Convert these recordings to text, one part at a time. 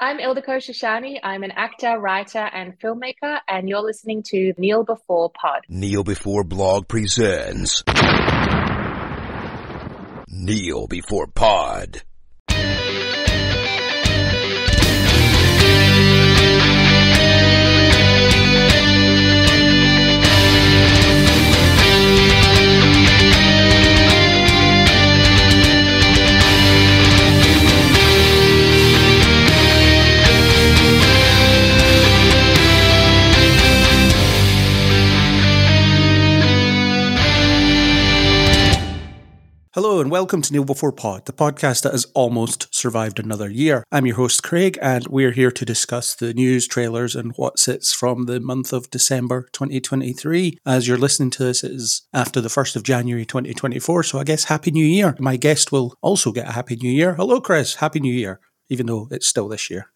I'm Ildiko Shoshani. I'm an actor, writer, and filmmaker, and you're listening to Kneel Before Pod. Kneel Before Blog presents Kneel Before Pod. Hello and welcome to Kneel Before Pod, the podcast that has almost survived another year. I'm your host Craig, and we're here to discuss the news, trailers, and what sits from the month of December 2023. As you're listening to this, it is after the 1st of January 2024, so I guess Happy New Year. My guest will also get a Happy New Year. Hello, Chris. Happy New Year, even though it's still this year.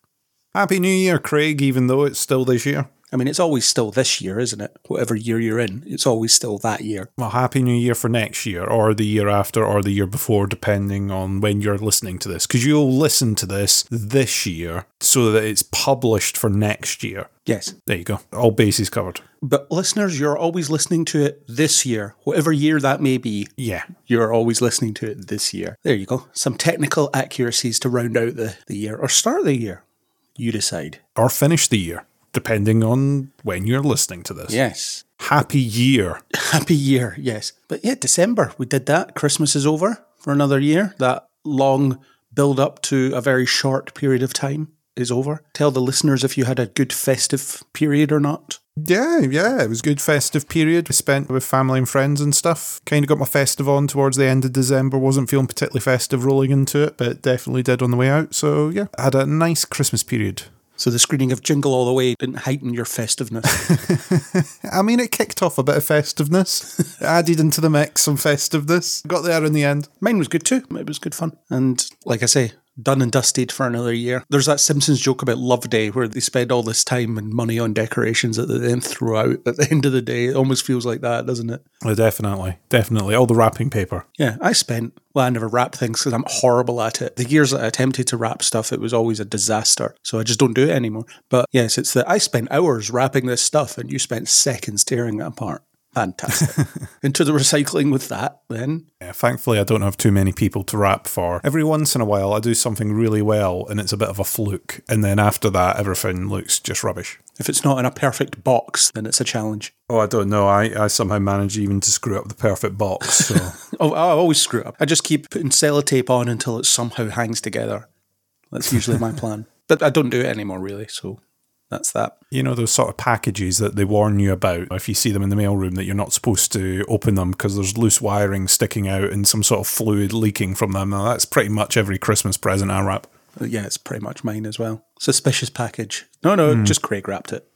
Happy New Year, Craig, even though it's still this year. I mean, it's always still this year, isn't it? Whatever year you're in, it's always still that year. Well, Happy New Year for next year, or the year after, or the year before, depending on when you're listening to this. Because you'll listen to this this year so that it's published for next year. Yes. There you go. All bases covered. But listeners, you're always listening to it this year, whatever year that may be. Yeah. You're always listening to it this year. There you go. Some technical accuracies to round out the, the year or start the year. You decide. Or finish the year, depending on when you're listening to this. Yes. Happy year. Happy year, yes. But yeah, December, we did that. Christmas is over for another year. That long build up to a very short period of time is over. Tell the listeners if you had a good festive period or not. Yeah, yeah, it was a good festive period. We spent with family and friends and stuff. Kind of got my festive on towards the end of December. Wasn't feeling particularly festive rolling into it, but definitely did on the way out. So yeah, had a nice Christmas period. So the screening of Jingle All the Way didn't heighten your festiveness. I mean, it kicked off a bit of festiveness, added into the mix some festiveness. Got there in the end. Mine was good too. It was good fun. And like I say, done and dusted for another year. There's that Simpsons joke about Love Day where they spend all this time and money on decorations that they then throw out at the end of the day. It almost feels like that, doesn't it? Oh, definitely, definitely. All the wrapping paper. Yeah, I spent, well, I never wrap things because I'm horrible at it. The years that I attempted to wrap stuff, it was always a disaster. So I just don't do it anymore. But yes, it's that I spent hours wrapping this stuff and you spent seconds tearing it apart. Fantastic. Into the recycling with that, then. Yeah, thankfully, I don't have too many people to wrap for. Every once in a while, I do something really well and it's a bit of a fluke. And then after that, everything looks just rubbish. If it's not in a perfect box, then it's a challenge. Oh, I don't know. I, I somehow manage even to screw up the perfect box. So Oh, I always screw up. I just keep putting sellotape on until it somehow hangs together. That's usually my plan. But I don't do it anymore, really. So that's that. you know those sort of packages that they warn you about if you see them in the mailroom that you're not supposed to open them because there's loose wiring sticking out and some sort of fluid leaking from them. Now, that's pretty much every Christmas present I wrap. Uh, Yeah, it's pretty much mine as well. Suspicious package. No, no, just Craig wrapped it.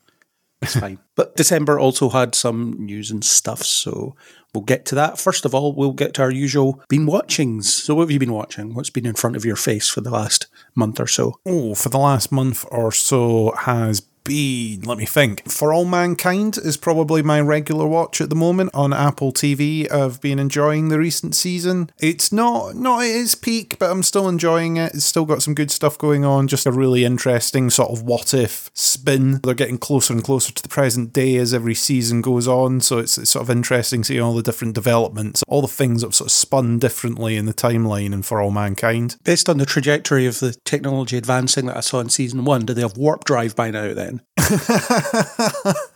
It's fine. But December also had some news and stuff, so we'll get to that. First of all, we'll get to our usual been watchings. So, what have you been watching? What's been in front of your face for the last month or so? Oh, for the last month or so has been, let me think. For All Mankind is probably my regular watch at the moment on Apple TV. I've been enjoying the recent season. It's not not at its peak, but I'm still enjoying it. It's still got some good stuff going on. Just a really interesting sort of what if spin. They're getting closer and closer to the present day as every season goes on. So it's, it's sort of interesting seeing all the different developments, all the things that sort of spun differently in the timeline and For All Mankind. Based on the trajectory of the technology advancing that I saw in season one, do they have warp drive by now then?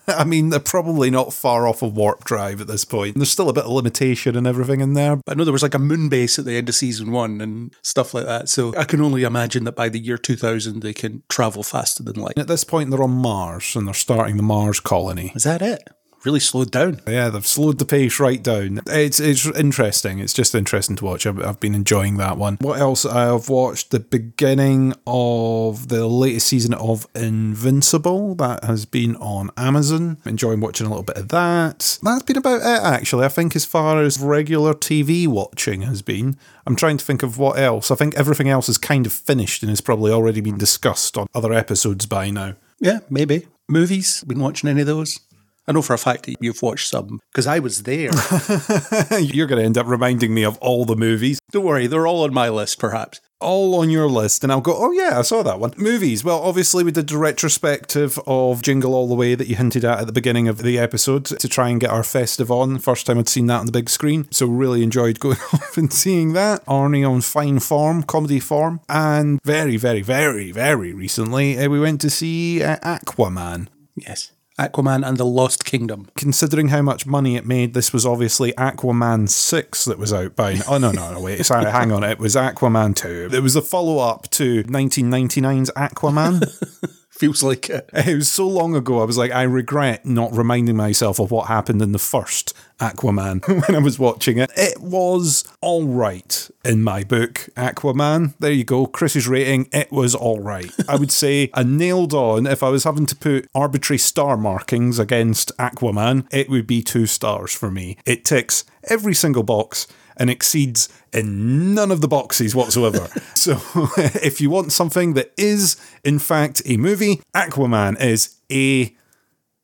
I mean, they're probably not far off of warp drive at this point. There's still a bit of limitation and everything in there. I know there was like a moon base at the end of season one and stuff like that. So I can only imagine that by the year 2000, they can travel faster than light. At this point, they're on Mars and they're starting the Mars colony. Is that it? Really slowed down. Yeah, they've slowed the pace right down. It's it's interesting. It's just interesting to watch. I've, I've been enjoying that one. What else? I've watched the beginning of the latest season of Invincible. That has been on Amazon. Enjoying watching a little bit of that. That's been about it, actually. I think as far as regular TV watching has been. I'm trying to think of what else. I think everything else is kind of finished and has probably already been discussed on other episodes by now. Yeah, maybe. Movies? Been watching any of those? I know for a fact that you've watched some because I was there. You're going to end up reminding me of all the movies. Don't worry, they're all on my list, perhaps. All on your list, and I'll go, oh yeah, I saw that one. Movies. Well, obviously, we did the retrospective of Jingle All the Way that you hinted at at the beginning of the episode to try and get our festive on. First time I'd seen that on the big screen, so really enjoyed going off and seeing that. Arnie on fine form, comedy form, and very, very, very, very recently, uh, we went to see uh, Aquaman. Yes. Aquaman and the Lost Kingdom. Considering how much money it made, this was obviously Aquaman 6 that was out by. Oh, no, no, no, wait. Sorry, hang on. It was Aquaman 2. It was a follow up to 1999's Aquaman. Feels like it. It was so long ago, I was like, I regret not reminding myself of what happened in the first Aquaman when I was watching it. It was all right in my book, Aquaman. There you go. Chris's rating, it was all right. I would say a nailed on, if I was having to put arbitrary star markings against Aquaman, it would be two stars for me. It ticks every single box and exceeds in none of the boxes whatsoever. so if you want something that is, in fact, a movie, Aquaman is a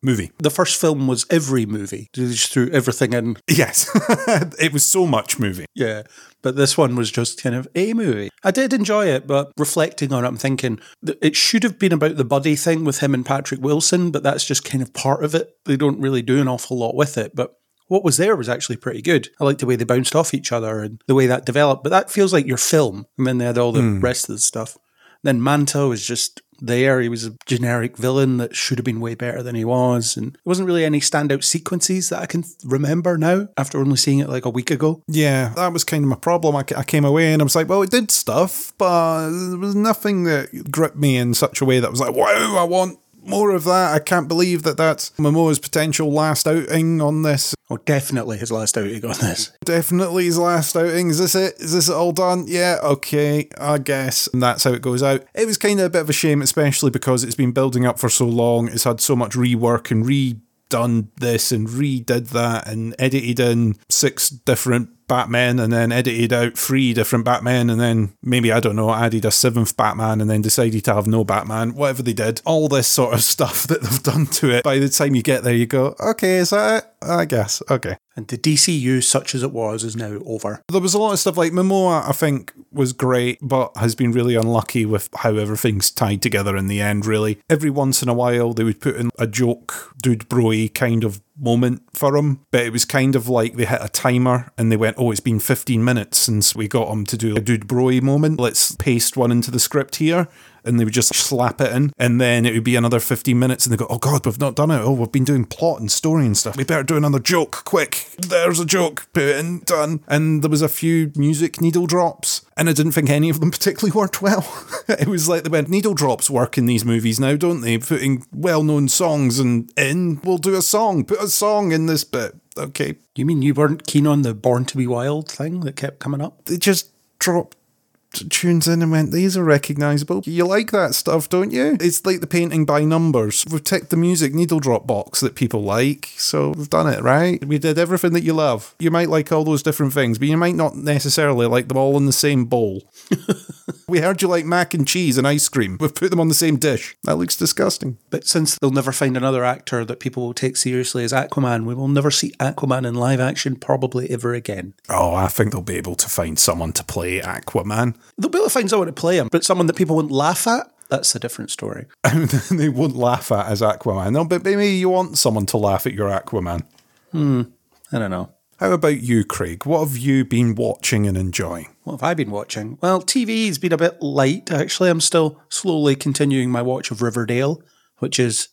movie. The first film was every movie. They just threw everything in. Yes, it was so much movie. Yeah. But this one was just kind of a movie. I did enjoy it, but reflecting on it, I'm thinking that it should have been about the buddy thing with him and Patrick Wilson, but that's just kind of part of it. They don't really do an awful lot with it. But what was there was actually pretty good. I liked the way they bounced off each other and the way that developed. But that feels like your film. And then they had all the hmm. rest of the stuff. Then Manta was just there. He was a generic villain that should have been way better than he was. And there wasn't really any standout sequences that I can remember now after only seeing it like a week ago. Yeah, that was kind of my problem. I, I came away and I was like, well, it did stuff, but there was nothing that gripped me in such a way that was like, wow, I want more of that. I can't believe that that's Momoa's potential last outing on this. Oh, definitely his last outing on this. Definitely his last outing. Is this it? Is this it all done? Yeah, okay, I guess. And that's how it goes out. It was kind of a bit of a shame, especially because it's been building up for so long. It's had so much rework and redone this and redid that and edited in six different Batman and then edited out three different Batmen and then maybe, I don't know, added a seventh Batman and then decided to have no Batman, whatever they did. All this sort of stuff that they've done to it. By the time you get there, you go, okay, is that it? I guess. Okay. And the DCU, such as it was, is now over. There was a lot of stuff like Momoa, I think, was great, but has been really unlucky with how everything's tied together in the end, really. Every once in a while, they would put in a joke, dude broy kind of moment for him, but it was kind of like they hit a timer and they went, oh, it's been 15 minutes since we got him to do a dude broy moment. Let's paste one into the script here. And they would just slap it in, and then it would be another 15 minutes, and they go, Oh God, we've not done it. Oh, we've been doing plot and story and stuff. We better do another joke, quick. There's a joke, put it in, done. And there was a few music needle drops, and I didn't think any of them particularly worked well. it was like they went, Needle drops work in these movies now, don't they? Putting well known songs and in, we'll do a song, put a song in this bit. Okay. You mean you weren't keen on the Born to Be Wild thing that kept coming up? They just tunes in and went, these are recognisable. You like that stuff, don't you? It's like the painting by numbers. We've ticked the music needle drop box that people like, so we've done it, right? We did everything that you love. You might like all those different things, but you might not necessarily like them all in the same bowl. we heard you like mac and cheese and ice cream. We've put them on the same dish. That looks disgusting. But since they'll never find another actor that people will take seriously as Aquaman, we will never see Aquaman in live action probably ever again. Oh, I think they'll be able to find someone to play Aquaman. They'll be able to find someone to play him, but someone that people won't laugh at? That's a different story. they won't laugh at as Aquaman. No, but maybe you want someone to laugh at your Aquaman. Hmm. I don't know. How about you, Craig? What have you been watching and enjoying? What have I been watching? Well, TV's been a bit light, actually. I'm still slowly continuing my watch of Riverdale, which is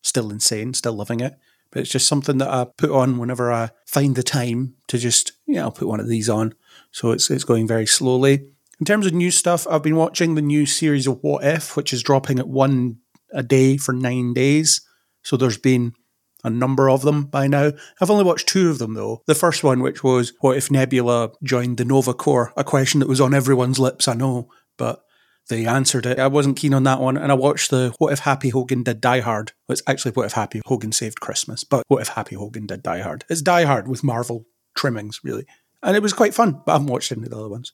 still insane, still loving it. But it's just something that I put on whenever I find the time to just, yeah, I'll put one of these on. So it's, it's going very slowly. In terms of new stuff, I've been watching the new series of What If, which is dropping at one a day for nine days. So there's been a number of them by now. I've only watched two of them though. The first one, which was what if Nebula joined the Nova Corps? A question that was on everyone's lips, I know, but they answered it. I wasn't keen on that one. And I watched the What If Happy Hogan Did Die Hard. It's actually What If Happy Hogan Saved Christmas, but What If Happy Hogan Did Die Hard? It's Die Hard with Marvel trimmings, really. And it was quite fun, but I haven't watched any of the other ones.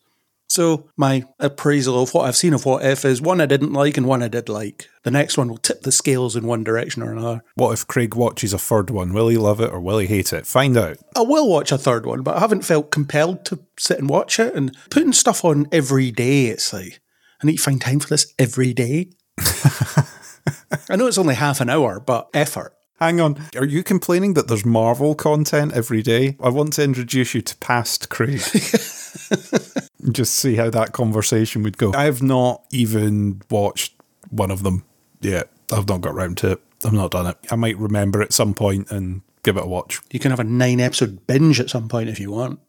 So my appraisal of what I've seen of What If is one I didn't like and one I did like. The next one will tip the scales in one direction or another. What if Craig watches a third one? Will he love it or will he hate it? Find out. I will watch a third one, but I haven't felt compelled to sit and watch it. And putting stuff on every day, it's like, I need to find time for this every day. I know it's only half an hour, but effort. Hang on. Are you complaining that there's Marvel content every day? I want to introduce you to past Craig. Just see how that conversation would go. I have not even watched one of them yet. I've not got round to it. I've not done it. I might remember at some point and give it a watch. You can have a nine episode binge at some point if you want.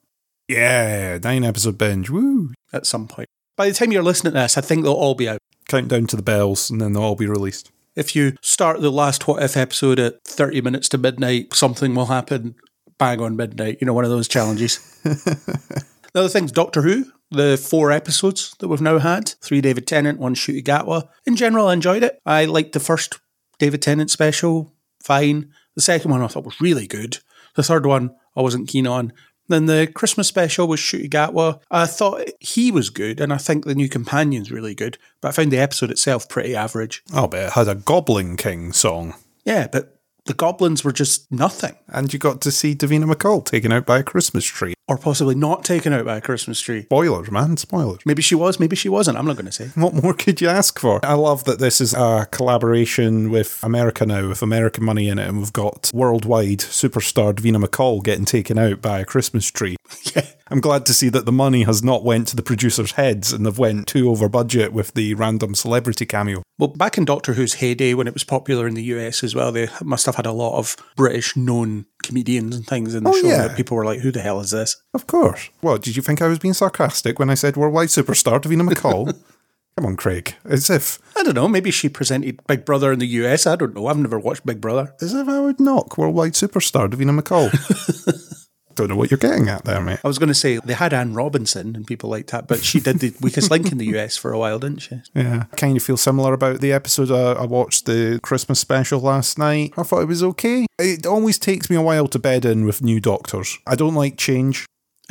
Yeah, nine episode binge. Woo. At some point. By the time you're listening to this, I think they'll all be out. Countdown to the bells and then they'll all be released. If you start the last What If episode at 30 minutes to midnight, something will happen bang on midnight. You know, one of those challenges. the other thing's Doctor Who, the four episodes that we've now had three David Tennant, one Ncuti Gatwa. In general, I enjoyed it. I liked the first David Tennant special, fine. The second one I thought was really good. The third one I wasn't keen on. Then the Christmas special was Ncuti Gatwa. I thought he was good, and I think the new companion's really good. But I found the episode itself pretty average. Oh, but it had a Goblin King song. Yeah, but the goblins were just nothing. And you got to see Davina McCall taken out by a Christmas tree. Or possibly not taken out by a Christmas tree. Spoilers, man, spoilers. Maybe she was, maybe she wasn't. I'm not going to say. What more could you ask for? I love that this is a collaboration with America now, with American money in it, and we've got worldwide superstar Davina McCall getting taken out by a Christmas tree. Yeah. I'm glad to see that the money has not went to the producers' heads and they've went too over budget with the random celebrity cameo. Well, back in Doctor Who's heyday, when it was popular in the US as well, they must have had a lot of British known comedians and things in the Oh, show yeah. that people were like, who the hell is this? Of course. Well, did you think I was being sarcastic when I said worldwide superstar Davina McCall? Come on, Craig. As if I don't know. Maybe she presented Big Brother in the US. I don't know. I've never watched Big Brother. as if I would knock worldwide superstar Davina McCall. Don't know what you're getting at there, mate. I was going to say they had Anne Robinson and people like that, but she did the weakest link in the US for a while, didn't she? Yeah, kind of feel similar about the episode. Uh, I watched the Christmas special last night. I thought it was okay. It always takes me a while to bed in with new doctors. I don't like change.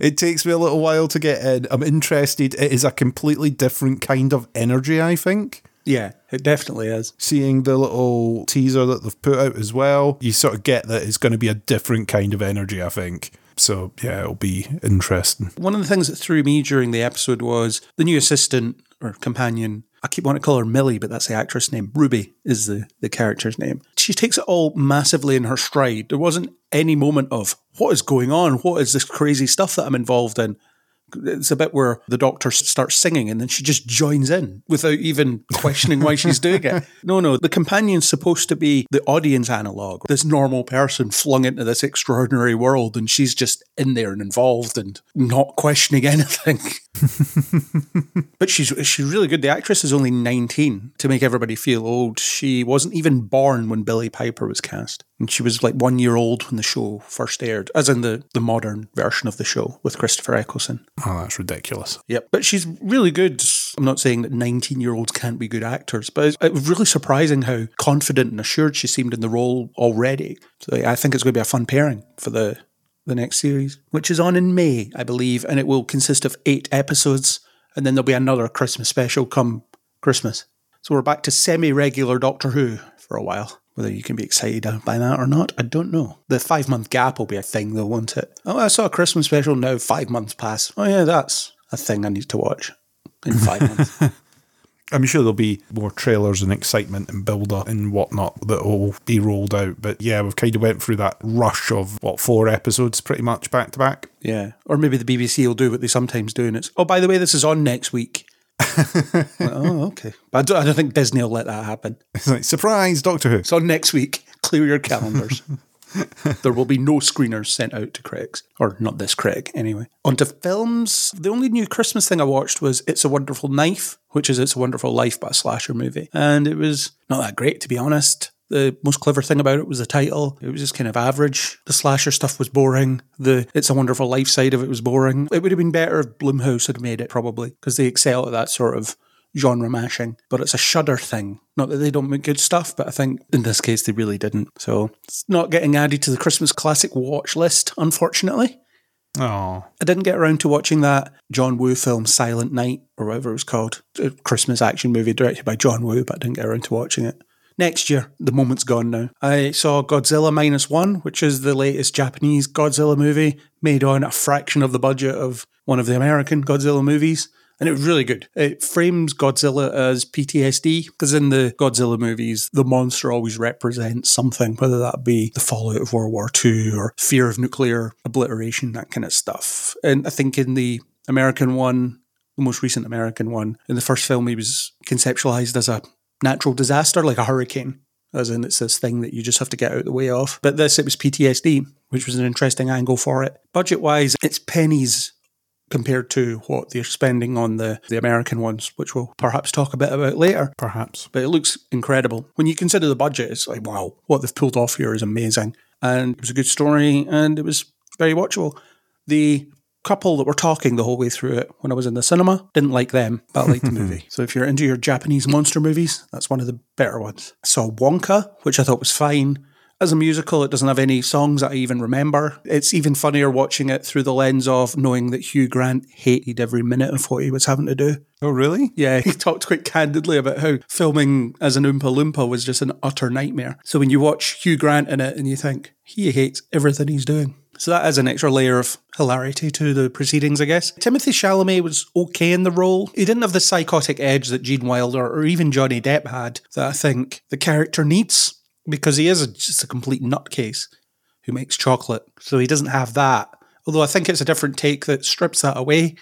it takes me a little while to get in. I'm interested. It is a completely different kind of energy, I think. Yeah, it definitely is. Seeing the little teaser that they've put out as well, you sort of get that it's going to be a different kind of energy, I think. So, yeah, it'll be interesting. One of the things that threw me during the episode was the new assistant or companion. I keep wanting to call her Millie, but that's the actress name. Ruby is the, the character's name. She takes it all massively in her stride. There wasn't any moment of what is going on? What is this crazy stuff that I'm involved in? It's a bit where the doctor starts singing and then she just joins in without even questioning why she's doing it. No, no, the companion's supposed to be the audience analog, this normal person flung into this extraordinary world, and she's just in there and involved and not questioning anything. but she's she's really good. The actress is only 19 to make everybody feel old. She wasn't even born when Billie Piper was cast. And she was like one year old when the show first aired, as in the, the modern version of the show with Christopher Eccleston. Oh, that's ridiculous. Yep. But she's really good. I'm not saying that 19 year olds can't be good actors, but it was really surprising how confident and assured she seemed in the role already. So I think it's going to be a fun pairing for the, the next series, which is on in May, I believe, and it will consist of eight episodes. And then there'll be another Christmas special come Christmas. So we're back to semi regular Doctor Who for a while. Whether you can be excited by that or not, I don't know. The five month gap will be a thing, though, won't it? Oh, I saw a Christmas special now, five months pass. Oh, yeah, that's a thing I need to watch in five months. I'm sure there'll be more trailers and excitement and build up and whatnot that will be rolled out. But yeah, we've kind of went through that rush of what four episodes pretty much back to back. Yeah. Or maybe the BBC will do what they sometimes do, and it's, oh, by the way, this is on next week. Oh, okay. But I don't, I don't think Disney will let that happen. It's like surprise, Doctor Who. So next week. Clear your calendars. there will be no screeners sent out to Craig's, or not this Craig, anyway. On to films. The only new Christmas thing I watched was It's a Wonderful Knife, which is It's a Wonderful Life, but a slasher movie. And it was not that great, to be honest. The most clever thing about it was the title. It was just kind of average. The slasher stuff was boring. The It's a Wonderful Life side of it was boring. It would have been better if Blumhouse had made it, probably, because they excel at that sort of genre mashing, but it's a Shudder thing. Not that they don't make good stuff, but I think in this case they really didn't. So it's not getting added to the Christmas classic watch list, unfortunately. Oh, I didn't get around to watching that John Woo film Silent Night or whatever it was called, a Christmas action movie directed by John Woo, but I didn't get around to watching it. Next year, the moment's gone now. I saw Godzilla Minus One, which is the latest Japanese Godzilla movie made on a fraction of the budget of one of the American Godzilla movies. And it was really good. It frames Godzilla as PTSD, because in the Godzilla movies, the monster always represents something, whether that be the fallout of World War II or fear of nuclear obliteration, that kind of stuff. And I think in the American one, the most recent American one, in the first film, he was conceptualized as a natural disaster, like a hurricane, as in it's this thing that you just have to get out of the way of. But this, it was PTSD, which was an interesting angle for it. Budget wise, it's pennies compared to what they're spending on the, the American ones, which we'll perhaps talk a bit about later. perhaps. But it looks incredible. When you consider the budget, it's like, wow, what they've pulled off here is amazing. And it was a good story and it was very watchable. The couple that were talking the whole way through it when I was in the cinema didn't like them, but I liked the movie. So if you're into your Japanese monster movies, that's one of the better ones. I saw Wonka, which I thought was fine. As a musical, it doesn't have any songs that I even remember. It's even funnier watching it through the lens of knowing that Hugh Grant hated every minute of what he was having to do. Oh, really? Yeah, he talked quite candidly about how filming as an Oompa Loompa was just an utter nightmare. So when you watch Hugh Grant in it and you think, he hates everything he's doing. So that adds an extra layer of hilarity to the proceedings, I guess. Timothée Chalamet was okay in the role. He didn't have the psychotic edge that Gene Wilder or even Johnny Depp had that I think the character needs because he is a, just a complete nutcase who makes chocolate. So he doesn't have that. Although I think it's a different take that strips that away.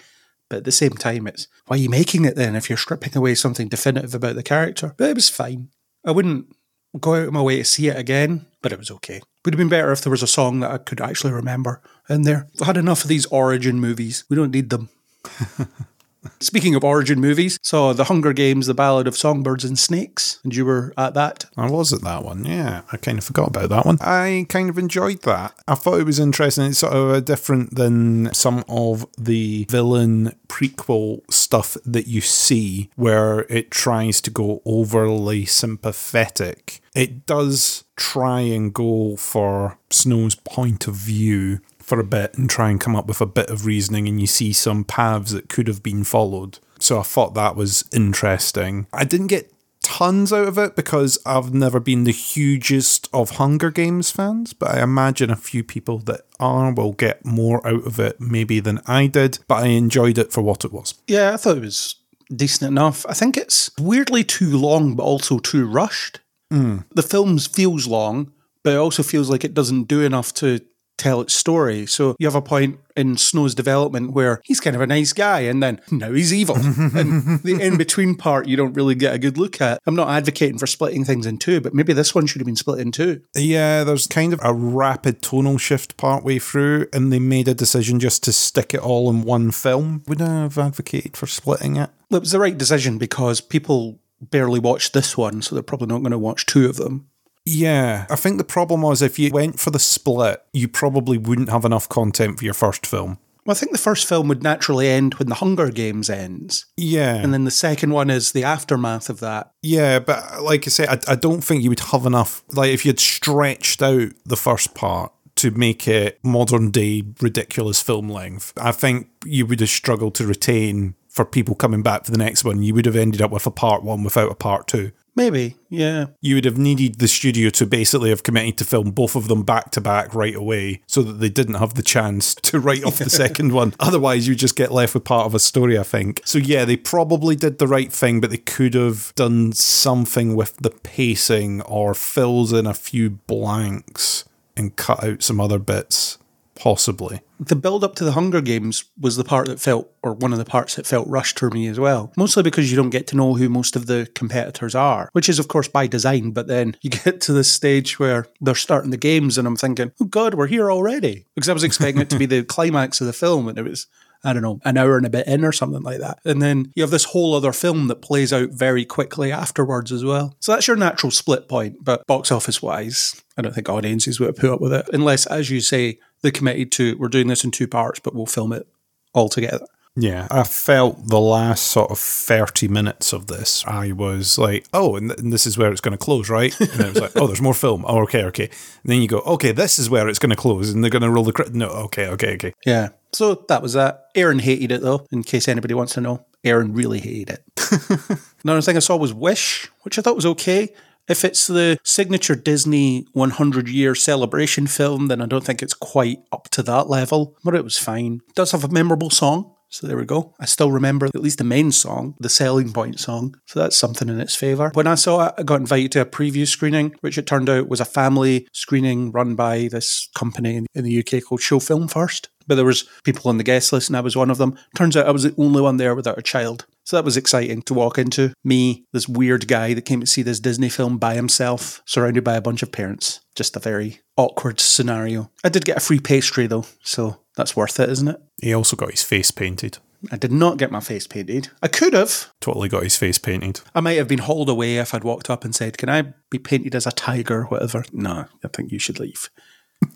But at the same time, it's why are you making it then if you're stripping away something definitive about the character? But it was fine. I wouldn't go out of my way to see it again, but it was okay. Would have been better if there was a song that I could actually remember in there. I've had enough of these origin movies. We don't need them. Speaking of origin movies, so The Hunger Games, The Ballad of Songbirds and Snakes, and you were at that. I was at that one, yeah. I kind of forgot about that one. I kind of enjoyed that. I thought it was interesting. It's sort of uh, different than some of the villain prequel stuff that you see where it tries to go overly sympathetic. It does try and go for Snow's point of view for a bit and try and come up with a bit of reasoning, and you see some paths that could have been followed. So I thought that was interesting. I didn't get tons out of it because I've never been the hugest of Hunger Games fans, but I imagine a few people that are will get more out of it maybe than I did, but I enjoyed it for what it was. Yeah, I thought it was decent enough. I think it's weirdly too long, but also too rushed. The film feels long, but it also feels like it doesn't do enough to tell its story. So you have a point in Snow's development where he's kind of a nice guy and then now he's evil. and the in between part you don't really get a good look at. I'm not advocating for splitting things in two, but maybe this one should have been split in two. Yeah, there's kind of a rapid tonal shift partway through, and they made a decision just to stick it all in one film. Would I have advocated for splitting it? It was the right decision because people barely watched this one, so they're probably not going to watch two of them. Yeah, I think the problem was if you went for the split, you probably wouldn't have enough content for your first film. Well, I think the first film would naturally end when the Hunger Games ends. Yeah. And then the second one is the aftermath of that. Yeah, but like I say, I, I don't think you would have enough. Like, if you'd stretched out the first part to make it modern day ridiculous film length, I think you would have struggled to retain for people coming back for the next one. You would have ended up with a part one without a part two. Maybe, yeah. You would have needed the studio to basically have committed to film both of them back to back right away so that they didn't have the chance to write off the second one. Otherwise, you just get left with part of a story, I think. So, yeah, they probably did the right thing, but they could have done something with the pacing or fills in a few blanks and cut out some other bits, possibly. The build up to the Hunger Games was the part that felt, or one of the parts that felt rushed for me as well. Mostly because you don't get to know who most of the competitors are, which is, of course, by design. But then you get to this stage where they're starting the games, and I'm thinking, oh God, we're here already. Because I was expecting it to be the climax of the film, and it was. I don't know, an hour and a bit in or something like that. And then you have this whole other film that plays out very quickly afterwards as well. So that's your natural split point. But box office wise, I don't think audiences would have put up with it. Unless, as you say, they committed to, we're doing this in two parts, but we'll film it all together. Yeah, I felt the last sort of 30 minutes of this, I was like, oh, and, th- and this is where it's going to close, right? And it was like, oh, there's more film. Oh, okay, okay. And then you go, okay, this is where it's going to close, and they're going to roll the credit. No, okay, okay, okay. Yeah. So that was that. Aaron hated it though, in case anybody wants to know. Aaron really hated it. Another thing I saw was Wish, which I thought was okay. If it's the signature Disney 100 year celebration film, then I don't think it's quite up to that level, but it was fine. It does have a memorable song. So there we go. I still remember at least the main song, the selling point song. So that's something in its favour. When I saw it, I got invited to a preview screening, which it turned out was a family screening run by this company in, the UK called Show Film First. But there was people on the guest list and I was one of them. Turns out I was the only one there without a child. So that was exciting to walk into. Me, this weird guy that came to see this Disney film by himself, surrounded by a bunch of parents. Just a very awkward scenario. I did get a free pastry though, so that's worth it, isn't it? He also got his face painted. I did not get my face painted. I could have. Totally got his face painted. I might have been hauled away if I'd walked up and said, Can I be painted as a tiger, or whatever? No, I think you should leave.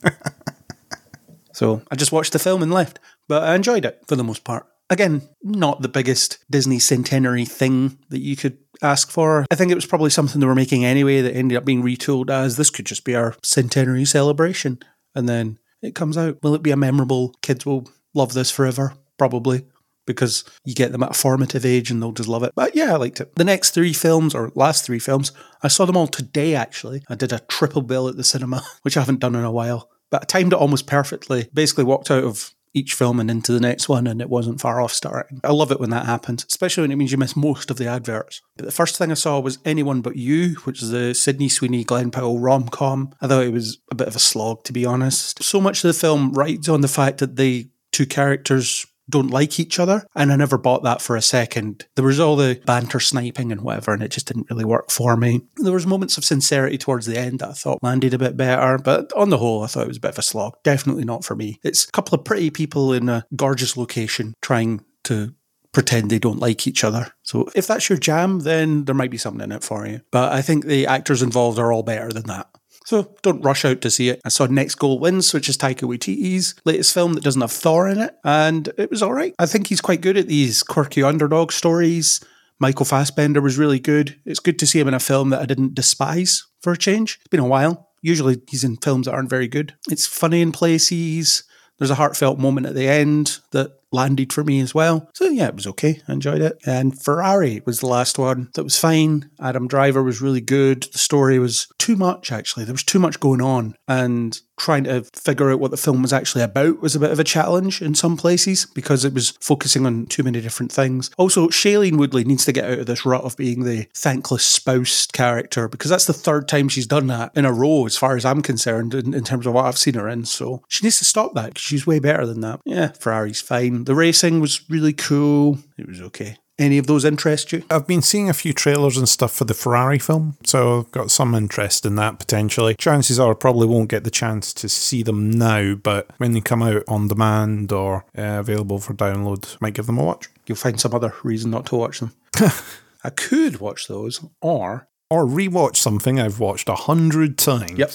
so I just watched the film and left, but I enjoyed it for the most part. Again, not the biggest Disney centenary thing that you could ask for. I think it was probably something they were making anyway that ended up being retooled as this could just be our centenary celebration. And then it comes out. Will it be a memorable? Kids will love this forever, probably because you get them at a formative age and they'll just love it. But yeah, I liked it. The next three films, or last three films, I saw them all today actually. I did a triple bill at the cinema, which I haven't done in a while. But I timed it almost perfectly. Basically walked out of each film and into the next one, and it wasn't far off starting. I love it when that happens, especially when it means you miss most of the adverts. But the first thing I saw was Anyone But You, which is the Sydney Sweeney Glenn Powell rom com. I thought it was a bit of a slog, to be honest. So much of the film rides on the fact that the two characters don't like each other. And I never bought that for a second. There was all the banter sniping and whatever, and it just didn't really work for me. There was moments of sincerity towards the end that I thought landed a bit better, but on the whole, I thought it was a bit of a slog. Definitely not for me. It's a couple of pretty people in a gorgeous location trying to pretend they don't like each other. So if that's your jam, then there might be something in it for you. But I think the actors involved are all better than that. So don't rush out to see it. I saw Next Goal Wins, which is Taika Waititi's latest film that doesn't have Thor in it, and it was all right. I think he's quite good at these quirky underdog stories. Michael Fassbender was really good. It's good to see him in a film that I didn't despise for a change. It's been a while. Usually he's in films that aren't very good. It's funny in places. There's a heartfelt moment at the end that landed for me as well. So yeah, it was okay. I enjoyed it. And Ferrari was the last one that was fine. Adam Driver was really good. The story was too much actually. There was too much going on and trying to figure out what the film was actually about was a bit of a challenge in some places because it was focusing on too many different things. Also, Shailene Woodley needs to get out of this rut of being the thankless spouse character because that's the third time she's done that in a row, as far as I'm concerned, in, in terms of what I've seen her in. So she needs to stop that because she's way better than that. Yeah, Ferrari's fine. The racing was really cool. It was okay. Any of those interest you? I've been seeing a few trailers and stuff for the Ferrari film, so I've got some interest in that potentially. Chances are I probably won't get the chance to see them now, but when they come out on demand or uh, available for download, might give them a watch. You'll find some other reason not to watch them. I could watch those, or Or rewatch something I've watched a hundred times. Yep.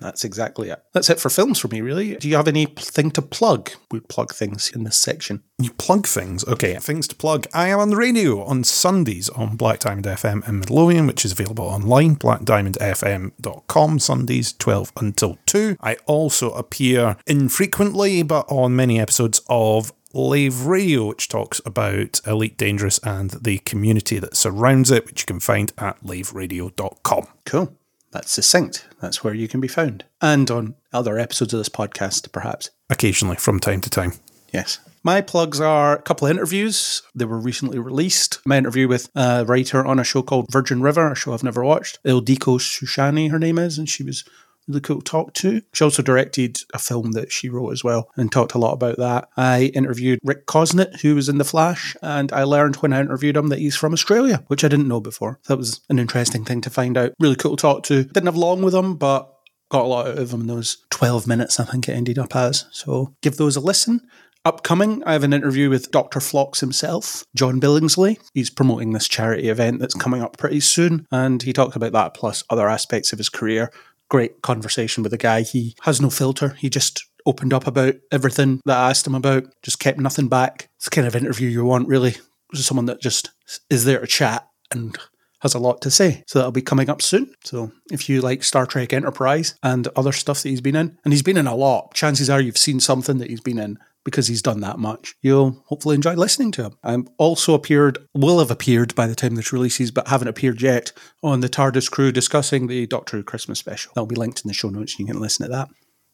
That's exactly it. That's it for films for me, really. Do you have anything to plug? We plug things in this section. You plug things. Okay, things to plug. I am on the radio on Sundays on Black Diamond FM in Midlothian, which is available online, blackdiamondfm.com, Sundays 12 until 2. I also appear infrequently, but on many episodes of Lave Radio, which talks about Elite Dangerous and the community that surrounds it, which you can find at laveradio.com. Cool. That's succinct. That's where you can be found. And on other episodes of this podcast, perhaps. Occasionally, from time to time. Yes. My plugs are a couple of interviews. They were recently released. My interview with a writer on a show called Virgin River, a show I've never watched. Ildiko Sushani, her name is, and she was really cool talk to. She also directed a film that she wrote as well and talked a lot about that. I interviewed Rick Cosnett, who was in The Flash, and I learned when I interviewed him that he's from Australia, which I didn't know before. That was an interesting thing to find out. Really cool talk to. Didn't have long with him, but got a lot out of him in those 12 minutes, I think it ended up as. So give those a listen. Upcoming, I have an interview with Dr. Phlox himself, John Billingsley. He's promoting this charity event that's coming up pretty soon, and he talks about that plus other aspects of his career. Great conversation with a guy. He has no filter. He just opened up about everything that I asked him about, just kept nothing back. It's the kind of interview you want, really. Someone that just is there to chat and has a lot to say. So that'll be coming up soon. So if you like Star Trek Enterprise and other stuff that he's been in, and he's been in a lot, chances are you've seen something that he's been in because he's done that much. You'll hopefully enjoy listening to him. I'm also appeared, will have appeared by the time this releases, but haven't appeared yet on the TARDIS crew discussing the Doctor Who Christmas special. That'll be linked in the show notes. You can listen to that.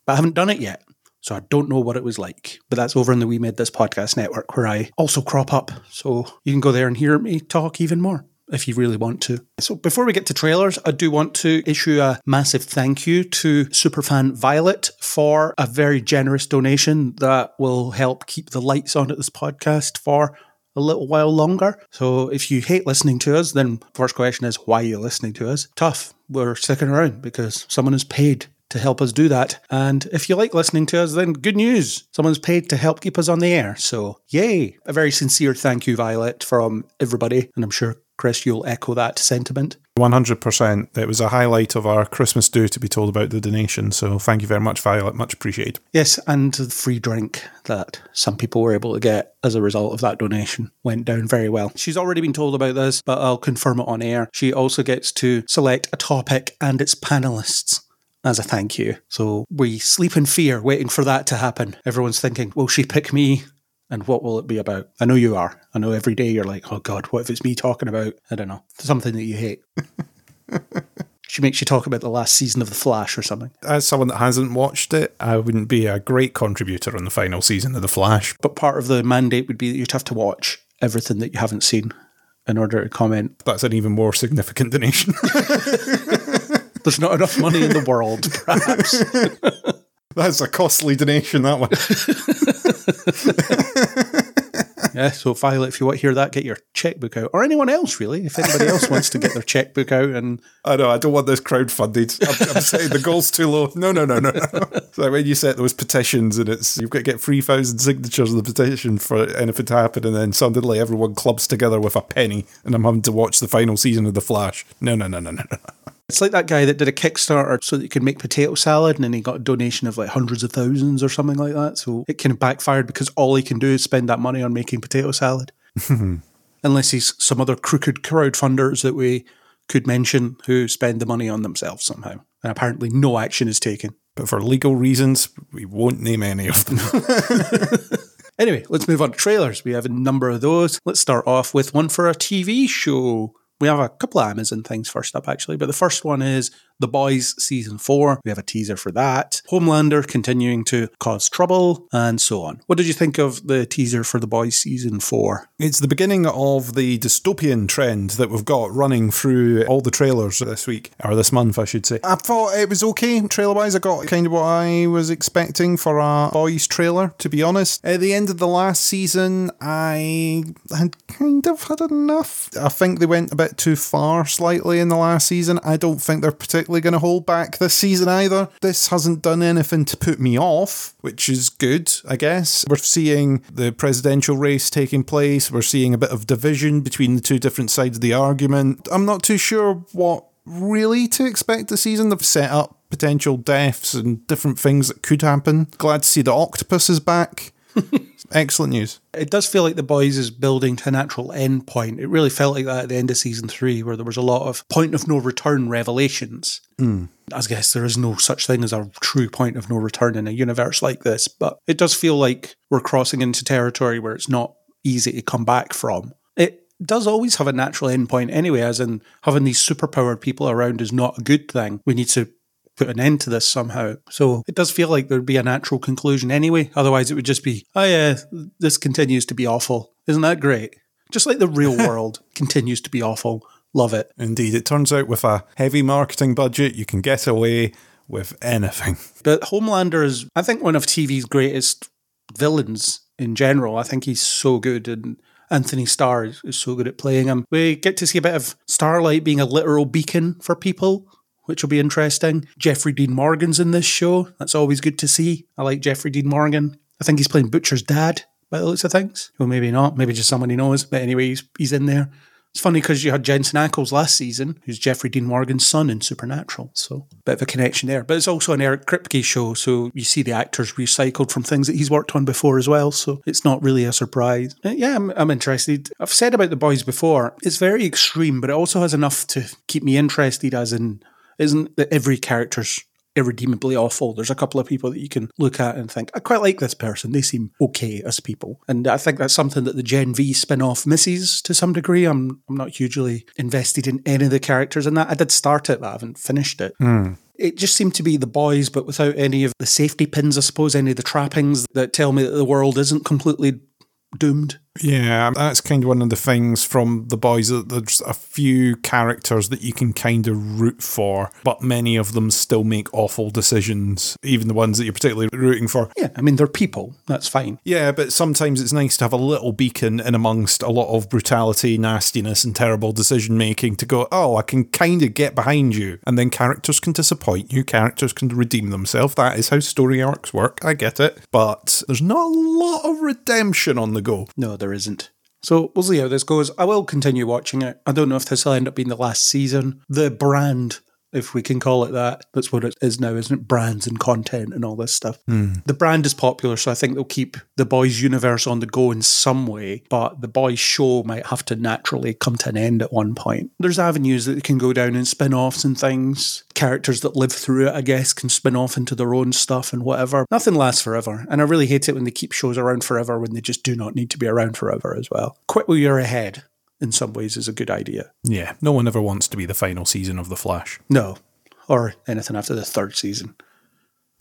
But I haven't done it yet. So I don't know what it was like. But that's over in the We Made This Podcast network where I also crop up. So you can go there and hear me talk even more if you really want to. So before we get to trailers, I do want to issue a massive thank you to superfan Violet for a very generous donation that will help keep the lights on at this podcast for a little while longer. So if you hate listening to us, then first question is why are you listening to us? Tough. We're sticking around because someone is paid to help us do that. And if you like listening to us, then good news. Someone's paid to help keep us on the air. So, yay. A very sincere thank you, Violet, from everybody. And I'm sure, Chris, you'll echo that sentiment. 100%. It was a highlight of our Christmas do to be told about the donation. So thank you very much, Violet. Much appreciated. Yes, and the free drink that some people were able to get as a result of that donation went down very well. She's already been told about this, but I'll confirm it on air. She also gets to select a topic and its panelists as a thank you. So we sleep in fear waiting for that to happen. Everyone's thinking, will she pick me? And what will it be about? I know you are. I know every day you're like, oh God, what if it's me talking about, I don't know, something that you hate? she makes you talk about the last season of The Flash or something. As someone that hasn't watched it, I wouldn't be a great contributor on the final season of The Flash. But part of the mandate would be that you'd have to watch everything that you haven't seen in order to comment. That's an even more significant donation. There's not enough money in the world, perhaps. That's a costly donation, that one. yeah, so Violet, if you want to hear that, get your checkbook out. Or anyone else, really. If anybody else wants to get their checkbook out and I know, I don't want this crowdfunded. I'm, I'm saying the goal's too low. No, no, no, no, no. So when you set those petitions and it's you've got to get three thousand signatures of the petition for anything to happen, and then suddenly everyone clubs together with a penny, and I'm having to watch the final season of The Flash. No, no, no, no, no, no. It's like that guy that did a Kickstarter so that he could make potato salad and then he got a donation of like hundreds of thousands or something like that. So it kind of backfired because all he can do is spend that money on making potato salad. Unless he's some other crooked crowdfunders that we could mention who spend the money on themselves somehow. And apparently no action is taken. But for legal reasons, we won't name any of them. Anyway, let's move on to trailers. We have a number of those. Let's start off with one for a TV show. We have a couple of Amazon things first up, actually, but the first one is The Boys Season 4. We have a teaser for that. Homelander continuing to cause trouble, and so on. What did you think of the teaser for The Boys Season 4? It's the beginning of the dystopian trend that we've got running through all the trailers this week, or this month, I should say. I thought it was okay trailer wise. I got kind of what I was expecting for a boys trailer, to be honest. At the end of the last season, I had kind of had enough. I think they went a bit too far slightly in the last season. I don't think they're particularly going to hold back this season either. This hasn't done anything to put me off, which is good, I guess. We're seeing the presidential race taking place. We're seeing a bit of division between the two different sides of the argument. I'm not too sure what really to expect this season. They've set up potential deaths and different things that could happen. Glad to see the octopus is back. Excellent news. It does feel like The Boys is building to a natural end point. It really felt like that at the end of season three, where there was a lot of point of no return revelations. Hmm. I guess there is no such thing as a true point of no return in a universe like this, but it does feel like we're crossing into territory where it's not easy to come back from. It does always have a natural end point anyway, as in having these superpowered people around is not a good thing. We need to put an end to this somehow. So it does feel like there'd be a natural conclusion anyway. Otherwise, it would just be, oh yeah, this continues to be awful. Isn't that great? Just like the real world continues to be awful. Love it. Indeed, it turns out with a heavy marketing budget, you can get away with anything. But Homelander is, I think, one of TV's greatest villains in general. I think he's so good and Anthony Starr is, is so good at playing him. We get to see a bit of Starlight being a literal beacon for people, which will be interesting. Jeffrey Dean Morgan's in this show. That's always good to see. I like Jeffrey Dean Morgan. I think he's playing Butcher's dad by the looks of things. Well, maybe not. Maybe just someone he knows. But anyway, he's, he's in there. It's funny because you had Jensen Ackles last season, who's Jeffrey Dean Morgan's son in Supernatural. So, bit of a connection there. But it's also an Eric Kripke show. So, you see the actors recycled from things that he's worked on before as well. So, it's not really a surprise. Uh, Yeah, I'm, I'm interested. I've said about the boys before, it's very extreme, but it also has enough to keep me interested, as in, isn't that every character's irredeemably awful. There's a couple of people that you can look at and think, I quite like this person. They seem okay as people. And I think that's something that the Gen V spin off misses to some degree. I'm, I'm not hugely invested in any of the characters in that. I did start it, but I haven't finished it. Hmm. It just seemed to be the boys, but without any of the safety pins, I suppose, any of the trappings that tell me that the world isn't completely doomed. Yeah, that's kind of one of the things from the boys that there's a few characters that you can kind of root for, but many of them still make awful decisions, even the ones that you're particularly rooting for. Yeah, I mean, they're people. That's fine. Yeah, but sometimes it's nice to have a little beacon in amongst a lot of brutality, nastiness, and terrible decision making to go, oh, I can kind of get behind you. And then characters can disappoint you, characters can redeem themselves. That is how story arcs work. I get it. But there's not a lot of redemption on the go. No, there isn't. So we'll see how this goes. I will continue watching it. I don't know if this will end up being the last season. The brand, if we can call it that, that's what it is now, isn't it? Brands and content and all this stuff. Hmm. The brand is popular, so I think they'll keep the boys' universe on the go in some way, but the boys' show might have to naturally come to an end at one point. There's avenues that can go down in spin offs and things. Characters that live through it, I guess, can spin off into their own stuff and whatever. Nothing lasts forever. And I really hate it when they keep shows around forever when they just do not need to be around forever as well. Quit while you're ahead, in some ways, is a good idea. Yeah, no one ever wants to be the final season of The Flash. No. Or anything after the third season.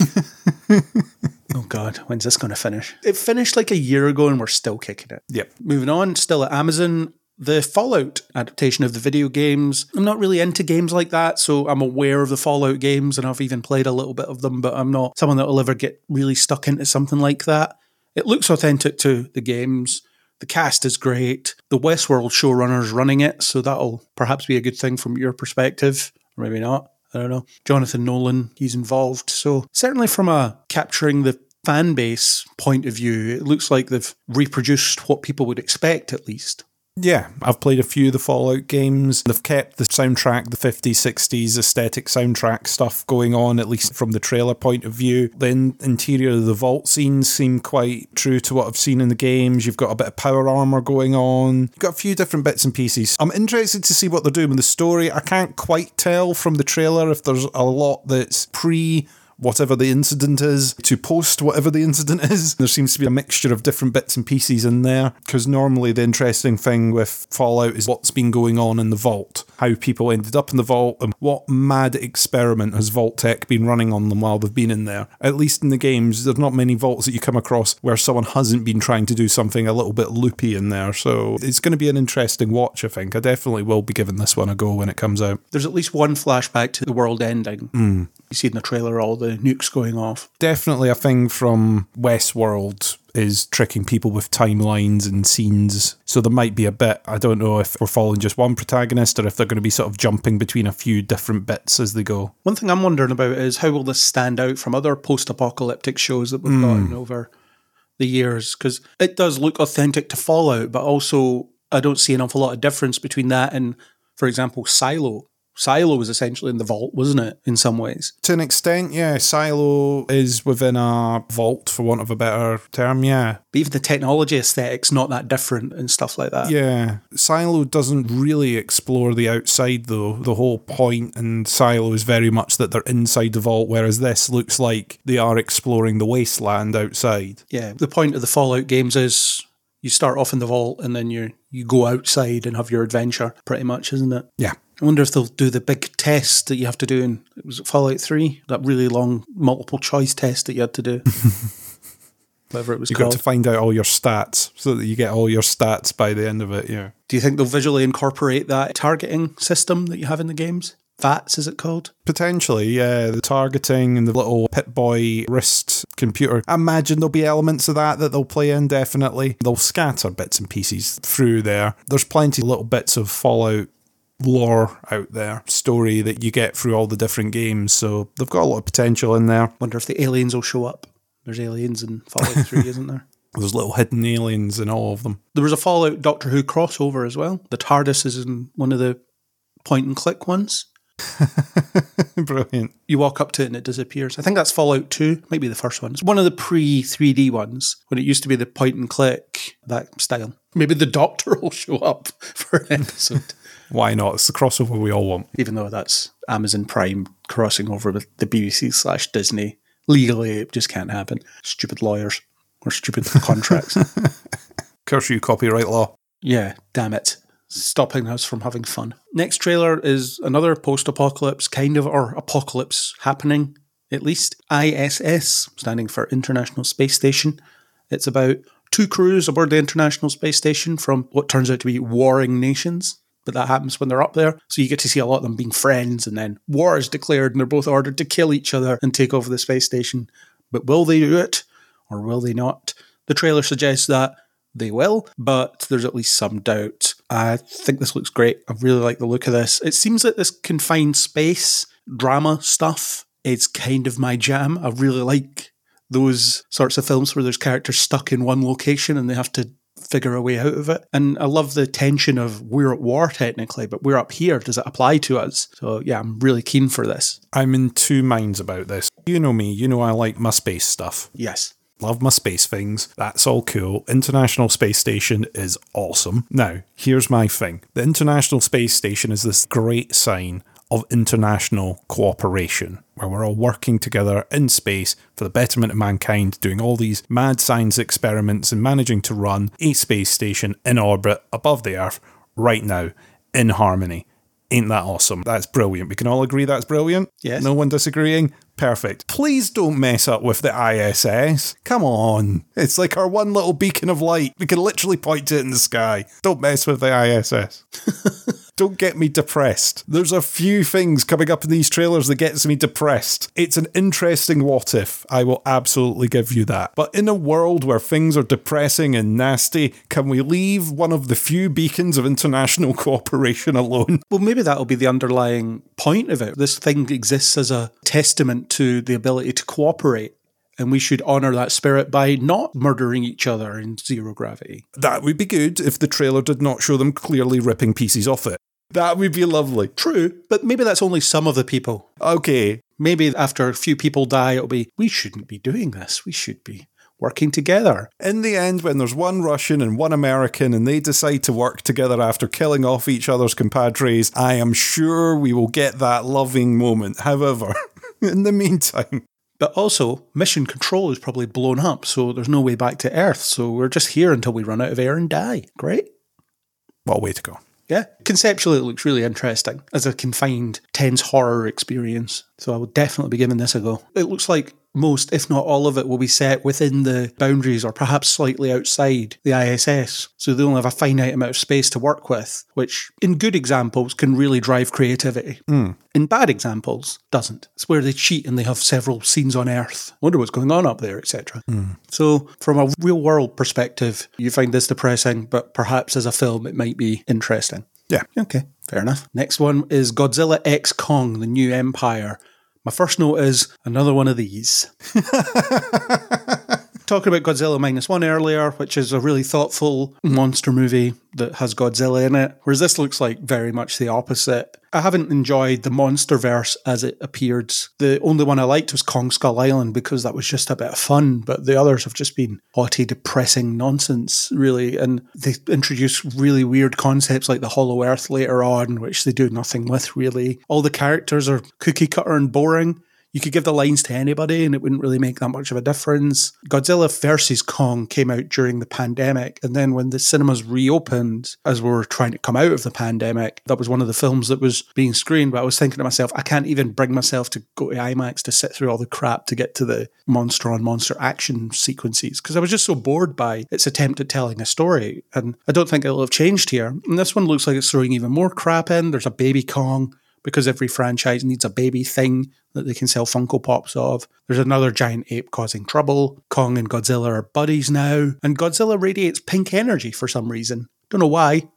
oh God, when's this going to finish? It finished like a year ago and we're still kicking it. Yep. Moving on, still at Amazon, the Fallout adaptation of the video games. I'm not really into games like that, so I'm aware of the Fallout games and I've even played a little bit of them, but I'm not someone that will ever get really stuck into something like that. It looks authentic to the games. The cast is great. The Westworld showrunner's running it, so that'll perhaps be a good thing from your perspective. Or maybe not. I don't know. Jonathan Nolan, he's involved. So certainly from a capturing the fan base point of view, it looks like they've reproduced what people would expect at least. Yeah, I've played a few of the Fallout games. They've kept the soundtrack, the 50s, 60s aesthetic soundtrack stuff going on, at least from the trailer point of view. The in- interior of the vault scenes seem quite true to what I've seen in the games. You've got a bit of power armor going on. You've got a few different bits and pieces. I'm interested to see what they're doing with the story. I can't quite tell from the trailer if there's a lot that's pre whatever the incident is to post whatever the incident is. There seems to be a mixture of different bits and pieces in there because normally the interesting thing with Fallout is what's been going on in the vault, how people ended up in the vault, and what mad experiment has Vault-Tec been running on them while they've been in there. At least in the games, there's not many vaults that you come across where someone hasn't been trying to do something a little bit loopy in there. So it's going to be an interesting watch, I think. I definitely will be giving this one a go when it comes out. There's at least one flashback to the world ending. Hmm. You see in the trailer all the nukes going off. definitely a thing from Westworld is tricking people with timelines and scenes. So there might be a bit, I don't know if we're following just one protagonist or if they're going to be sort of jumping between a few different bits as they go. One thing I'm wondering about is how will this stand out from other post-apocalyptic shows that we've hmm. gotten over the years? Because it does look authentic to Fallout, but also I don't see an awful lot of difference between that and, for example, Silo. Silo was essentially in the vault, wasn't it? In some ways, To an extent, yeah, Silo is within a vault, for want of a better term, yeah. but even the technology aesthetics not that different and stuff like that. Yeah, Silo doesn't really explore the outside though. The whole point in Silo is very much that they're inside the vault, whereas this looks like they are exploring the wasteland outside. yeah. The point of the Fallout games is you start off in the vault and then you you go outside and have your adventure, pretty much, isn't it? Yeah. I wonder if they'll do the big test that you have to do in was it Fallout Three, that really long multiple choice test that you had to do. Whatever it was You got to find out all your stats so that you get all your stats by the end of it. Yeah. do you think they'll visually incorporate that targeting system that you have in the games? VATS is it called? Potentially, yeah. The targeting and the little Pip-Boy wrist computer. I imagine there'll be elements of that that they'll play in, definitely. They'll scatter bits and pieces through there. There's plenty of little bits of Fallout lore out there, story that you get through all the different games. So they've got a lot of potential in there. Wonder if the aliens will show up. There's aliens in Fallout Three, isn't there? There's little hidden aliens in all of them. There was a Fallout Doctor Who crossover as well. The TARDIS is in one of the point and click ones. Brilliant. You walk up to it and it disappears. I think that's Fallout 2, might be the first one. It's one of the pre 3D ones when it used to be the point and click, that style. Maybe the Doctor will show up for an episode, Why not? It's the crossover we all want. even though that's Amazon Prime crossing over with the BBC slash Disney. Legally, it just can't happen. Stupid lawyers or stupid contracts. Curse you, copyright law. Yeah, damn it. Stopping us from having fun. Next trailer is another post apocalypse, kind of, or apocalypse happening, at least. ISS, standing for International Space Station. It's about two crews aboard the International Space Station from what turns out to be warring nations. But that happens when they're up there. So you get to see a lot of them being friends, and then war is declared, and they're both ordered to kill each other and take over the space station. But will they do it, or will they not? The trailer suggests that they will, but there's at least some doubt. I think this looks great. I really like the look of this. It seems like this confined space drama stuff is kind of my jam. I really like those sorts of films where there's characters stuck in one location and they have to figure a way out of it. And I love the tension of we're at war technically, but we're up here. Does it apply to us? So yeah, I'm really keen for this. I'm in two minds about this. You know me, you know I like my space stuff. Yes. Love my space things. That's all cool. International Space Station is awesome. Now, here's my thing the International Space Station is this great sign of international cooperation, where we're all working together in space for the betterment of mankind, doing all these mad science experiments and managing to run a space station in orbit above the Earth right now in harmony. Ain't that awesome? That's brilliant. We can all agree that's brilliant? Yes. No one disagreeing? Perfect. Please don't mess up with the ISS. Come on. It's like our one little beacon of light. We can literally point to it in the sky. Don't mess with the ISS. don't get me depressed. There's a few things coming up in these trailers that gets me depressed. It's an interesting what if. I will absolutely give you that. But in a world where things are depressing and nasty, can we leave one of the few beacons of international cooperation alone? Well, maybe that'll be the underlying point of it. This thing exists as a testament to the ability to cooperate. And we should honour that spirit by not murdering each other in zero gravity. That would be good if the trailer did not show them clearly ripping pieces off it. That would be lovely. True, but maybe that's only some of the people. Okay. Maybe after a few people die, it'll be, we shouldn't be doing this. We should be working together. In the end, when there's one Russian and one American and they decide to work together after killing off each other's compadres, I am sure we will get that loving moment. However, in the meantime, But also, mission control is probably blown up, so there's no way back to Earth. So we're just here until we run out of air and die. Great. well, way to go. Yeah. Conceptually, it looks really interesting as a confined, tense horror experience. So I would definitely be giving this a go. It looks like most, if not all of it, will be set within the boundaries or perhaps slightly outside the ISS. So they only have a finite amount of space to work with, which in good examples can really drive creativity. Hmm. In bad examples, doesn't. It's where they cheat and they have several scenes on Earth. Wonder what's going on up there, etc. Hmm. So, from a real world perspective, you find this depressing, but perhaps as a film, it might be interesting. Yeah. Okay, fair enough. Next one is Godzilla X Kong, the new empire. My first note is another one of these. Talking about Godzilla Minus One earlier, which is a really thoughtful monster movie that has Godzilla in it, whereas this looks like very much the opposite. I haven't enjoyed the MonsterVerse as it appeared. The only one I liked was Kong Skull Island because that was just a bit of fun, but the others have just been haughty, depressing nonsense, really. And they introduce really weird concepts like the Hollow Earth later on, which they do nothing with, really. All the characters are cookie cutter and boring. You could give the lines to anybody and it wouldn't really make that much of a difference. Godzilla vs. Kong came out during the pandemic. And then when the cinemas reopened, as we were trying to come out of the pandemic, that was one of the films that was being screened. But I was thinking to myself, I can't even bring myself to go to IMAX to sit through all the crap to get to the monster on monster action sequences because I was just so bored by its attempt at telling a story. And I don't think it'll have changed here. And this one looks like it's throwing even more crap in. There's a baby Kong because every franchise needs a baby thing that they can sell Funko Pops of. There's another giant ape causing trouble. Kong and Godzilla are buddies now, and Godzilla radiates pink energy for some reason. Don't know why.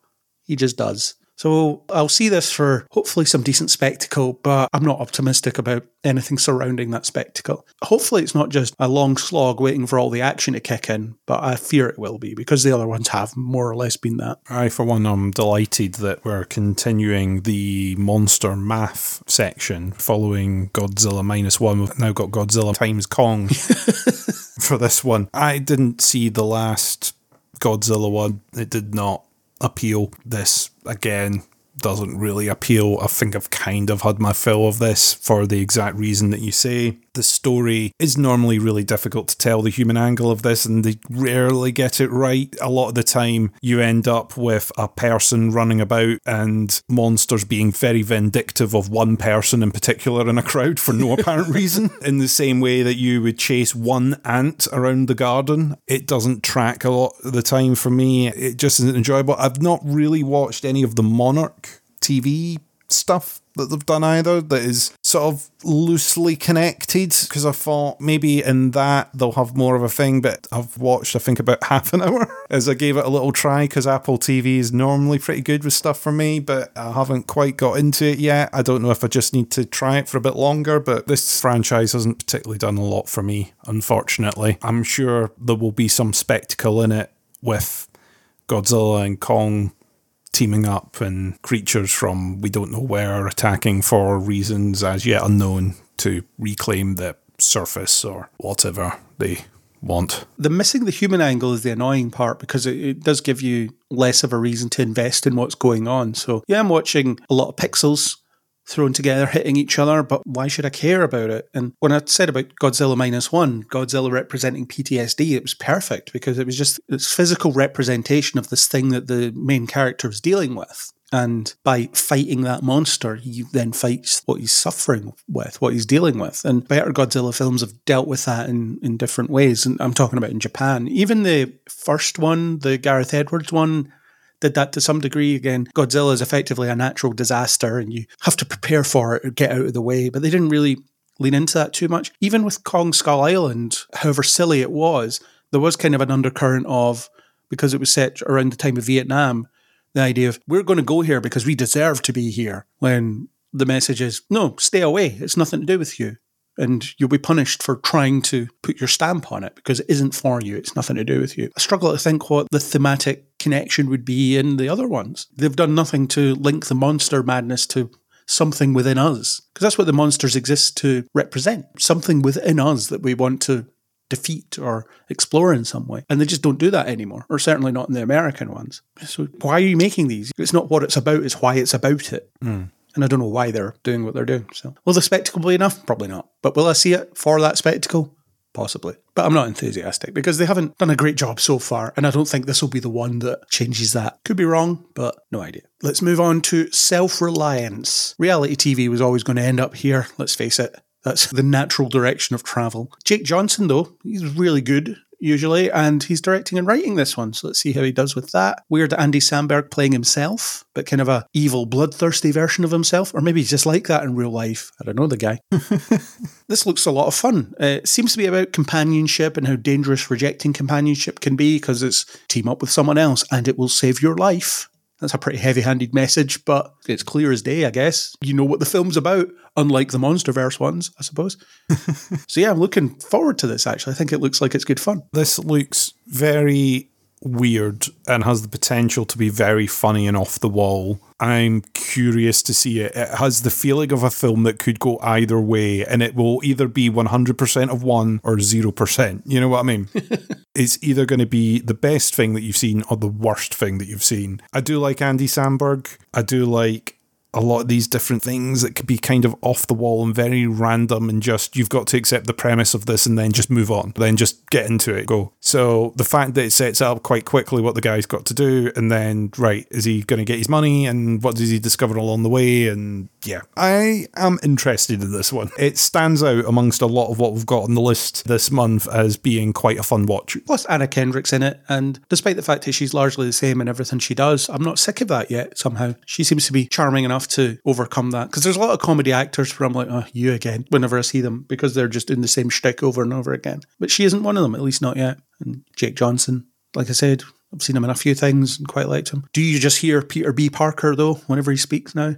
He just does. So I'll see this for hopefully some decent spectacle, but I'm not optimistic about anything surrounding that spectacle. Hopefully it's not just a long slog waiting for all the action to kick in, but I fear it will be because the other ones have more or less been that. I, for one, am delighted that we're continuing the monster math section following Godzilla minus one. We've now got Godzilla times Kong for this one. I didn't see the last Godzilla one. It did not appeal. This, again, doesn't really appeal. I think I've kind of had my fill of this for the exact reason that you say. The story is normally really difficult to tell the human angle of this, and they rarely get it right. A lot of the time, you end up with a person running about and monsters being very vindictive of one person in particular in a crowd for no apparent reason. In the same way that you would chase one ant around the garden, it doesn't track a lot of the time for me. It just isn't enjoyable. I've not really watched any of the Monarch TV stuff that they've done either that is sort of loosely connected because I thought maybe in that they'll have more of a thing, but I've watched I think about half an hour as I gave it a little try because Apple TV is normally pretty good with stuff for me, but I haven't quite got into it yet. I don't know if I just need to try it for a bit longer, but this franchise hasn't particularly done a lot for me, unfortunately. I'm sure there will be some spectacle in it with Godzilla and Kong teaming up and creatures from we don't know where are attacking for reasons as yet unknown to reclaim the surface or whatever they want. The missing the human angle is the annoying part because it, it, does give you less of a reason to invest in what's going on. So, yeah, I'm watching a lot of pixels thrown together, hitting each other, but why should I care about it? And when I said about Godzilla minus one, Godzilla representing PTSD, it was perfect because it was just this physical representation of this thing that the main character is dealing with. And by fighting that monster, he then fights what he's suffering with, what he's dealing with. And better Godzilla films have dealt with that in, in different ways. And I'm talking about in Japan. Even the first one, the Gareth Edwards one, did that to some degree. Again, Godzilla is effectively a natural disaster and you have to prepare for it or get out of the way. But they didn't really lean into that too much. Even with Kong Skull Island, however silly it was, there was kind of an undercurrent of, because it was set around the time of Vietnam, the idea of we're going to go here because we deserve to be here. When the message is, no, stay away. It's nothing to do with you and you'll be punished for trying to put your stamp on it because it isn't for you. It's nothing to do with you. I struggle to think what the thematic connection would be in the other ones. They've done nothing to link the monster madness to something within us because that's what the monsters exist to represent something within us that we want to defeat or explore in some way. And they just don't do that anymore, or certainly not in the American ones. So why are you making these? It's not what it's about, it's why it's about it. Mm. And I don't know why they're doing what they're doing. So, will the spectacle be enough? Probably not. But will I see it for that spectacle? Possibly. But I'm not enthusiastic because they haven't done a great job so far. And I don't think this will be the one that changes that. Could be wrong, but no idea. Let's move on to self reliance. Reality TV was always going to end up here, let's face it. That's the natural direction of travel. Jake Johnson, though, he's really good usually, and he's directing and writing this one. So let's see how he does with that. Weird Andy Samberg playing himself, but kind of a evil, bloodthirsty version of himself, or maybe he's just like that in real life. I don't know the guy. this looks a lot of fun. Uh, it seems to be about companionship and how dangerous rejecting companionship can be because it's team up with someone else and it will save your life. That's a pretty heavy handed message, but it's clear as day, I guess. You know what the film's about, unlike the Monsterverse ones, I suppose. so, yeah, I'm looking forward to this, actually. I think it looks like it's good fun. This looks very weird and has the potential to be very funny and off the wall. I'm curious to see it. It has the feeling of a film that could go either way, and it will either be 100% of one or 0%. You know what I mean? it's either going to be the best thing that you've seen or the worst thing that you've seen. I do like Andy Samberg. I do like a lot of these different things that could be kind of off the wall and very random and just you've got to accept the premise of this and then just move on then just get into it go. So the fact that it sets up quite quickly what the guy's got to do and then right is he going to get his money and what does he discover along the way and yeah i am interested in this one it stands out amongst a lot of what we've got on the list this month as being quite a fun watch plus anna kendrick's in it and despite the fact that she's largely the same in everything she does i'm not sick of that yet somehow she seems to be charming enough to overcome that. Because there's a lot of comedy actors where I'm like, oh, you again, whenever I see them, because they're just in the same shtick over and over again. But she isn't one of them, at least not yet. And Jake Johnson, like I said, I've seen him in a few things and quite liked him. Do you just hear Peter B. Parker though whenever he speaks now?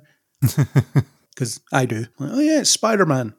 Because I do. Oh yeah, it's Spider Man,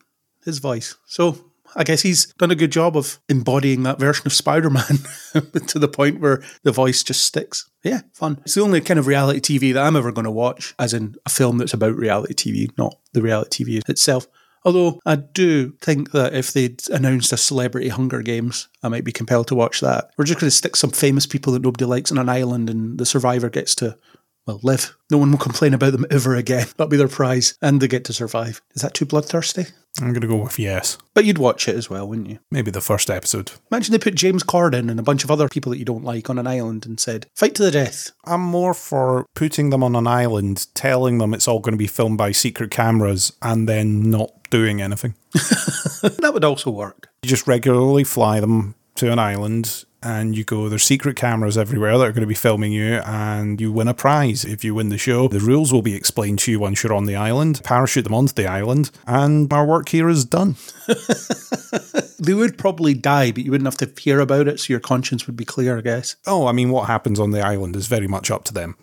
his voice. So I guess he's done a good job of embodying that version of Spider Man to the point where the voice just sticks. Yeah, fun. It's the only kind of reality TV that I'm ever going to watch, as in a film that's about reality TV, not the reality TV itself. Although I do think that if they'd announced a celebrity Hunger Games, I might be compelled to watch that. We're just going to stick some famous people that nobody likes on an island and the survivor gets to, well, live. No one will complain about them ever again. That'll be their prize. And they get to survive. Is that too bloodthirsty? I'm going to go with yes. But you'd watch it as well, wouldn't you? Maybe the first episode. Imagine they put James Corden and a bunch of other people that you don't like on an island and said, fight to the death. I'm more for putting them on an island, telling them it's all going to be filmed by secret cameras, and then not doing anything. that would also work. You just regularly fly them to an island and you go, there's secret cameras everywhere that are going to be filming you, and you win a prize if you win the show. The rules will be explained to you once you're on the island. Parachute them onto the island, and our work here is done. they would probably die, but you wouldn't have to hear about it, so your conscience would be clear, I guess. Oh, I mean, what happens on the island is very much up to them.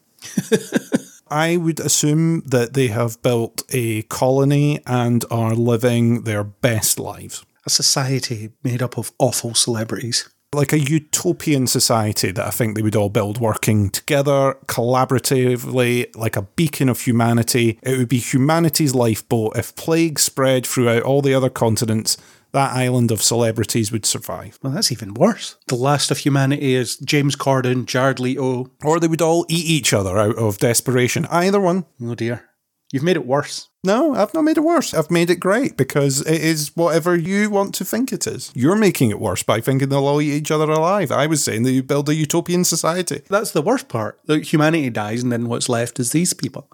I would assume that they have built a colony and are living their best lives. A society made up of awful celebrities like a utopian society that I think they would all build working together collaboratively, like a beacon of humanity. It would be humanity's lifeboat. If plague spread throughout all the other continents, that island of celebrities would survive. Well, that's even worse. The last of humanity is James Corden, Jared Leto. Or they would all eat each other out of desperation. Either one. Oh dear. You've made it worse. No, I've not made it worse. I've made it great because it is whatever you want to think it is. You're making it worse by thinking they'll all eat each other alive. I was saying that you build a utopian society. That's the worst part. That humanity dies and then what's left is these people.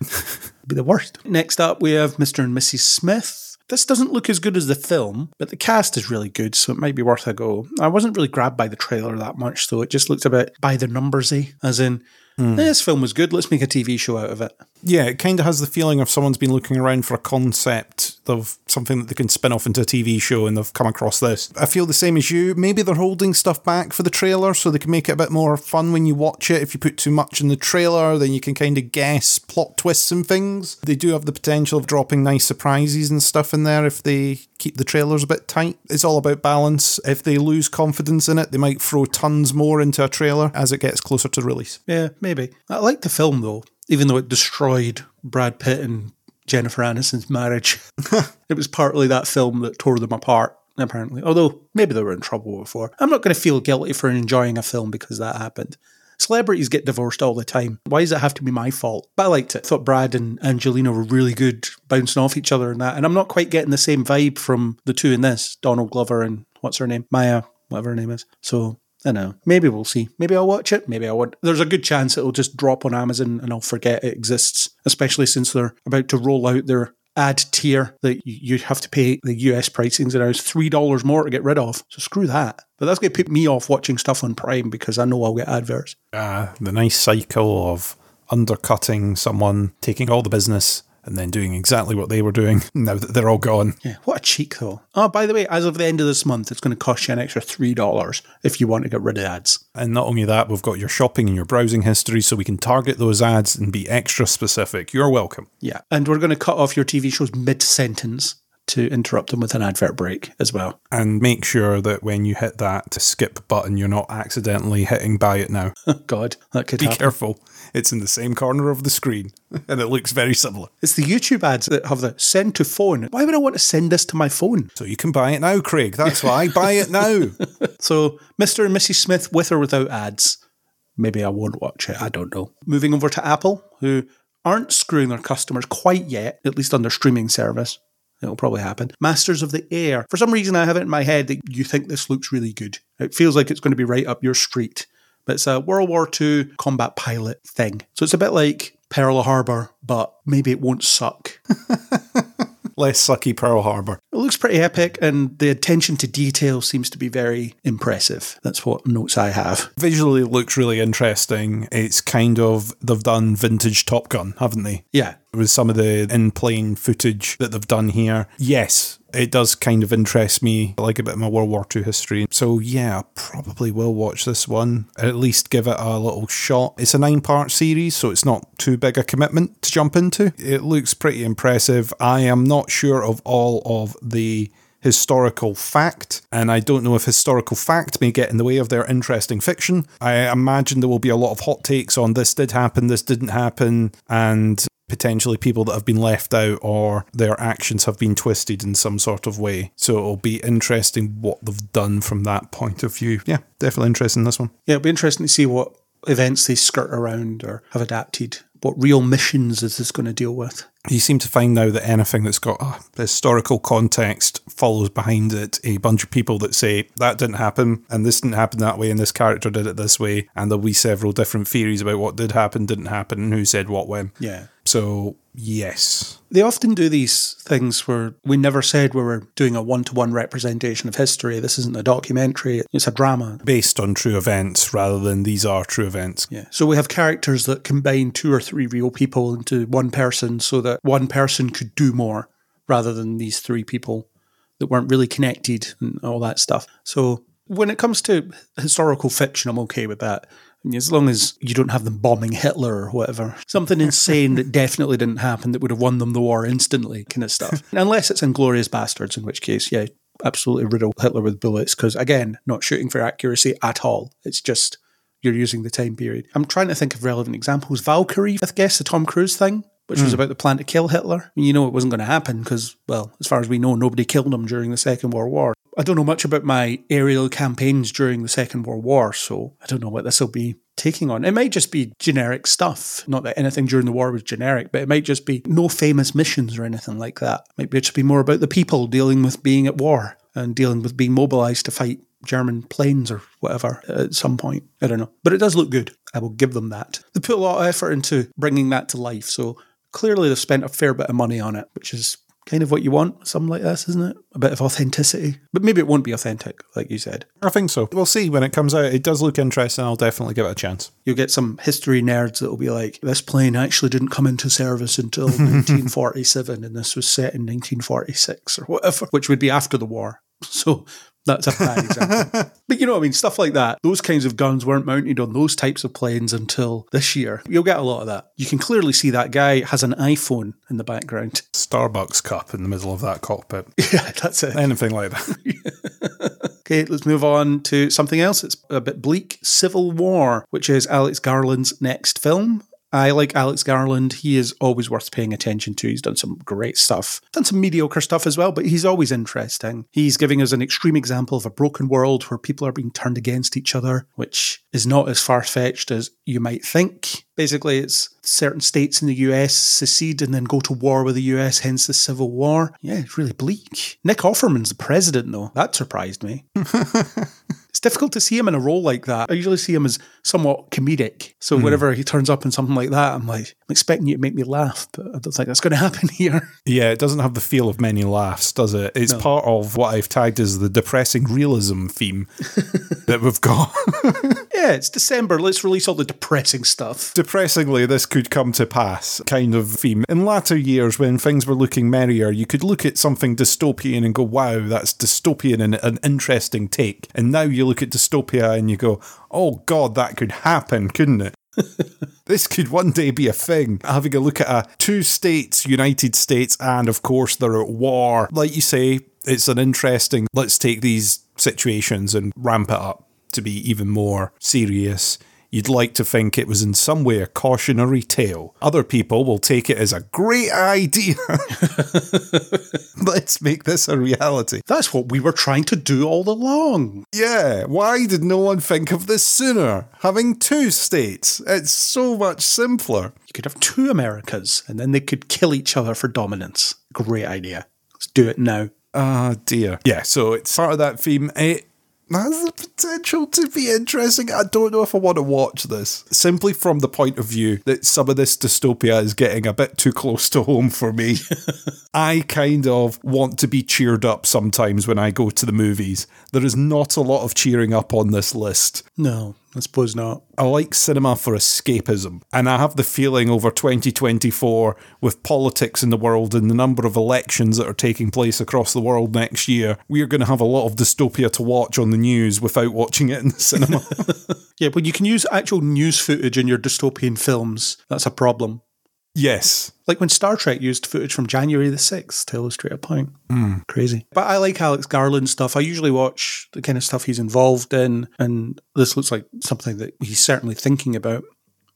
be the worst. Next up, we have Mr. and Mrs. Smith. This doesn't look as good as the film, but the cast is really good, so it might be worth a go. I wasn't really grabbed by the trailer that much, though. It just looked a bit by the numbersy, as in, mm. this film was good, let's make a TV show out of it. Yeah, it kind of has the feeling of someone's been looking around for a concept of something that they can spin off into a TV show and they've come across this. I feel the same as you. Maybe they're holding stuff back for the trailer so they can make it a bit more fun when you watch it. If you put too much in the trailer, then you can kind of guess plot twists and things. They do have the potential of dropping nice surprises and stuff in there if they keep the trailers a bit tight. It's all about balance. If they lose confidence in it, they might throw tons more into a trailer as it gets closer to release. Yeah, maybe. I like the film though even though it destroyed Brad Pitt and Jennifer Aniston's marriage. it was partly that film that tore them apart, apparently. Although maybe they were in trouble before. I'm not going to feel guilty for enjoying a film because that happened. Celebrities get divorced all the time. Why does it have to be my fault? But I liked it. I thought Brad and Angelina were really good bouncing off each other and that. And I'm not quite getting the same vibe from the two in this Donald Glover and what's her name? Maya, whatever her name is. So I know. Maybe we'll see. Maybe I'll watch it. Maybe I won't. There's a good chance it'll just drop on Amazon and I'll forget it exists, especially since they're about to roll out their ad tier that you have to pay the US pricings and it's $3 more to get rid of. So screw that. But that's going to put me off watching stuff on Prime because I know I'll get adverts. Ah, uh, the nice cycle of undercutting someone, taking all the business, and then doing exactly what they were doing now that they're all gone. Yeah, what a cheek though. Oh, by the way, as of the end of this month, it's going to cost you an extra $3 if you want to get rid of ads. And not only that, we've got your shopping and your browsing history so we can target those ads and be extra specific. You're welcome. Yeah, and we're going to cut off your TV shows mid sentence to interrupt them with an advert break as well. And make sure that when you hit that skip button, you're not accidentally hitting buy it now. God, that could Be happen. careful. It's in the same corner of the screen and it looks very similar. It's the YouTube ads that have the send to phone. Why would I want to send this to my phone? So you can buy it now, Craig. That's why. buy it now. so, Mr. and Mrs. Smith with or without ads. Maybe I won't watch it. I don't know. Moving over to Apple, who aren't screwing their customers quite yet, at least on their streaming service. It'll probably happen. Masters of the Air. For some reason, I have it in my head that you think this looks really good. It feels like it's going to be right up your street it's a World War II combat pilot thing. So it's a bit like Pearl Harbor, but maybe it won't suck. Less sucky Pearl Harbor. It looks pretty epic, and the attention to detail seems to be very impressive. That's what notes I have. Visually, it looks really interesting. It's kind of, they've done vintage Top Gun, haven't they? Yeah, with some of the in plane footage that they've done here. Yes, it does kind of interest me. I like a bit of my World War II history. So, yeah, I probably will watch this one, at least give it a little shot. It's a nine part series, so it's not too big a commitment to jump into. It looks pretty impressive. I am not sure of all of the historical fact, and I don't know if historical fact may get in the way of their interesting fiction. I imagine there will be a lot of hot takes on this did happen, this didn't happen, and potentially people that have been left out or their actions have been twisted in some sort of way. So it'll be interesting what they've done from that point of view. Yeah, definitely interesting this one. Yeah, it'll be interesting to see what events they skirt around or have adapted. What real missions is this going to deal with? You seem to find now that anything that's got a historical context follows behind it a bunch of people that say that didn't happen and this didn't happen that way and this character did it this way and there'll be several different theories about what did happen, didn't happen, and who said what when. Yeah. So yes. They often do these things where we never said we were doing a one to one representation of history. This isn't a documentary, it's a drama. Based on true events rather than these are true events. Yeah. So we have characters that combine two or three real people into one person so that one person could do more rather than these three people that weren't really connected and all that stuff. So when it comes to historical fiction, I'm okay with that. As long as you don't have them bombing Hitler or whatever. Something insane that definitely didn't happen that would have won them the war instantly, kind of stuff. Unless it's Inglourious Basterds, in which case, yeah, absolutely riddle Hitler with bullets. Because again, not shooting for accuracy at all. It's just you're using the time period. I'm trying to think of relevant examples. Valkyrie, I guess, the Tom Cruise thing which was hmm. about the plan to kill Hitler. You know it wasn't going to happen because, well, as far as we know, nobody killed him during the Second World War. I don't know much about my aerial campaigns during the Second World War, so I don't know what this will be taking on. It might just be generic stuff. Not that anything during the war was generic, but it might just be no famous missions or anything like that. Maybe it might just be more about the people dealing with being at war and dealing with being mobilized to fight German planes or whatever at some point. I don't know. But it does look good. I will give them that. They put a lot of effort into bringing that to life. So clearly they've spent a fair bit of money on it, which is kind of what you want, something like this, isn't it? A bit of authenticity. But maybe it won't be authentic, like you said. I think so. We'll see when it comes out. It does look interesting. I'll definitely give it a chance. You'll get some history nerds that will be like, this plane actually didn't come into service until 1947 and this was set in 1946 or whatever, which would be after the war. So that's a bad example. but you know what I mean? Stuff like that. Those kinds of guns weren't mounted on those types of planes until this year. You'll get a lot of that. You can clearly see that guy has an iPhone in the background. Starbucks cup in the middle of that cockpit. Yeah, that's it. Anything like that. okay, let's move on to something else. It's a bit bleak Civil War, which is Alex Garland's next film. I like Alex Garland. He is always worth paying attention to. He's done some great stuff, done some mediocre stuff as well, but he's always interesting. He's giving us an extreme example of a broken world where people are being turned against each other, which is not as far fetched as you might think. Basically, it's certain states in the US secede and then go to war with the US, hence the Civil War. Yeah, it's really bleak. Nick Offerman's the president, though. That surprised me. it's difficult to see him in a role like that. I usually see him as somewhat comedic. So Hmm. whenever he turns up in something like that, I'm like, I'm expecting you to make me laugh, but I don't think that's going to happen here. Yeah, it doesn't have the feel of many laughs, does it? It's No. part of what I've tagged as the depressing realism theme that we've got. yeah, it's December. Let's release all the depressing stuff. Depressingly, this could come to pass kind of theme. In latter years, when things were looking merrier, you could look at something dystopian and go, wow, that's dystopian and an interesting take. And now you look at dystopia and you go, oh God, that could happen, couldn't it? this could one day be a thing. Having a look at a two states, United States, and of course they're at war. Like you say, it's an interesting, let's take these situations and ramp it up to be even more serious. You'd like to think it was in some way a cautionary tale. Other people will take it as a great idea. Let's make this a reality. That's what we were trying to do all along. Yeah, why did no one think of this sooner? Having two states. It's so much simpler. You could have two Americas and then they could kill each other for dominance. Great idea. Let's do it now. Ah, dear. Yeah, so it's part of that theme. It has the potential to be interesting. I don't know if I want to watch this. Simply from the point of view that some of this dystopia is getting a bit too close to home for me. I kind of want to be cheered up sometimes when I go to the movies. There is not a lot of cheering up on this list. No, I suppose not. I like cinema for escapism. And I have the feeling over 2024, with politics in the world and the number of elections that are taking place across the world next year, we are going to have a lot of dystopia to watch on the news without watching it in the cinema. Yeah, when you can use actual news footage in your dystopian films, that's a problem. Yes. Like when Star Trek used footage from January the 6th to illustrate a point. Hmm. Crazy. But I like Alex Garland stuff. I usually watch the kind of stuff he's involved in, and this looks like something that he's certainly thinking about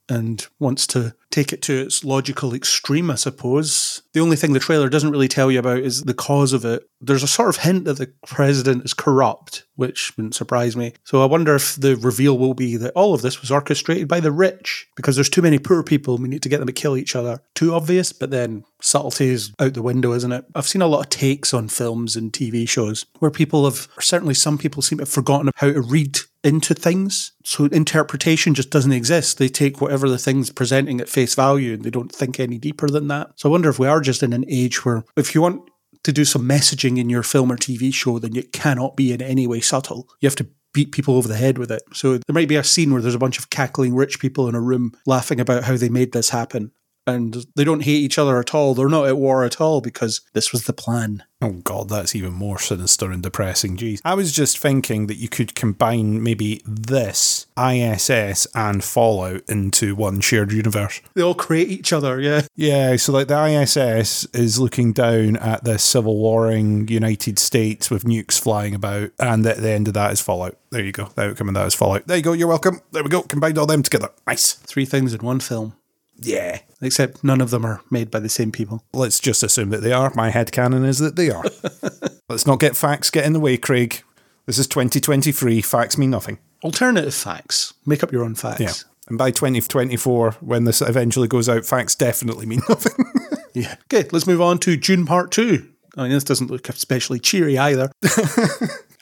and wants to take it to its logical extreme, I suppose. The only thing the trailer doesn't really tell you about is the cause of it. There's a sort of hint that the president is corrupt, which wouldn't surprise me. So I wonder if the reveal will be that all of this was orchestrated by the rich because there's too many poor people. We need to get them to kill each other. Too obvious, but then subtlety is out the window, isn't it? I've seen a lot of takes on films and TV shows where people have, certainly some people seem to have forgotten how to read into things. So interpretation just doesn't exist. They take whatever the thing's presenting at face value and they don't think any deeper than that. So I wonder if we are just in an age where if you want to do some messaging in your film or TV show, then it cannot be in any way subtle. You have to beat people over the head with it. So there might be a scene where there's a bunch of cackling rich people in a room laughing about how they made this happen. And they don't hate each other at all. They're not at war at all because this was the plan. Oh god, that's even more sinister and depressing. Jeez. I was just thinking that you could combine maybe this ISS and Fallout into one shared universe. They all create each other, yeah. Yeah, so like the ISS is looking down at the civil warring United States with nukes flying about, and at the end of that is Fallout. There you go. The outcome of that is Fallout. There you go. You're welcome. There we go. Combined all them together. Nice. Three things in one film. Yeah. Except none of them are made by the same people. Let's just assume that they are. My head headcanon is that they are. Let's not get facts get in the way, Craig. This is 2023. Facts mean nothing. Alternative facts. Make up your own facts. Yeah. And by 2024, when this eventually goes out, facts definitely mean nothing. Yeah. Okay, let's move on to Dune Part 2. I mean, this doesn't look especially cheery either.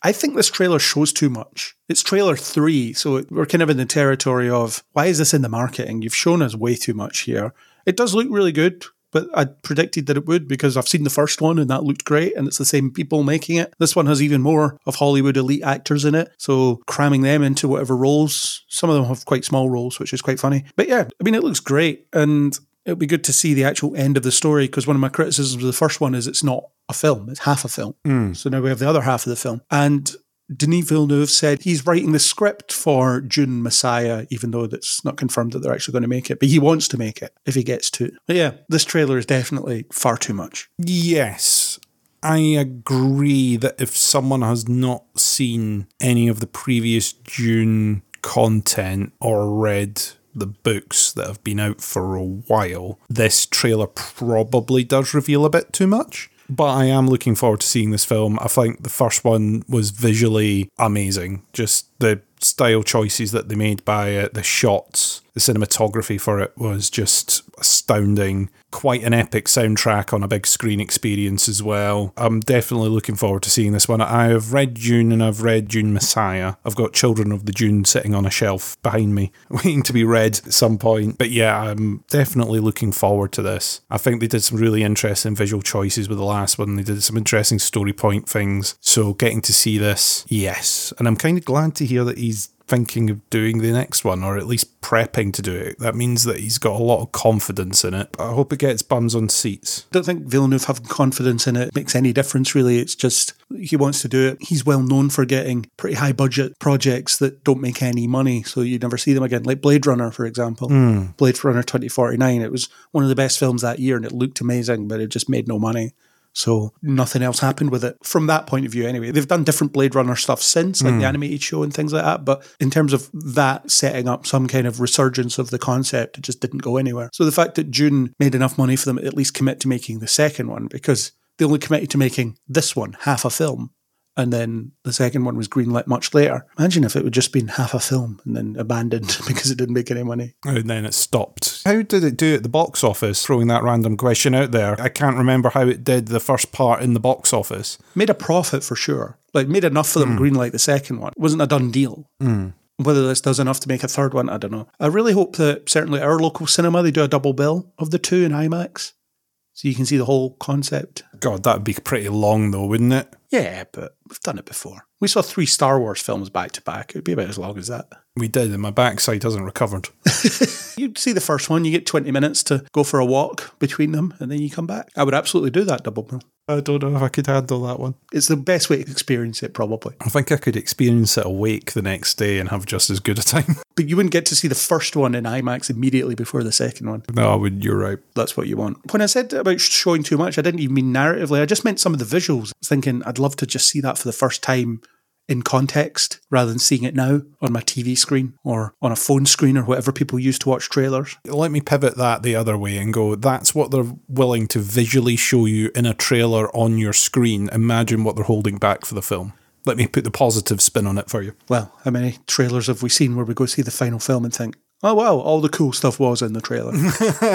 I think this trailer shows too much. It's trailer three, so we're kind of in the territory of why is this in the marketing? You've shown us way too much here. It does look really good, but I predicted that it would because I've seen the first one and that looked great, and it's the same people making it. This one has even more of Hollywood elite actors in it, so cramming them into whatever roles. Some of them have quite small roles, which is quite funny. But yeah, I mean, it looks great, and it'll be good to see the actual end of the story because one of my criticisms of the first one is it's not a film, it's half a film. Hmm. So now we have the other half of the film. And Denis Villeneuve said he's writing the script for Dune Messiah, even though that's not confirmed that they're actually going to make it, but he wants to make it if he gets to. But yeah, this trailer is definitely far too much. yes. I agree that if someone has not seen any of the previous Dune content or read the books that have been out for a while, this trailer probably does reveal a bit too much. But I am looking forward to seeing this film. I think the first one was visually amazing. Just the style choices that they made by it, the shots, the cinematography for it was just astounding. Quite an epic soundtrack on a big screen experience as well. I'm definitely looking forward to seeing this one. I have read Dune and I've read Dune Messiah. I've got Children of the Dune sitting on a shelf behind me, waiting to be read at some point. But yeah, I'm definitely looking forward to this. I think they did some really interesting visual choices with the last one. They did some interesting story point things. So getting to see this, yes. And I'm kind of glad to hear that he's thinking of doing the next one or at least prepping to do it. That means that he's got a lot of confidence in it. I hope it gets bums on seats. I don't think Villeneuve having confidence in it makes any difference, really. It's just he wants to do it. He's well known for getting pretty high budget projects that don't make any money, so you never see them again. Like Blade Runner, for example. Hmm. Blade Runner 2049. It was one of the best films that year and it looked amazing, but it just made no money. So nothing else happened with it from that point of view, anyway. They've done different Blade Runner stuff since, like the hmm. animated show and things like that. But in terms of that setting up some kind of resurgence of the concept, it just didn't go anywhere. So the fact that Dune made enough money for them to at least commit to making the second one, because they only committed to making this one, half a film. And then the second one was greenlit much later. Imagine if it would just been half a film and then abandoned because it didn't make any money. Oh, and then it stopped. How did it do at the box office? Throwing that random question out there. I can't remember how it did the first part in the box office. made a profit for sure. Like made enough for them hmm. greenlight the second one. It wasn't a done deal. Hmm. Whether this does enough to make a third one, I don't know. I really hope that certainly our local cinema they do a double bill of the two in IMAX, so you can see the whole concept. God, that would be pretty long though, wouldn't it? Yeah, but we've done it before. We saw three Star Wars films back to back. It'd be about as long as that. We did, and my backside hasn't recovered. You see the first one, you get 20 minutes to go for a walk between them, and then you come back. I would absolutely do that double bill. I don't know if I could handle that one. It's the best way to experience it, probably. I think I could experience it awake the next day and have just as good a time. But you wouldn't get to see the first one in IMAX immediately before the second one. no, I would. You're right. That's what you want. When I said about showing too much, I didn't even mean narratively. I just meant some of the visuals. I was thinking I'd love to just see that for the first time in context rather than seeing it now on my TV screen or on a phone screen or whatever people use to watch trailers. Let me pivot that the other way and go, that's what they're willing to visually show you in a trailer on your screen. Imagine what they're holding back for the film. Let me put the positive spin on it for you. Well, how many trailers have we seen where we go see the final film and think, oh, wow, all the cool stuff was in the trailer?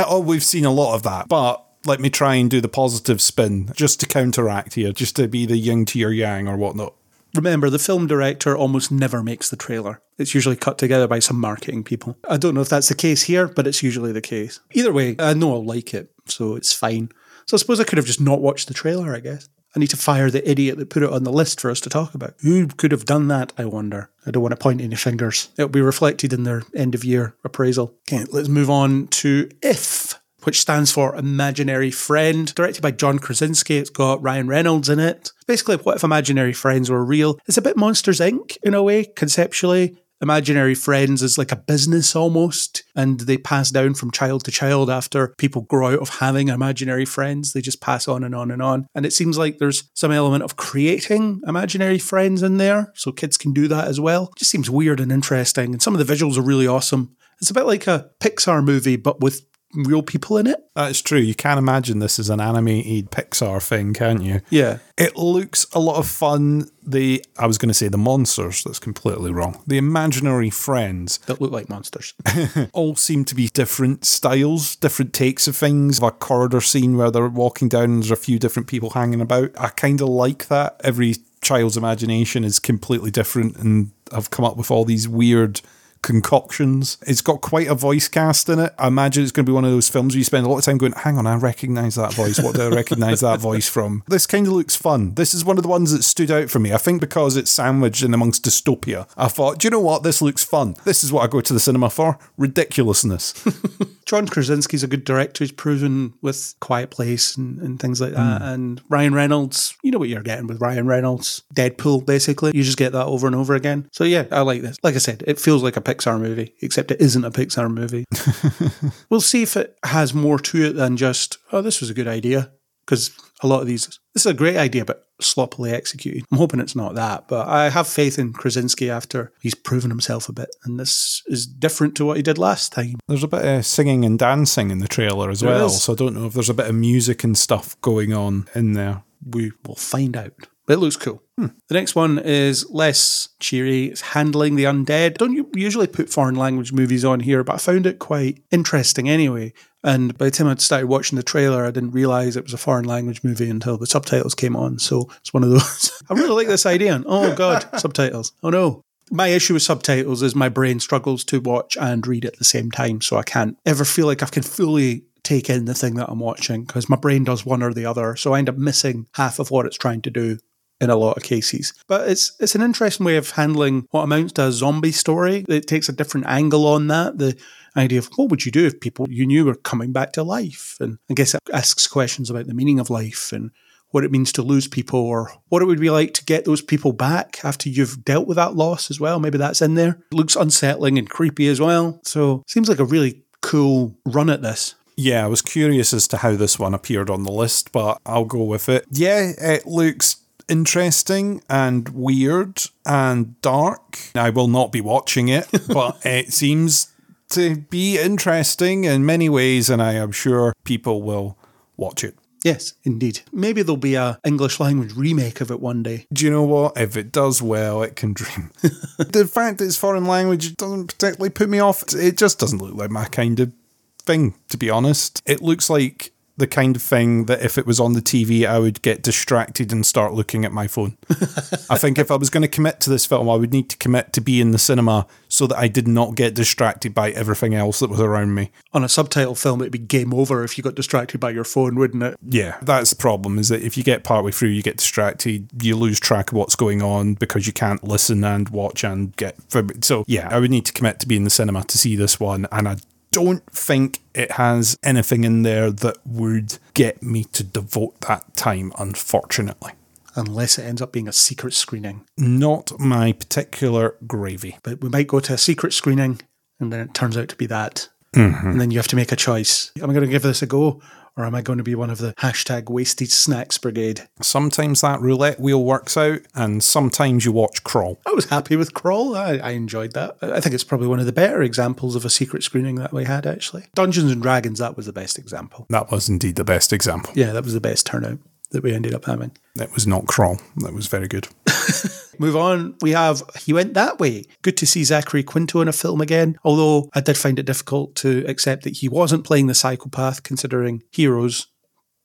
oh, we've seen a lot of that. But let me try and do the positive spin just to counteract here, just to be the yin to your yang or whatnot. Remember, the film director almost never makes the trailer. It's usually cut together by some marketing people. I don't know if that's the case here, but it's usually the case. Either way, I know I'll like it, so it's fine. So I suppose I could have just not watched the trailer, I guess. I need to fire the idiot that put it on the list for us to talk about. Who could have done that, I wonder? I don't want to point any fingers. It'll be reflected in their end of year appraisal. Okay, let's move on to If, which stands for Imaginary Friend, directed by John Krasinski. It's got Ryan Reynolds in it. Basically, what if imaginary friends were real? It's a bit Monsters Inc. in a way, conceptually. Imaginary friends is like a business almost, and they pass down from child to child after people grow out of having imaginary friends. They just pass on and on and on. And it seems like there's some element of creating imaginary friends in there, so kids can do that as well. It just seems weird and interesting, and some of the visuals are really awesome. It's a bit like a Pixar movie, but with real people in it. That's true. You can't imagine this as an animated Pixar thing, can't you? Yeah. It looks a lot of fun. The I was going to say the monsters. That's completely wrong. The imaginary friends That look like monsters. all seem to be different styles, different takes of things. A corridor scene where they're walking down and there's a few different people hanging about. I kind of like that. Every child's imagination is completely different and I've come up with all these weird concoctions. It's got quite a voice cast in it. I imagine it's going to be one of those films where you spend a lot of time going, hang on, I recognise that voice. What do I recognise that voice from? This kind of looks fun. This is one of the ones that stood out for me. I think because it's sandwiched in amongst dystopia. I thought, do you know what? This looks fun. This is what I go to the cinema for. Ridiculousness. John Krasinski's a good director. He's proven with Quiet Place and, and things like that. Mm. And Ryan Reynolds, you know what you're getting with Ryan Reynolds. Deadpool, basically. You just get that over and over again. So yeah, I like this. Like I said, it feels like a Pixar movie, except it isn't a Pixar movie. we'll see if it has more to it than just, oh, this was a good idea. Because a lot of these, this is a great idea, but sloppily executed. I'm hoping it's not that, but I have faith in Krasinski after he's proven himself a bit. And this is different to what he did last time. There's a bit of singing and dancing in the trailer as There well. is. So I don't know if there's a bit of music and stuff going on in there. we will find out. But it looks cool. Hmm. The next one is less cheery. It's Handling the Undead. Don't you usually put foreign language movies on here, but I found it quite interesting anyway. And by the time I'd started watching the trailer, I didn't realize it was a foreign language movie until the subtitles came on. So it's one of those. I really like this idea. And, oh, God, subtitles. Oh, no. My issue with subtitles is my brain struggles to watch and read at the same time. So I can't ever feel like I can fully take in the thing that I'm watching because my brain does one or the other. So I end up missing half of what it's trying to do in a lot of cases. But it's it's an interesting way of handling what amounts to a zombie story. It takes a different angle on that. The idea of what would you do if people you knew were coming back to life? And I guess it asks questions about the meaning of life and what it means to lose people or what it would be like to get those people back after you've dealt with that loss as well. Maybe that's in there. It looks unsettling and creepy as well. So seems like a really cool run at this. Yeah, I was curious as to how this one appeared on the list, but I'll go with it. Yeah, it looks interesting and weird and dark. I will not be watching it, but it seems to be interesting in many ways, and I am sure people will watch it. Yes, indeed. Maybe there'll be a English language remake of it one day. Do you know what? If it does well, it can dream. the fact that it's foreign language doesn't particularly put me off. It just doesn't look like my kind of thing, to be honest. It looks like the kind of thing that if it was on the TV, I would get distracted and start looking at my phone. I think if I was going to commit to this film, I would need to commit to be in the cinema so that I did not get distracted by everything else that was around me. On a subtitle film, it'd be game over if you got distracted by your phone, wouldn't it? Yeah, that's the problem is that if you get partway through, you get distracted, you lose track of what's going on because you can't listen and watch and get. So, yeah, I would need to commit to be in the cinema to see this one. And I don't think it has anything in there that would get me to devote that time, unfortunately. Unless it ends up being a secret screening. Not my particular gravy. But we might go to a secret screening and then it turns out to be that. Mm-hmm. And then you have to make a choice. Am I going to give this a go or am I going to be one of the hashtag wasted snacks brigade? Sometimes that roulette wheel works out, and sometimes you watch Crawl. I was happy with Crawl. I, I enjoyed that. I think it's probably one of the better examples of a secret screening that we had, actually. Dungeons and Dragons, that was the best example. That was indeed the best example. Yeah, that was the best turnout that we ended up having. That was not Crawl. That was very good. Move on. We have He Went That Way. Good to see Zachary Quinto in a film again, although I did find it difficult to accept that he wasn't playing the psychopath considering Heroes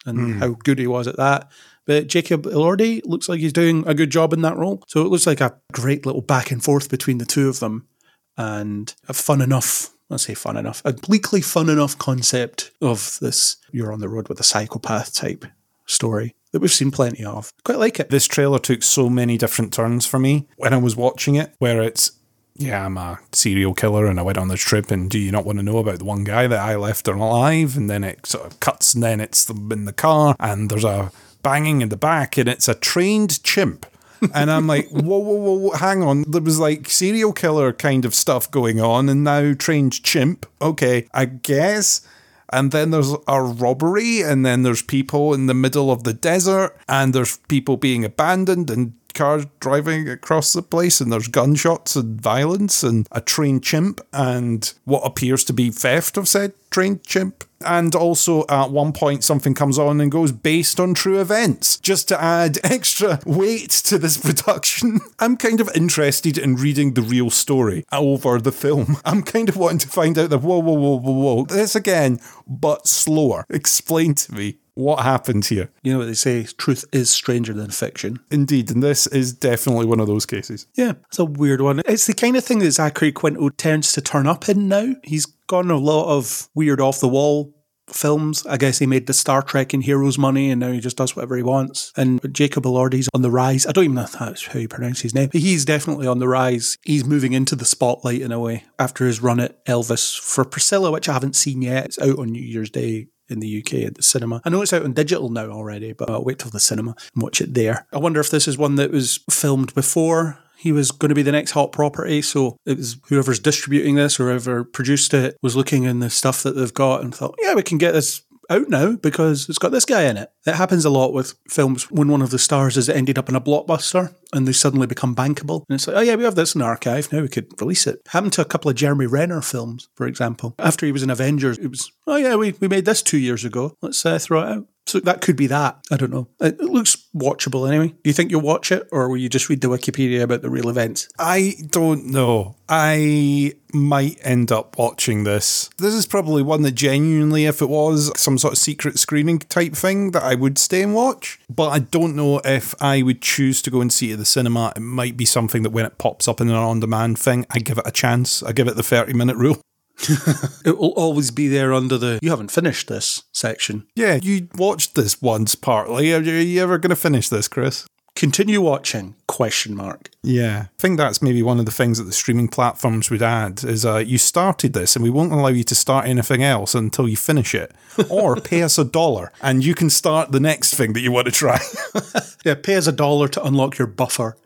and mm. how good he was at that. But Jacob Elordi looks like he's doing a good job in that role. So it looks like a great little back and forth between the two of them and a fun enough I'll say fun enough, a bleakly fun enough concept of this you're on the road with a psychopath type story that we've seen plenty of. Quite like it. This trailer took so many different turns for me when I was watching it, where it's yeah, I'm a serial killer and I went on this trip and do you not want to know about the one guy that I left alive? And then it sort of cuts and then it's in the car and there's a banging in the back and it's a trained chimp. and I'm like, whoa, whoa, whoa, whoa, hang on. There was like serial killer kind of stuff going on, and now trained chimp. Okay, I guess and then there's a robbery, and then there's people in the middle of the desert, and there's people being abandoned and cars driving across the place, and there's gunshots and violence, and a trained chimp, and what appears to be theft of said trained chimp. And also, at one point, something comes on and goes based on true events, just to add extra weight to this production. I'm kind of interested in reading the real story over the film. I'm kind of wanting to find out that, whoa, whoa, whoa, whoa, whoa, this again, but slower. Explain to me what happened here. You know what they say, truth is stranger than fiction. Indeed, and this is definitely one of those cases. Yeah, it's a weird one. It's the kind of thing that Zachary Quinto tends to turn up in now. He's gotten a lot of weird off the wall films. I guess he made the Star Trek and Heroes money and now he just does whatever he wants. And Jacob Elordi's on the rise. I don't even know if that's how you pronounce his name, but he's definitely on the rise. He's moving into the spotlight in a way after his run at Elvis for Priscilla, which I haven't seen yet. It's out on New Year's Day in the UK at the cinema. I know it's out on digital now already, but I'll wait till the cinema and watch it there. I wonder if this is one that was filmed before he was going to be the next hot property. So it was whoever's distributing this or whoever produced it was looking in the stuff that they've got and thought, yeah, we can get this out now because it's got this guy in it. It happens a lot with films when one of the stars has ended up in a blockbuster and they suddenly become bankable. And it's like, oh yeah, we have this in archive. Now we could release it. Happened to a couple of Jeremy Renner films, for example. After he was in Avengers, it was, oh yeah, we, we made this two years ago. Let's uh, throw it out. So that could be that. I don't know. It, looks watchable anyway. Do you think you'll watch it or will you just read the Wikipedia about the real events? I don't know. I might end up watching this. This is probably one that genuinely, if it was some sort of secret screening type thing, that I would stay and watch. But I don't know if I would choose to go and see it at the cinema. It might be something that when it pops up in an on demand thing, I give it a chance. I give it the 30 minute rule. it will always be there under the you haven't finished this section. Yeah, you watched this once partly. Are you ever going to finish this, Chris? Continue watching? Question mark. Yeah, I think that's maybe one of the things that the streaming platforms would add is uh, you started this and we won't allow you to start anything else until you finish it, or pay us a dollar and you can start the next thing that you want to try. yeah, pay us a dollar to unlock your buffer